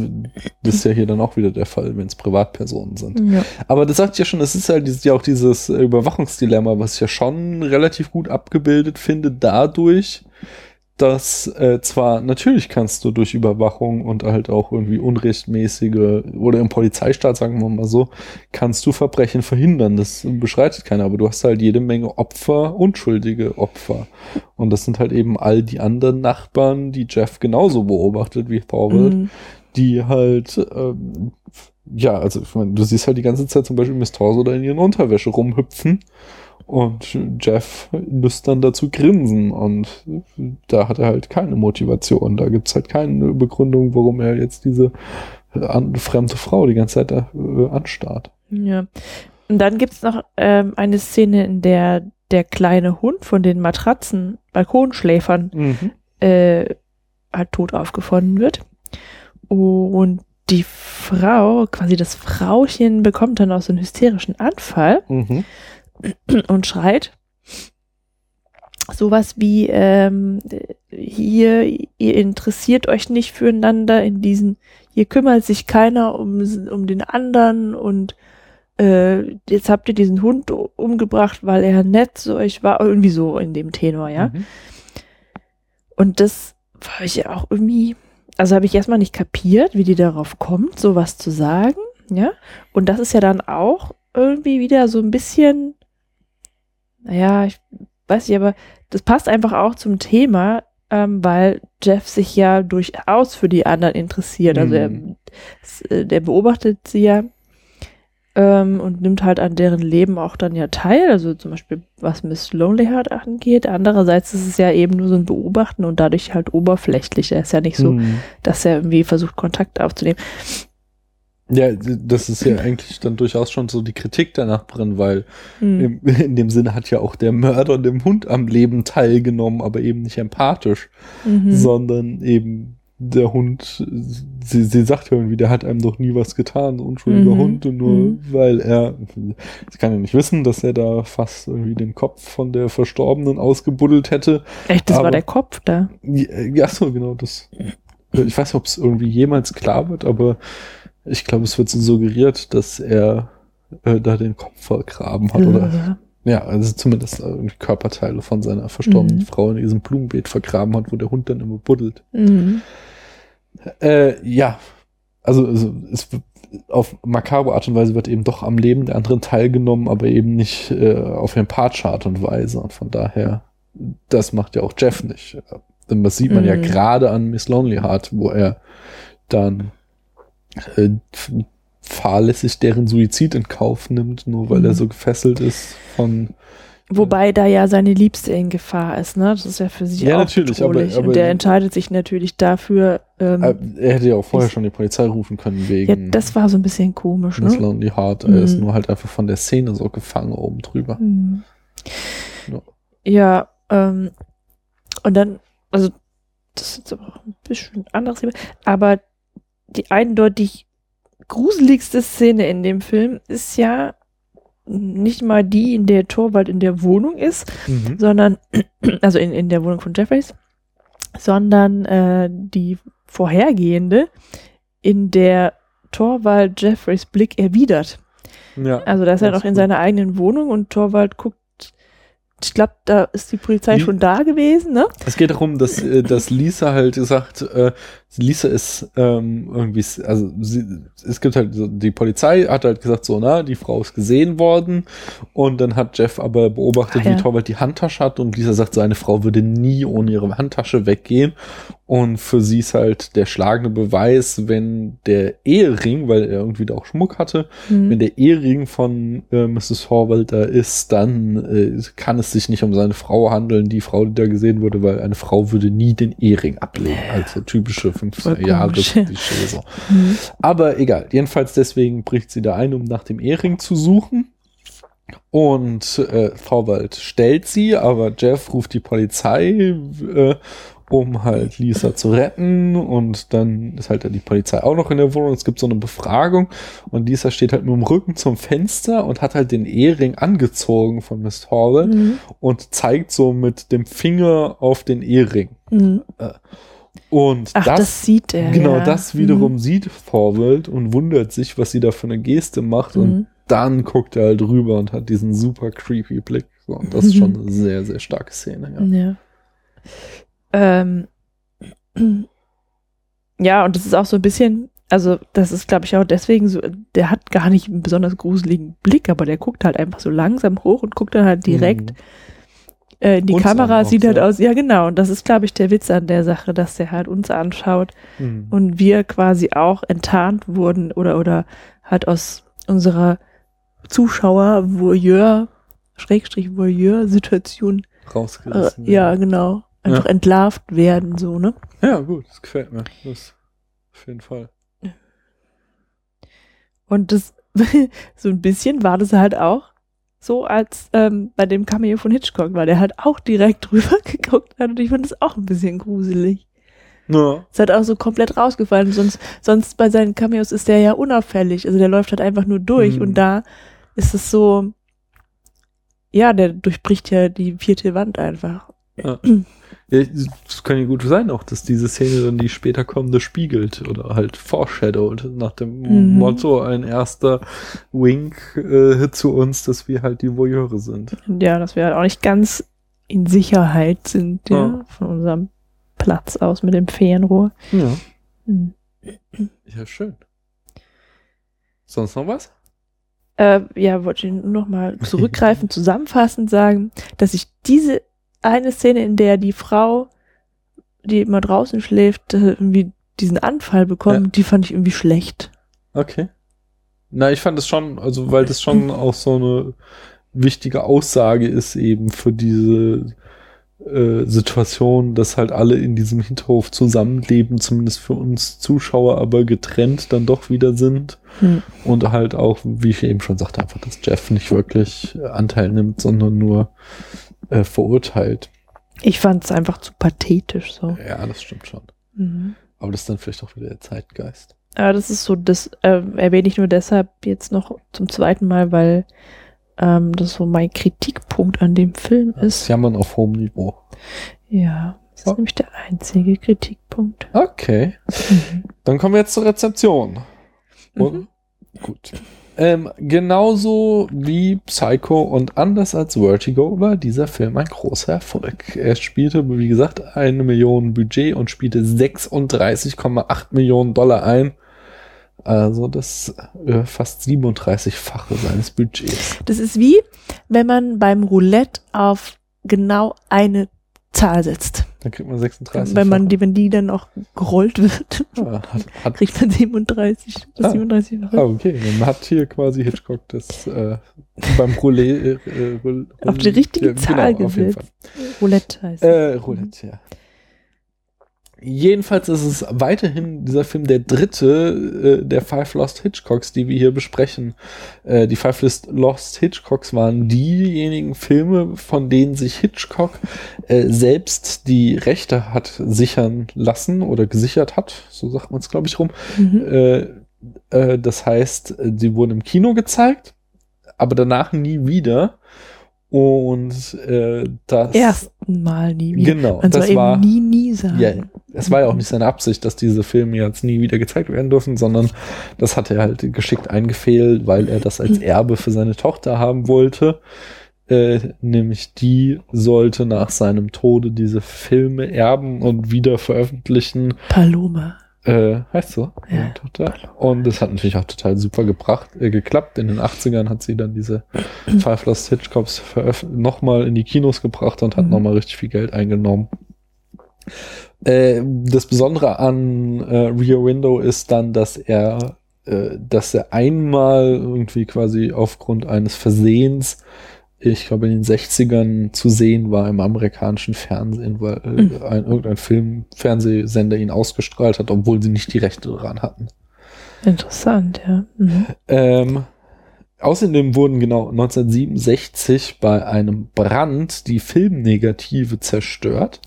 das ist ja hier dann auch wieder der Fall, wenn es Privatpersonen sind. Ja. Aber das sagt ja schon, es ist halt dieses, ja auch dieses Überwachungsdilemma, was ich ja schon relativ gut abgebildet finde, dadurch, dass äh, zwar natürlich kannst du durch Überwachung und halt auch irgendwie unrechtmäßige oder im Polizeistaat, sagen wir mal so, kannst du Verbrechen verhindern. Das beschreitet keiner, aber du hast halt jede Menge Opfer, unschuldige Opfer. Und das sind halt eben all die anderen Nachbarn, die Jeff genauso beobachtet wie Thorvald, Mhm. die halt ähm, ja, also ich meine, du siehst halt die ganze Zeit zum Beispiel Miss Torso da in ihren Unterwäsche rumhüpfen und Jeff lüstern dazu grinsen und da hat er halt keine Motivation. Da gibt's halt keine Begründung, warum er jetzt diese äh, an, fremde Frau die ganze Zeit da, äh, anstarrt. Ja. Und dann gibt's noch ähm, eine Szene, in der der kleine Hund von den Matratzen, Balkonschläfern, Mhm. äh, halt tot aufgefunden wird. Und die Frau, quasi das Frauchen, bekommt dann auch so einen hysterischen Anfall Mhm. und schreit sowas wie, ähm, hier, ihr interessiert euch nicht füreinander in diesen, hier kümmert sich keiner um, um den anderen und äh, jetzt habt ihr diesen Hund umgebracht, weil er nett zu euch war, irgendwie so in dem Tenor, ja. Mhm. Und das war ich ja auch irgendwie, also habe ich erstmal nicht kapiert, wie die darauf kommt, sowas zu sagen, ja. Und das ist ja dann auch irgendwie wieder so ein bisschen, naja, ich weiß nicht, aber das passt einfach auch zum Thema, ähm, weil Jeff sich ja durchaus für die anderen interessiert. Also er, Mhm. s- äh, der beobachtet sie ja ähm, und nimmt halt an deren Leben auch dann ja teil. Also zum Beispiel was Miss Lonely Heart angeht. Andererseits ist es ja eben nur so ein Beobachten und dadurch halt oberflächlich. Er ist ja nicht so, Mhm. dass er irgendwie versucht, Kontakt aufzunehmen. Ja, das ist ja eigentlich dann durchaus schon so die Kritik der Nachbarin, weil Hm. im, in dem Sinne hat ja auch der Mörder dem Hund am Leben teilgenommen, aber eben nicht empathisch, Mhm. sondern eben der Hund, sie, sie sagt ja irgendwie, der hat einem doch nie was getan, so unschuldiger Mhm. Hund, und nur Mhm. weil er, sie kann ja nicht wissen, dass er da fast irgendwie den Kopf von der Verstorbenen ausgebuddelt hätte. Echt, das war Aber- der Kopf da. Ja, ja, so, genau, das. Ich weiß nicht, ob es irgendwie jemals klar wird, aber ich glaube, es wird so suggeriert, dass er äh, da den Kopf vergraben hat, oder? Ja, also zumindest irgendwie Körperteile von seiner verstorbenen Mhm. Frau in diesem Blumenbeet vergraben hat, wo der Hund dann immer buddelt. Mhm. Äh, ja, also, also es auf makabre Art und Weise wird eben doch am Leben der anderen teilgenommen, aber eben nicht äh, auf empathische Art und Weise. Und von daher, das macht ja auch Jeff nicht. Denn das sieht man ja Mhm. gerade an Miss Lonely Heart, wo er dann äh, fahrlässig deren Suizid in Kauf nimmt, nur weil Mhm. er so gefesselt ist von Wobei da ja seine Liebste in Gefahr ist, ne? Das ist ja für sie Ja, auch natürlich, aber- bedrohlich. aber- und der entscheidet sich natürlich dafür. Ähm, Äh, er hätte ja auch vorher schon die Polizei rufen können ja, wegen das war so ein bisschen komisch, Miss ne? Lonely Heart. Er ist Mhm. nur halt einfach von der Szene so gefangen oben drüber. Mhm. Ja. Ja, ähm, und dann, also, das ist jetzt aber auch ein bisschen anderes Thema, aber die eindeutig gruseligste Szene in dem Film ist ja nicht mal die, in der Torwald in der Wohnung ist, Mhm. sondern, also in, in der Wohnung von Jeffreys, sondern äh, die vorhergehende, in der Torwald Jeffreys Blick erwidert. Ja, Also da ist er noch in seiner eigenen Wohnung und Torwald guckt, ich glaube, da ist die Polizei Wie- schon da gewesen, ne? Es geht darum, dass, äh, dass Lisa halt sagt, äh, Lisa ist ähm, irgendwie, also sie, es gibt halt so, die Polizei hat halt gesagt, so, na, die Frau ist gesehen worden und dann hat Jeff aber beobachtet, Ah, ja. wie Torwald die Handtasche hat und Lisa sagt, seine Frau würde nie ohne ihre Handtasche weggehen und für sie ist halt der schlagende Beweis, wenn der Ehering, weil er irgendwie da auch Schmuck hatte, Mhm. wenn der Ehering von äh, Mrs. Horvath da ist, dann äh, kann es sich nicht um seine Frau handeln, die Frau, die da gesehen wurde, weil eine Frau würde nie den Ehering ablegen. Also typische 50er Voll Jahre komisch. Klischee so. Mhm. Aber egal, jedenfalls deswegen bricht sie da ein, um nach dem Ehering zu suchen. Und äh, Vorwald stellt sie, aber Jeff ruft die Polizei, äh, um halt Lisa zu retten. Und dann ist halt die Polizei auch noch in der Wohnung. Es gibt so eine Befragung und Lisa steht halt mit dem Rücken zum Fenster und hat halt den Ehering angezogen von Miss Horvath Mhm. und zeigt so mit dem Finger auf den Ehering. Mhm. Äh, Und Ach, das sieht er, Genau, ja. das wiederum Mhm. sieht Vorwelt und wundert sich, was sie da für eine Geste macht. Mhm. Und dann guckt er halt rüber und hat diesen super creepy Blick. So, und das ist schon eine sehr, sehr starke Szene. Ja. Ja. Ähm, ja, und das ist auch so ein bisschen, also das ist, glaube ich, auch deswegen so, der hat gar nicht einen besonders gruseligen Blick, aber der guckt halt einfach so langsam hoch und guckt dann halt direkt Mhm. Äh, in die Uns Kamera, sieht halt aus, ja genau, und das ist, glaube ich, der Witz an der Sache, dass der halt uns anschaut Mhm. und wir quasi auch enttarnt wurden oder, oder halt aus unserer Zuschauer, Voyeur, Schrägstrich Voyeur-Situation äh, Rausgerissen. ja, genau. Einfach Ja. entlarvt werden, so, ne? Ja, gut, das gefällt mir. Das auf jeden Fall. Und das, so ein bisschen war das halt auch so als ähm, bei dem Cameo von Hitchcock, weil der halt auch direkt drüber geguckt hat und ich fand das auch ein bisschen gruselig. Ja. Es hat auch so komplett rausgefallen. Sonst, sonst bei seinen Cameos ist der ja unauffällig. Also der läuft halt einfach nur durch Mhm. und da ist es so, ja, der durchbricht ja die vierte Wand einfach. Ja. Es kann ja gut sein auch, dass diese Szene dann die später kommende spiegelt oder halt foreshadowed nach dem Mhm. Motto ein erster Wink äh, zu uns, dass wir halt die Voyeure sind. Ja, dass wir halt auch nicht ganz in Sicherheit sind, ja, Ja. von unserem Platz aus mit dem Fernrohr. Ja. Hm. Ja, schön. Sonst noch was? Äh, ja, wollte ich nur noch mal zurückgreifen, zusammenfassend sagen, dass ich diese eine Szene, in der die Frau, die immer draußen schläft, äh, irgendwie diesen Anfall bekommt, die fand ich irgendwie schlecht. Okay. Na, ich fand es schon, also weil das schon auch so eine wichtige Aussage ist eben für diese äh, Situation, dass halt alle in diesem Hinterhof zusammenleben, zumindest für uns Zuschauer, aber getrennt dann doch wieder sind. Hm. Und halt auch, wie ich eben schon sagte, einfach, dass Jeff nicht wirklich Anteil nimmt, sondern nur äh, verurteilt. Ich fand es einfach zu pathetisch so. Ja, das stimmt schon. Mhm. Aber das ist dann vielleicht auch wieder der Zeitgeist. Aber das ist so, das äh, erwähne ich nur deshalb jetzt noch zum zweiten Mal, weil ähm, das so mein Kritikpunkt an dem Film ist. Das Jammern auf hohem Niveau. Ja, das ist nämlich der einzige Kritikpunkt. Okay. Dann kommen wir jetzt zur Rezeption. Und, Gut. Ähm, genauso wie Psycho und anders als Vertigo war dieser Film ein großer Erfolg. Er spielte, wie gesagt, eine Million Budget und spielte 36,8 Millionen Dollar ein. Also das äh, fast 37-fache seines Budgets. Das ist wie, wenn man beim Roulette auf genau eine Zahl setzt. Dann kriegt man 36. Wenn man die, wenn die dann auch gerollt wird, Ah, hat, hat, kriegt man 37, das Ah. 37 ah, okay. Man hat hier quasi Hitchcock das äh, beim Roulette äh, Roul- auf die richtige ja, Zahl genau, gesetzt. Roulette heißt es. Äh, Roulette, ja. Jedenfalls ist es weiterhin dieser Film der dritte äh, der Five Lost Hitchcocks, die wir hier besprechen. Äh, die Five Lost- Hitchcocks waren diejenigen Filme, von denen sich Hitchcock äh, selbst die Rechte hat sichern lassen oder gesichert hat, so sagt man es glaube ich rum. Mhm. Äh, äh, das heißt, sie wurden im Kino gezeigt, aber danach nie wieder. Und äh, das Ersten Mal nie wieder. Genau, Man soll das eben war nie, nie sagen. ja, es war ja auch nicht seine Absicht, dass diese Filme jetzt nie wieder gezeigt werden dürfen, sondern das hat er halt geschickt eingefehlt, weil er das als Erbe für seine Tochter haben wollte. Äh, nämlich die sollte nach seinem Tode diese Filme erben und wieder veröffentlichen. Paloma. Äh, heißt so? Ja. Tochter. Und das hat natürlich auch total super gebracht, äh, geklappt. In den 80ern hat sie dann diese Five Lost Hitchcocks nochmal in die Kinos gebracht und hat Mhm. nochmal richtig viel Geld eingenommen. Äh, das Besondere an äh, Rear Window ist dann, dass er, äh, dass er einmal irgendwie quasi aufgrund eines Versehens, ich glaube in den 60ern zu sehen war im amerikanischen Fernsehen, weil äh, Mhm. ein, irgendein Film, Fernsehsender ihn ausgestrahlt hat, obwohl sie nicht die Rechte daran hatten. Interessant, ja. Mhm. Ähm, außerdem wurden genau 1967 bei einem Brand die Filmnegative zerstört.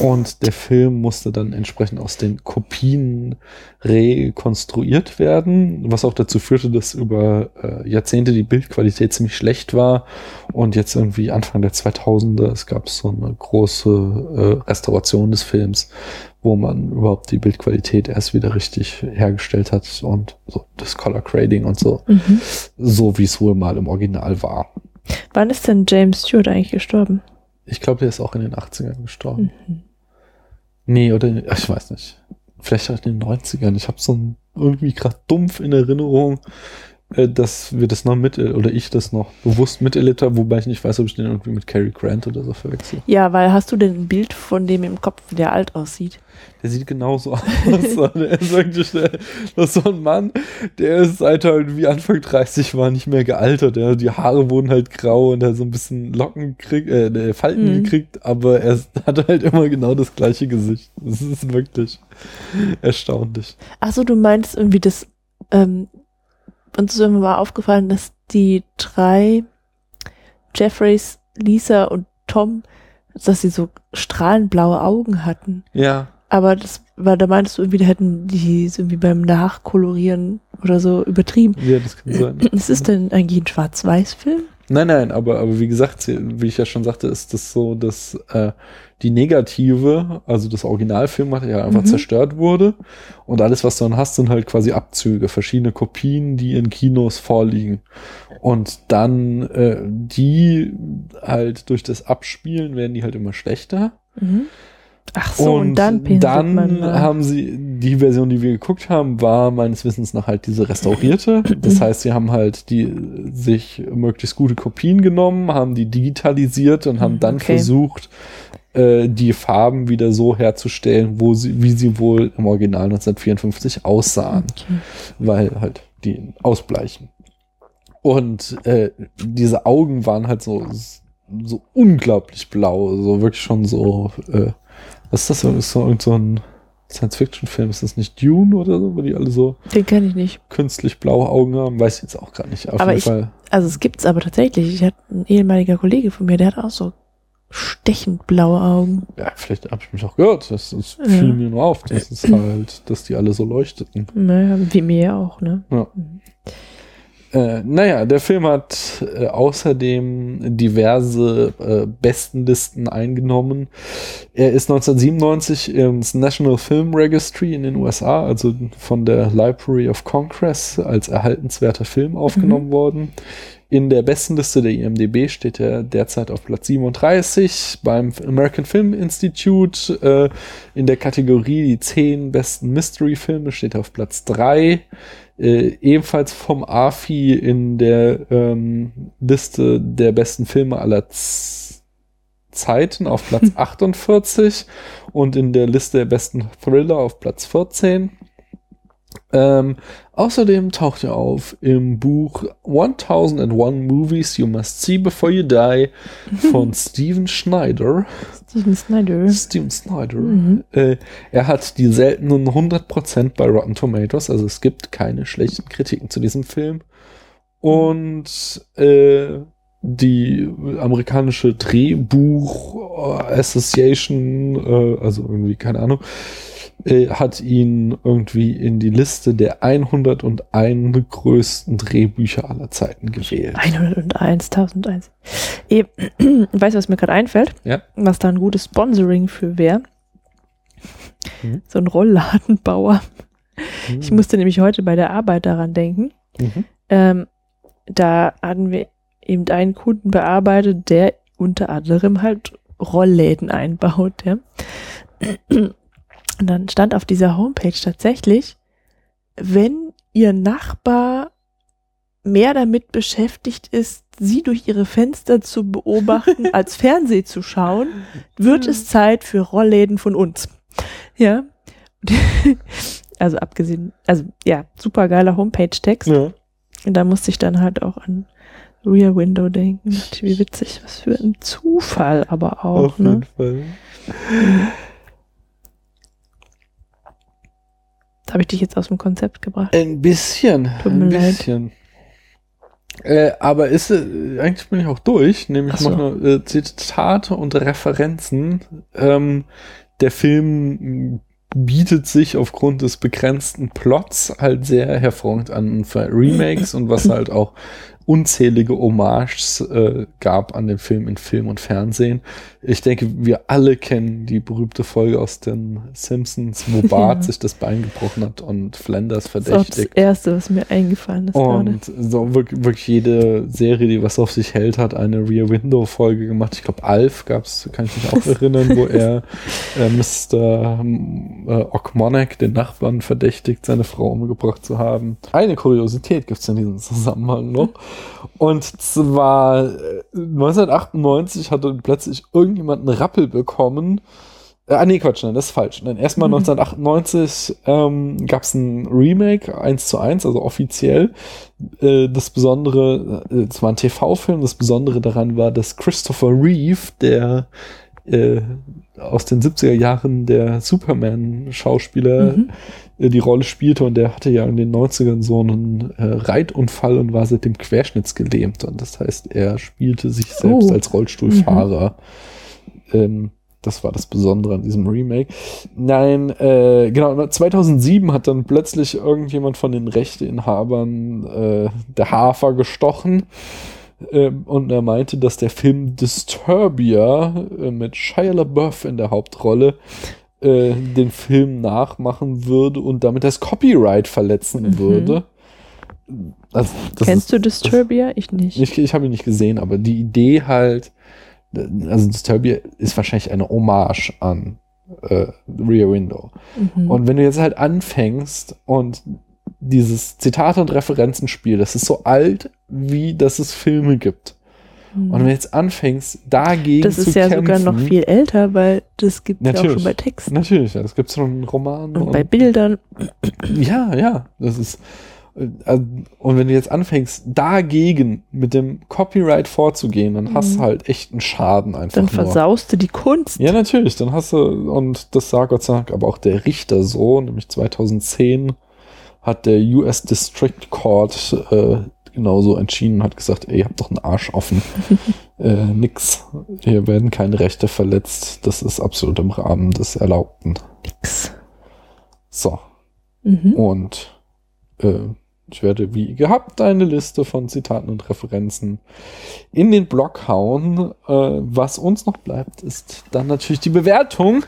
Und der Film musste dann entsprechend aus den Kopien rekonstruiert werden, was auch dazu führte, dass über äh, Jahrzehnte die Bildqualität ziemlich schlecht war. Und jetzt irgendwie Anfang der 2000er, es gab so eine große äh, Restauration des Films, wo man überhaupt die Bildqualität erst wieder richtig hergestellt hat und so das Color Grading und so, Mhm. so wie es wohl mal im Original war. Wann ist denn James Stewart eigentlich gestorben? Ich glaube, der ist auch in den 80ern gestorben. Mhm. Nee, oder ich weiß nicht. Vielleicht auch in den 90ern. Ich habe so ein, irgendwie gerade dumpf in Erinnerung, dass wir das noch mit, oder ich das noch bewusst miterlebt habe, wobei ich nicht weiß, ob ich den irgendwie mit Cary Grant oder so verwechsel. Ja, weil hast du denn ein Bild von dem im Kopf, der alt aussieht? Der sieht genauso aus. der ist wirklich, der, das ist so ein Mann, der ist seit er irgendwie Anfang 30 war nicht mehr gealtert. Der, die Haare wurden halt grau und er hat so ein bisschen Locken gekriegt, äh, Falten Mhm. gekriegt, aber er hatte halt immer genau das gleiche Gesicht. Das ist wirklich erstaunlich. Ach so, du meinst irgendwie das, ähm, uns ist immer mal aufgefallen, dass die drei Jeffreys, Lisa und Tom, dass sie so strahlend-blaue Augen hatten. Ja. Aber das war, da meintest du irgendwie, da hätten die irgendwie beim Nachkolorieren oder so übertrieben. Ja, das kann sein. Ist es denn eigentlich ein Schwarz-Weiß-Film? Nein, nein, aber, aber wie gesagt, wie ich ja schon sagte, ist das so, dass äh, die negative, also das Originalfilmmaterial einfach Mhm. zerstört wurde und alles, was du dann hast, sind halt quasi Abzüge, verschiedene Kopien, die in Kinos vorliegen. Und dann äh, die halt durch das Abspielen werden die halt immer schlechter. Mhm. Ach so, und, dann pinselt dann man haben sie, die Version, die wir geguckt haben, war meines Wissens nach halt diese restaurierte. Das heißt, sie haben halt die sich möglichst gute Kopien genommen, haben die digitalisiert und haben dann Okay. versucht, äh, die Farben wieder so herzustellen, wo sie, wie sie wohl im Original 1954 aussahen. Weil halt die ausbleichen. Und äh, diese Augen waren halt so, so unglaublich blau, so wirklich schon so, äh, was ist das? Ist so irgend so ein Science-Fiction-Film? Ist das nicht Dune oder so, wo die alle so Den kenne ich nicht. künstlich blaue Augen haben? Weiß ich jetzt auch gar nicht. Auf aber jeden ich, Fall. also es gibt's aber tatsächlich. Ich hatte ein ehemaliger Kollege von mir, der hat auch so stechend blaue Augen. Ja, vielleicht habe ich mich auch gehört. Das, das Ja. fiel mir nur auf. Das ist halt, dass die alle so leuchteten. Naja, wie mir auch, ne? Ja. Äh, naja, der Film hat äh, außerdem diverse äh, Bestenlisten eingenommen. Er ist 1997 ins National Film Registry in den USA, also von der Library of Congress, als erhaltenswerter Film aufgenommen worden. In der Bestenliste der IMDB steht er derzeit auf Platz 37 beim American Film Institute. Äh, in der Kategorie die 10 besten Mystery-Filme steht er auf Platz 3. Äh, ebenfalls vom AFI in der ähm, Liste der besten Filme aller Z Zeiten auf Platz 48 und in der Liste der besten Thriller auf Platz 14. Ähm, außerdem taucht er auf im Buch 1001 Movies You Must See Before You Die von Steven Schneider. Steven Snyder. Steven Snyder. Mhm. Äh, er hat die seltenen 100% bei Rotten Tomatoes, also es gibt keine schlechten Kritiken zu diesem Film. Und äh, die amerikanische Drehbuch Association, äh, also irgendwie, keine Ahnung, äh, hat ihn irgendwie in die Liste der 101 größten Drehbücher aller Zeiten gewählt. 101, 1001. Eh, weißt du, was mir gerade einfällt? Ja. Was da ein gutes Sponsoring für wäre? Mhm. So ein Rollladenbauer. Ich Mhm. musste nämlich heute bei der Arbeit daran denken. Mhm. Ähm, da hatten wir eben einen Kunden bearbeitet, der unter anderem halt Rollläden einbaut. Ja? Und dann stand auf dieser Homepage tatsächlich, wenn ihr Nachbar mehr damit beschäftigt ist, sie durch ihre Fenster zu beobachten, als Fernseh zu schauen, wird es Zeit für Rollläden von uns. Ja. Also abgesehen, also ja, super geiler Homepage-Text. Ja. Und da musste ich dann halt auch an Rear Window denken. Wie witzig, was für ein Zufall aber auch, Auf ne? jeden Fall. Da habe ich dich jetzt aus dem Konzept gebracht. Ein bisschen. Tut ein mir leid. bisschen. Äh, aber ist äh, eigentlich bin ich auch durch, nämlich so. noch nur äh, Zitate und Referenzen. Ähm, der Film bietet sich aufgrund des begrenzten Plots halt sehr hervorragend an für Remakes und was halt auch unzählige Hommages äh, gab an dem Film in Film und Fernsehen. Ich denke, wir alle kennen die berühmte Folge aus den Simpsons, wo Bart Ja. sich das Bein gebrochen hat und Flanders Das ist das verdächtigt. Erste, was mir eingefallen ist gerade. Und so wirklich, wirklich jede Serie, die was auf sich hält, hat eine Rear Window Folge gemacht. Ich glaube, Alf gab's, kann ich mich auch erinnern, wo er äh, Mr. ähm, äh, Ockmonek, den Nachbarn, verdächtigt, seine Frau umgebracht zu haben. Eine Kuriosität gibt's in diesem Zusammenhang noch. Und zwar äh, 1998 hatte plötzlich irgendjemand einen Rappel bekommen. Äh, Ah, nee, Quatsch, nein, das ist falsch. Nein, erstmal Mhm. 1998 ähm, gab es ein Remake, 1 zu 1, also offiziell. Äh, das Besondere, äh, es war ein TV-Film, das Besondere daran war, dass Christopher Reeve, der äh, aus den 70er Jahren der Superman-Schauspieler Mhm. äh, die Rolle spielte und der hatte ja in den 90ern so einen äh, Reitunfall und war seitdem querschnittsgelähmt und das heißt, er spielte sich selbst Oh. als Rollstuhlfahrer. Ähm, das war das Besondere an diesem Remake. Nein, äh, genau, 2007 hat dann plötzlich irgendjemand von den Rechteinhabern äh, der Hafer gestochen und er meinte, dass der Film Disturbia äh, mit Shia LaBeouf in der Hauptrolle äh, den Film nachmachen würde und damit das Copyright verletzen Mhm. würde. Also, das Kennst ist- du Disturbia? Ich nicht. Ich, ich habe ihn nicht gesehen, aber die Idee halt, also Disturbia ist wahrscheinlich eine Hommage an äh, Rear Window. Mhm. Und wenn du jetzt halt anfängst und dieses Zitate und Referenzenspiel, das ist so alt, wie dass es Filme gibt. Mhm. Und wenn du jetzt anfängst, dagegen Das zu ist ja kämpfen, sogar noch viel älter, weil das gibt es ja auch schon bei Texten Natürlich, ja, das gibt es schon in Romanen. und bei Bildern. Ja, ja, das ist. äh, Und wenn du jetzt anfängst, dagegen mit dem Copyright vorzugehen, dann hast Mhm. du halt echt einen Schaden einfach. Dann nur. versaust du die Kunst. Ja, natürlich. Dann hast du, und das sah Gott sei Dank aber auch der Richter so, nämlich 2010 hat der US District Court äh, genauso entschieden und hat gesagt, ey, ihr habt doch einen Arsch offen. äh, nix. Hier werden keine Rechte verletzt. Das ist absolut im Rahmen des Erlaubten. Nix. So. Mhm. Und äh, ich werde wie gehabt eine Liste von Zitaten und Referenzen in den Blog hauen. Äh, was uns noch bleibt, ist dann natürlich die Bewertung.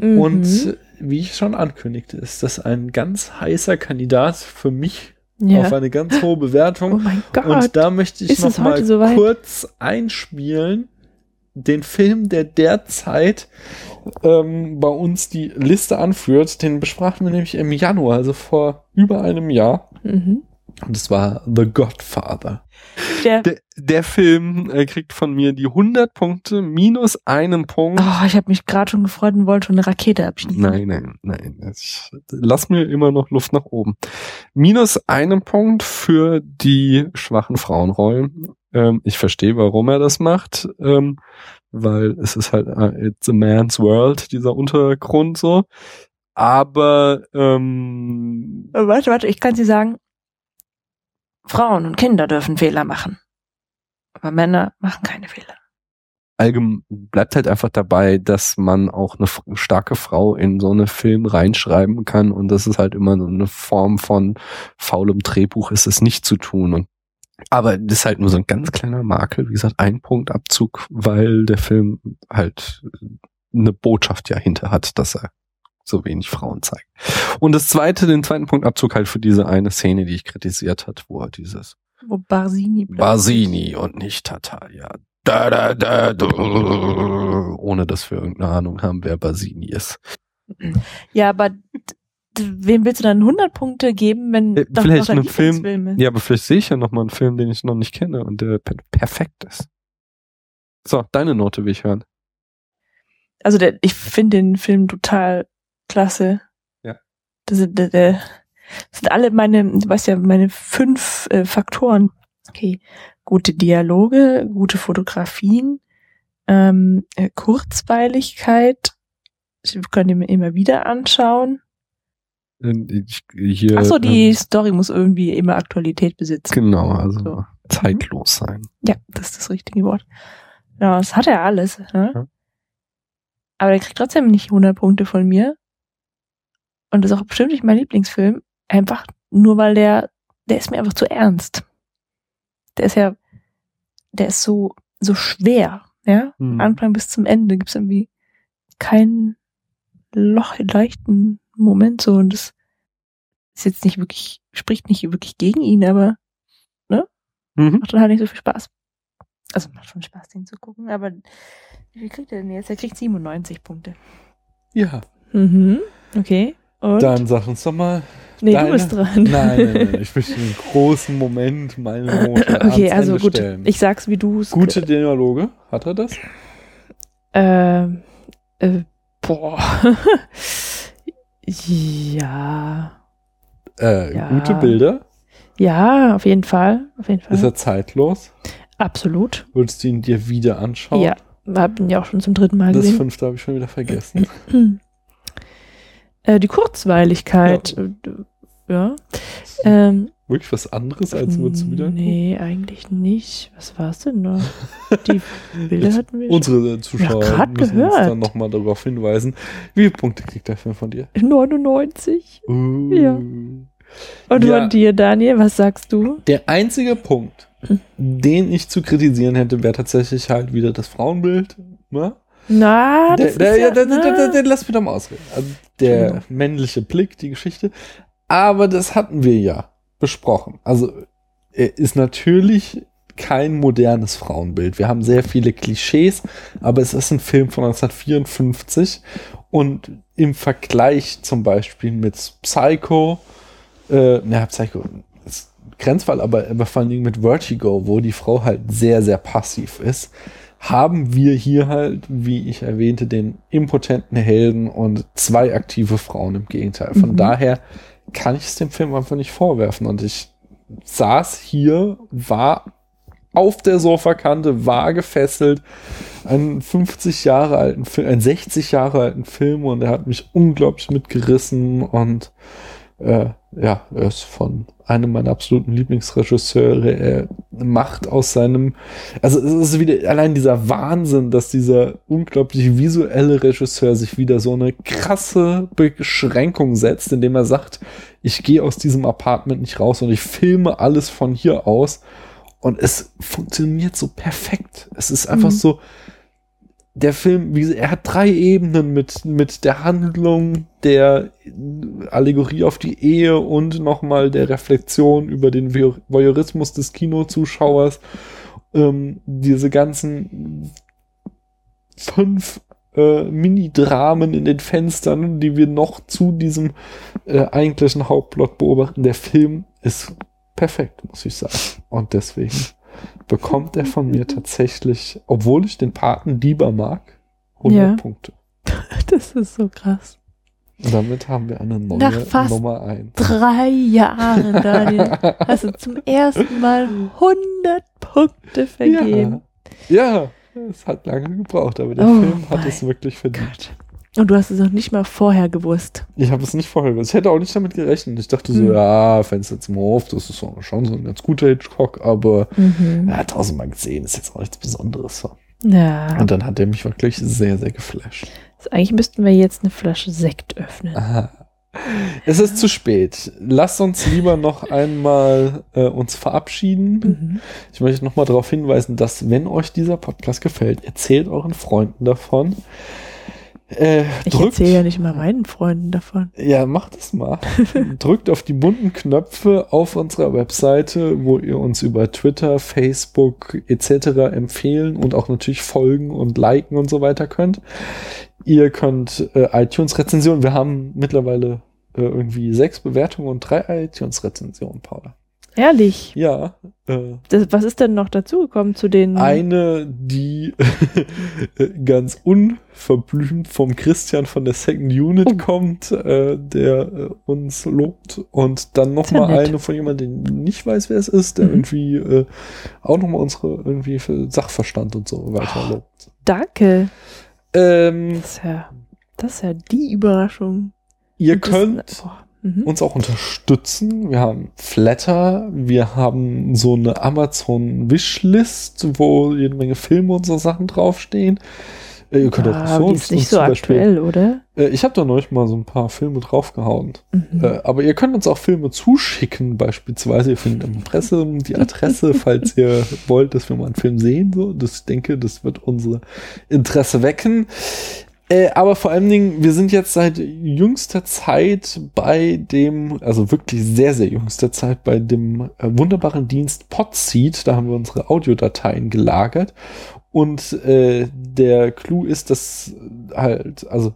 Mhm. Und wie ich schon ankündigte, ist das ein ganz heißer Kandidat für mich Ja. auf eine ganz hohe Bewertung. Oh mein Gott. Und da möchte ich Ist noch es mal heute soweit? kurz einspielen. Den Film, der derzeit ähm, bei uns die Liste anführt, den besprachen wir nämlich im Januar, also vor über einem Jahr. Mhm. Und das war The Godfather. Der, Der, der Film äh, kriegt von mir die 100 Punkte minus einen Punkt. oh, ich habe mich gerade schon gefreut und wollte schon eine Rakete abschießen. Nein, nein, nein. Ich lass mir immer noch Luft nach oben. Minus einen Punkt für die schwachen Frauenrollen. Ähm, ich verstehe, warum er das macht, ähm, weil es ist halt äh, it's a man's world, dieser Untergrund so. Aber ähm, Äh, Warte, warte, ich kann sie sagen, Frauen und Kinder dürfen Fehler machen. Aber Männer machen keine Fehler. allgemein bleibt halt einfach dabei, dass man auch eine starke Frau in so eine Film reinschreiben kann und das ist halt immer so eine Form von faulem Drehbuch ist es nicht zu tun und aber das ist halt nur so ein ganz kleiner Makel, wie gesagt, ein Punktabzug, weil der Film halt eine Botschaft ja hinter hat, dass er so wenig Frauen zeigt. Und das zweite, den zweiten Punktabzug halt für diese eine Szene, die ich kritisiert hat, wo er dieses Wo Barsini Basini und nicht Tatalia. Da, da, da, da, ohne dass wir irgendeine Ahnung haben, wer Basini ist. Ja, aber wem willst du dann 100 Punkte geben, wenn Äh, doch vielleicht noch dein Film. Ist? Ja, aber vielleicht sehe ich ja noch mal einen Film, den ich noch nicht kenne und der per perfekt ist. So, deine Note will ich hören. Also der, ich finde den Film total klasse. Ja. Das sind, der, der, das sind alle meine, du weißt ja, meine fünf äh, Faktoren. Okay, gute Dialoge, gute Fotografien, ähm, äh, Kurzweiligkeit. Ich kann ihn mir immer wieder anschauen. Äh, Ich, hier, Ach so, die ähm, Story muss irgendwie immer Aktualität besitzen. Genau, also So. zeitlos sein. Ja, das ist das richtige Wort. Ja, das hat er alles. Ne? Aber der kriegt trotzdem nicht 100 Punkte von mir. Und das ist auch bestimmt nicht mein Lieblingsfilm. Einfach nur, weil der, der ist mir einfach zu ernst. Der ist ja, der ist so, so schwer. Ja, Hm. Anfang bis zum Ende gibt's irgendwie keinen Loch, leichten Moment so. Und das ist jetzt nicht wirklich, spricht nicht wirklich gegen ihn, aber ne? Mhm. Macht dann halt nicht so viel Spaß. Also macht schon Spaß, den zu gucken, aber wie viel kriegt er denn jetzt? Er kriegt 97 Punkte. Ja. Mhm. Okay. Und? Dann sag uns doch mal. Nee, du bist dran. Nein, nein, nein. Ich möchte einen großen Moment meine Note okay, also Ende gut. stellen. Ich sag's, wie du es. Gute Dialoge, hat er das? Ähm, äh, boah. ja. Äh, Ja. Gute Bilder. Ja, auf jeden Fall. Auf jeden Fall. Ist er zeitlos? Absolut. Würdest du ihn dir wieder anschauen? Ja. Hab ihn ja auch schon zum dritten Mal Das gesehen. fünfte habe ich schon wieder vergessen. Äh, die Kurzweiligkeit. Ja. ja. Ähm, Wirklich was anderes als würdest du wieder? nee, eigentlich nicht. Was war's denn noch? Die Bilder hatten wir. Unsere Zuschauer Ja, müssen uns gehört. dann nochmal darauf hinweisen. Wie viele Punkte kriegt der Film von dir? 99. Uh. Ja. Und Ja. von dir, Daniel, was sagst du? Der einzige Punkt, den ich zu kritisieren hätte, wäre tatsächlich halt wieder das Frauenbild. Ne? Na, das der, ist ja, der, der, der, der, na. der, lass mich doch mal ausreden. Also der männliche Blick, die Geschichte. Aber das hatten wir ja besprochen. Also er ist natürlich kein modernes Frauenbild. Wir haben sehr viele Klischees, aber es ist ein Film von 1954 und im Vergleich zum Beispiel mit Psycho, äh, na, Psycho ist Grenzfall, aber, aber vor allen Dingen mit Vertigo, wo die Frau halt sehr, sehr passiv ist, haben wir hier halt, wie ich erwähnte, den impotenten Helden und zwei aktive Frauen im Gegenteil. Von Mhm. daher kann ich es dem Film einfach nicht vorwerfen. Und ich saß hier, war auf der Sofakante, war gefesselt, einen 50 Jahre alten Film, einen 60 Jahre alten Film und er hat mich unglaublich mitgerissen und äh, ja, er ist von einem meiner absoluten Lieblingsregisseure. Er macht aus seinem, also es ist wieder allein dieser Wahnsinn, dass dieser unglaublich visuelle Regisseur sich wieder so eine krasse Beschränkung setzt, indem er sagt, ich gehe aus diesem Apartment nicht raus und ich filme alles von hier aus. Und es funktioniert so perfekt. Es ist einfach Mhm. so, der Film, wie, er hat drei Ebenen mit, mit der Handlung, der Allegorie auf die Ehe und nochmal der Reflexion über den Voyeur- Voyeurismus des Kinozuschauers. Ähm, diese ganzen fünf äh, Mini-Dramen in den Fenstern, die wir noch zu diesem äh, eigentlichen Hauptplot beobachten. Der Film ist perfekt, muss ich sagen. Und deswegen bekommt er von mir tatsächlich, obwohl ich den Paten lieber mag, 100 Ja. Punkte. Das ist so krass. Und damit haben wir eine neue Nach fast Nummer 1. Drei Jahren, Daniel, hast du zum ersten Mal 100 Punkte vergeben. Ja, es hat lange gebraucht, aber der Oh Film hat es wirklich verdient. Und du hast es noch nicht mal vorher gewusst. Ich habe es nicht vorher gewusst. Ich hätte auch nicht damit gerechnet. Ich dachte so, Hm. ja, Fenster zum Hof, das ist so- schon so ein ganz guter Hitchcock, aber Mhm. ja, tausendmal gesehen, ist jetzt auch nichts Besonderes. So. Ja. Und dann hat er mich wirklich sehr, sehr geflasht. Also eigentlich müssten wir jetzt eine Flasche Sekt öffnen. Aha. Es ist zu spät. Lasst uns lieber noch einmal äh, uns verabschieden. Mhm. Ich möchte noch mal darauf hinweisen, dass wenn euch dieser Podcast gefällt, erzählt euren Freunden davon. Äh, Ich erzähle ja nicht mal meinen Freunden davon. ja, macht es mal. drückt auf die bunten Knöpfe auf unserer Webseite, wo ihr uns über Twitter, Facebook etc. empfehlen und auch natürlich folgen und liken und so weiter könnt. Ihr könnt äh, iTunes-Rezensionen, wir haben mittlerweile äh, irgendwie sechs Bewertungen und drei iTunes-Rezensionen, Paula. Ehrlich. Ja. Äh, Das, was ist denn noch dazugekommen zu den. eine, die ganz unverblümt vom Christian von der Second Unit kommt, äh, der äh, uns lobt. Und dann noch Sehr mal nett. eine von jemandem, der nicht weiß, wer es ist, der Mhm. irgendwie äh, auch noch mal unsere irgendwie für Sachverstand und so weiter lobt. Danke. Ähm, Das ist ja, das ist ja die Überraschung. Ihr Und das- könnt oh, mhm. uns auch unterstützen. Wir haben Flatter, wir haben so eine Amazon Wishlist, wo jede Menge Filme und so Sachen draufstehen. Äh, ihr könnt auch Ah, so die ist nicht so Beispiel- aktuell, oder? Äh, ich habe da neulich mal so ein paar Filme draufgehauen. Mhm. Äh, aber ihr könnt uns auch Filme zuschicken, beispielsweise. Ihr findet im Presse die Adresse, falls ihr wollt, dass wir mal einen Film sehen. So, das ich denke, das wird unsere Interesse wecken. Äh, aber vor allen Dingen, wir sind jetzt seit jüngster Zeit bei dem, also wirklich sehr, sehr jüngster Zeit bei dem äh, wunderbaren Dienst Podseed. Da haben wir unsere Audiodateien gelagert. Und äh, der Clou ist, dass halt, also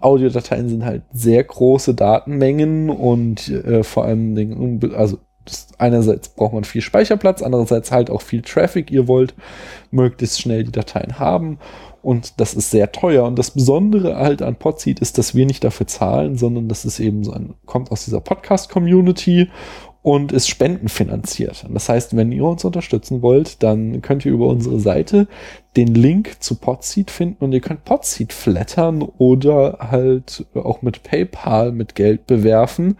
Audiodateien sind halt sehr große Datenmengen und äh, vor allem Dingen, also das, einerseits braucht man viel Speicherplatz, andererseits halt auch viel Traffic. Ihr wollt möglichst schnell die Dateien haben und das ist sehr teuer. Und das Besondere halt an Podseed ist, dass wir nicht dafür zahlen, sondern das ist eben so ein, kommt aus dieser Podcast-Community und ist spendenfinanziert. Das heißt, wenn ihr uns unterstützen wollt, dann könnt ihr über unsere Seite den Link zu Podseed finden und ihr könnt Podseed flattern oder halt auch mit PayPal mit Geld bewerfen.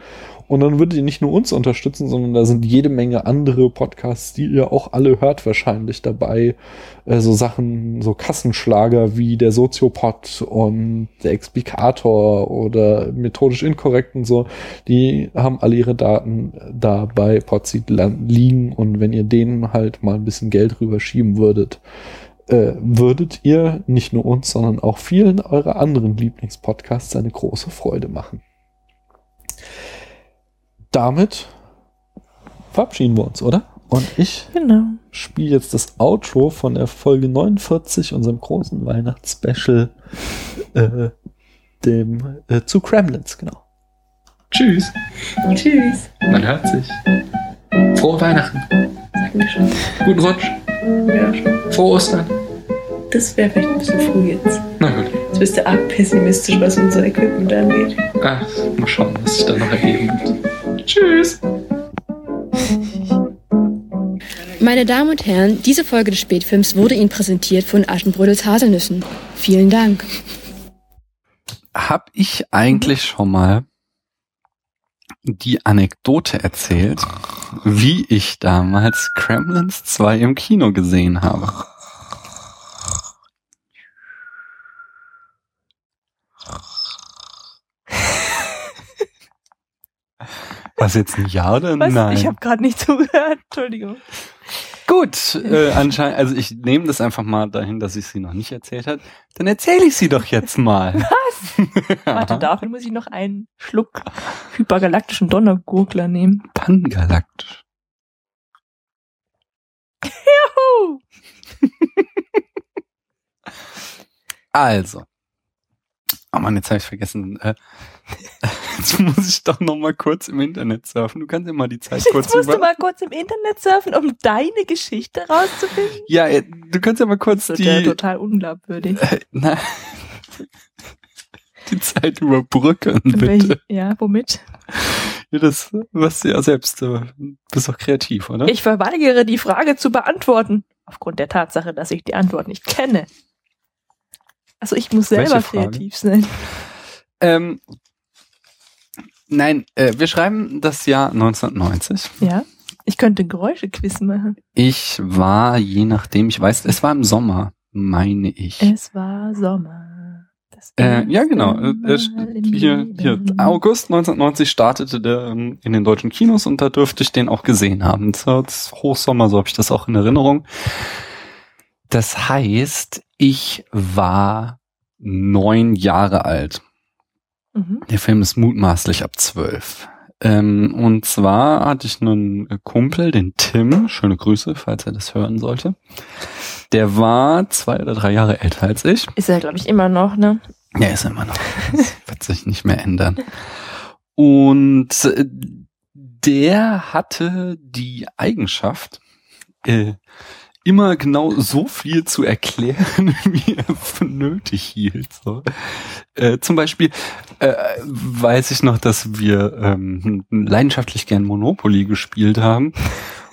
Und dann würdet ihr nicht nur uns unterstützen, sondern da sind jede Menge andere Podcasts, die ihr auch alle hört wahrscheinlich dabei. Äh, so Sachen, so Kassenschlager wie der Soziopod und der Explikator oder methodisch inkorrekt und so. Die haben alle ihre Daten da bei Podseed liegen und wenn ihr denen halt mal ein bisschen Geld rüberschieben würdet, äh, würdet ihr nicht nur uns, sondern auch vielen eurer anderen Lieblingspodcasts eine große Freude machen damit verabschieden wir uns, oder? Und ich genau. spiele jetzt das Outro von der Folge 49, unserem großen Weihnachtsspecial, äh, dem äh, zu Kremlins, genau. Tschüss. Tschüss. Man hört sich. Frohe Weihnachten. Schon. Guten Rutsch. Ja, schon. Frohe Ostern. Das wäre vielleicht ein bisschen früh jetzt. Na gut. Jetzt bist du arg pessimistisch, was unser Equipment angeht. Ach, mal schauen, was sich da noch ergeben wird. Tschüss. Meine Damen und Herren, diese Folge des Spätfilms wurde Ihnen präsentiert von Aschenbrödels Haselnüssen. Vielen Dank. Hab ich eigentlich schon mal die Anekdote erzählt, wie ich damals Kremlins 2 im Kino gesehen habe? Was jetzt ein Ja oder Was? Nein? Ich habe gerade nicht zugehört. Entschuldigung. Gut, äh, anscheinend, also ich nehme das einfach mal dahin, dass ich sie noch nicht erzählt hat. Dann erzähle ich sie doch jetzt mal. Was? Warte, dafür muss ich noch einen Schluck hypergalaktischen Donnergurgler nehmen. Pangalaktisch. Juhu! Also. Oh Mann, jetzt habe ich vergessen. Äh, jetzt muss ich doch noch mal kurz im Internet surfen. Du kannst ja mal die Zeit kurz Jetzt musst du über... mal kurz im Internet surfen, um deine Geschichte rauszufinden. Ja, du kannst ja mal kurz Das ist ja die... total unglaubwürdig. Äh, na, die Zeit überbrücken, Welch- bitte. Ja, womit? Ja, das, was du ja selbst, äh, bist doch kreativ, oder? Ich verweigere die Frage zu beantworten. Aufgrund der Tatsache, dass ich die Antwort nicht kenne. Also ich muss selber kreativ sein. Ähm, nein, äh, wir schreiben das Jahr 1990. Ja. Ich könnte Geräuschequiz machen. Ich war, je nachdem, ich weiß, es war im Sommer, meine ich. Es war Sommer. Äh, ja, genau. Äh, hier, hier. August 1990 startete der ähm, in den deutschen Kinos und da dürfte ich den auch gesehen haben. Das war das Hochsommer, so habe ich das auch in Erinnerung. Das heißt, ich war neun Jahre alt. Mhm. Der Film ist mutmaßlich ab zwölf. Ähm, und zwar hatte ich einen Kumpel, den Tim, schöne Grüße, falls er das hören sollte. Der war zwei oder drei Jahre älter als ich. Ist er, glaube ich, immer noch, ne? Ja, ist er immer noch. Das wird sich nicht mehr ändern. Und äh, der hatte die Eigenschaft, äh, immer genau so viel zu erklären, wie er für nötig hielt. So. Äh, zum Beispiel äh, weiß ich noch, dass wir ähm, leidenschaftlich gern Monopoly gespielt haben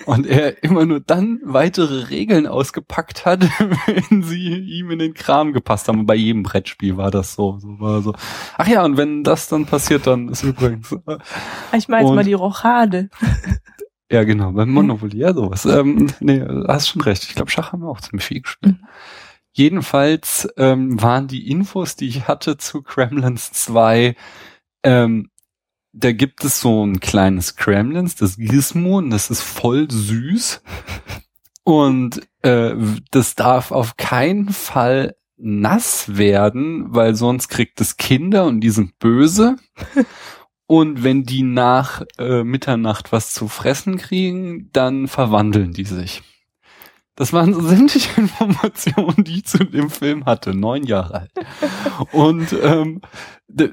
und er immer nur dann weitere Regeln ausgepackt hat, wenn sie ihm in den Kram gepasst haben. Und bei jedem Brettspiel war das so. so war so. Ach ja, und wenn das dann passiert, dann ist übrigens. Äh, Ich meine jetzt mal die Rochade. Ja, genau, beim Monopoly, ja, sowas. Ähm, nee, hast schon recht. Ich glaube, Schach haben wir auch ziemlich viel gespielt. Jedenfalls ähm, waren die Infos, die ich hatte zu Kremlins 2, ähm, da gibt es so ein kleines Kremlins, das Gizmo, und das ist voll süß. Und äh, das darf auf keinen Fall nass werden, weil sonst kriegt es Kinder und die sind böse. Und wenn die nach äh, Mitternacht was zu fressen kriegen, dann verwandeln die sich. Das waren so sämtliche Informationen, die ich zu dem Film hatte, neun Jahre alt. Und ähm, äh,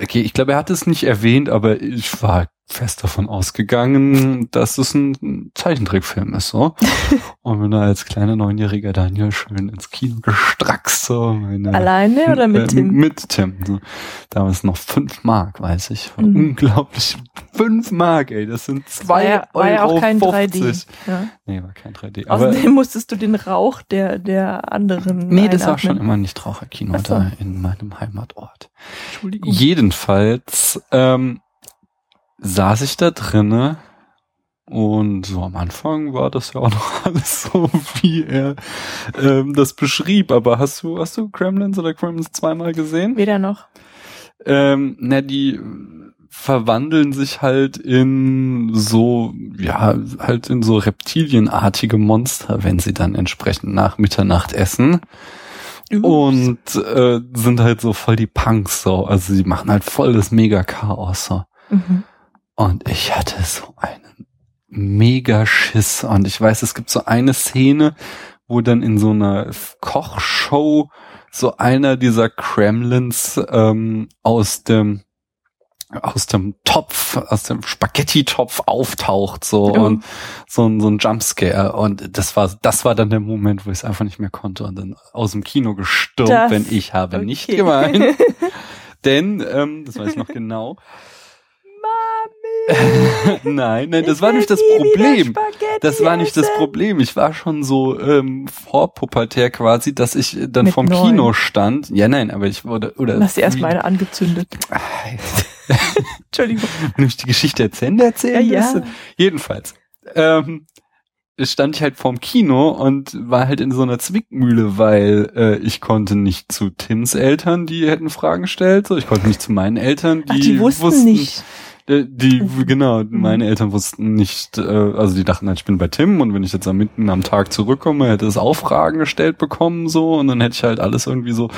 okay, ich glaube, er hat es nicht erwähnt, aber ich war fest davon ausgegangen, dass es ein Zeichentrickfilm ist, so. und bin da als kleiner neunjähriger Daniel schön ins Kino gestrackst, so. Meine, Alleine oder mit äh, Tim? Mit Tim. So. Damals noch fünf Mark, weiß ich. Mhm. Unglaublich. Fünf Mark, ey. Das sind zwei War ja, war ja Euro auch kein 50. 3D. Ja. Nee, war kein 3D. Aber Außerdem musstest du den Rauch der, der anderen. Nee, das war schon immer nicht Raucherkino so. da in meinem Heimatort. Entschuldigung. Jedenfalls ähm, saß ich da drinne und so am Anfang war das ja auch noch alles so, wie er ähm, das beschrieb. Aber hast du hast du Kremlins oder Kremlins zweimal gesehen? Weder noch. Ähm, na, die verwandeln sich halt in so, ja, halt in so reptilienartige Monster, wenn sie dann entsprechend nach Mitternacht essen. Und äh, sind halt so voll die Punks so. Also sie machen halt voll das Mega-Chaos so. Mhm. Und ich hatte so einen mega Schiss. Und ich weiß, es gibt so eine Szene, wo dann in so einer Kochshow so einer dieser Kremlins ähm, aus dem aus dem Topf, aus dem Spaghetti-Topf auftaucht so Oh. und so ein, so ein Jumpscare und das war das war dann der Moment, wo ich es einfach nicht mehr konnte und dann aus dem Kino gestürmt, Das- wenn ich habe okay. nicht gemeint. Denn, ähm, das weiß ich noch genau. nein, nein, das war nicht das Problem. Das war nicht das Problem. Ich war schon so ähm, vorpubertär quasi, dass ich dann Mit vorm neun. Kino stand. Ja, nein, aber ich wurde oder Du hast dir erstmal eine angezündet. Entschuldigung. wenn ich die Geschichte Ende erzählen Ja, ja. Jedenfalls. Ähm, stand ich halt vorm Kino und war halt in so einer Zwickmühle, weil äh, ich konnte nicht zu Tims Eltern, die hätten Fragen gestellt, so ich konnte nicht zu meinen Eltern, die, Ach, die wussten nicht. Äh, Die, genau, meine Eltern wussten nicht, äh, also die dachten halt, ich bin bei Tim und wenn ich jetzt am mitten am Tag zurückkomme, hätte es auch Fragen gestellt bekommen, so, und dann hätte ich halt alles irgendwie so,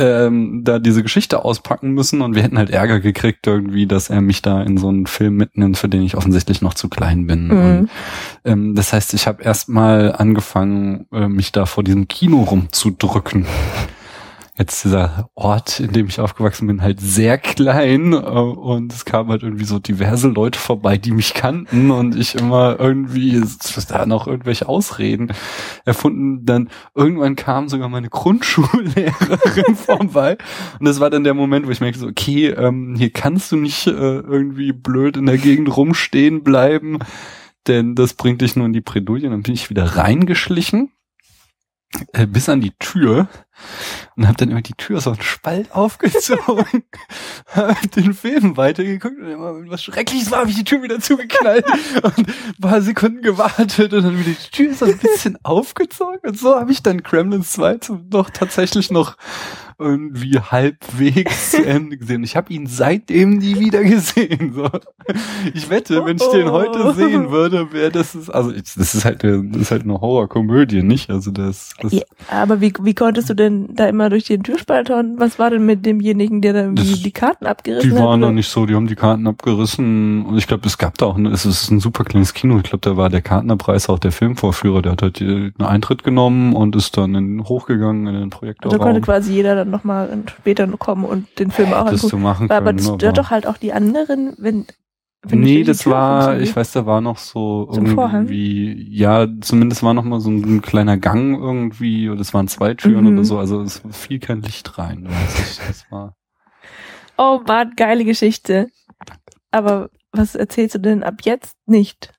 ähm, da diese Geschichte auspacken müssen und wir hätten halt Ärger gekriegt irgendwie, dass er mich da in so einen Film mitnimmt, für den ich offensichtlich noch zu klein bin. Mhm. Und, ähm, das heißt, ich habe erstmal angefangen, äh, mich da vor diesem Kino rumzudrücken. Jetzt dieser Ort, in dem ich aufgewachsen bin, halt sehr klein äh, und es kamen halt irgendwie so diverse Leute vorbei, die mich kannten und ich immer irgendwie es- da noch irgendwelche Ausreden erfunden. Dann irgendwann kam sogar meine Grundschullehrerin vorbei und das war dann der Moment, wo ich merkte so, okay, ähm, hier kannst du nicht äh, irgendwie blöd in der Gegend rumstehen bleiben, denn das bringt dich nur in die Bredouille. Und dann bin ich wieder reingeschlichen äh, bis an die Tür und habe dann immer die Tür so einen Spalt aufgezogen, hab den Film weitergeguckt und immer wenn was Schreckliches war, habe ich die Tür wieder zugeknallt und ein paar Sekunden gewartet und dann wieder die Tür so ein bisschen aufgezogen und so habe ich dann Kremlins 2 zum- noch tatsächlich noch irgendwie halbwegs zu Ende gesehen. Ich habe ihn seitdem nie wieder gesehen. So. Ich wette, wenn ich den heute sehen würde, wäre das ist, also ich, das ist halt eine, das ist halt eine Horrorkomödie, nicht? Also das, das Ja, aber wie, wie konntest du denn da immer durch den Türspalt hauen? Was war denn mit demjenigen, der dann die, die Karten abgerissen Die hat? waren oder? noch nicht so, die haben die Karten abgerissen und ich glaube, es gab da auch, eine, es ist ein super kleines Kino, ich glaube, da war der Kartnerpreis auch der Filmvorführer, der hat halt die- einen Eintritt genommen und ist dann in, hochgegangen in den Also Projektorraum. konnte quasi jeder dann nochmal später kommen und den Film auch Hättest angucken. du machen aber können, das aber- stört doch halt auch die anderen, wenn, wenn nee, das war, ich weiß, da war noch so So irgendwie, ja, zumindest war noch mal so ein, kleiner Gang irgendwie, oder es waren zwei Türen Mhm. oder so, also es fiel kein Licht rein. weiß ich, Das war, Oh Mann, geile Geschichte. Aber was erzählst du denn ab jetzt nicht?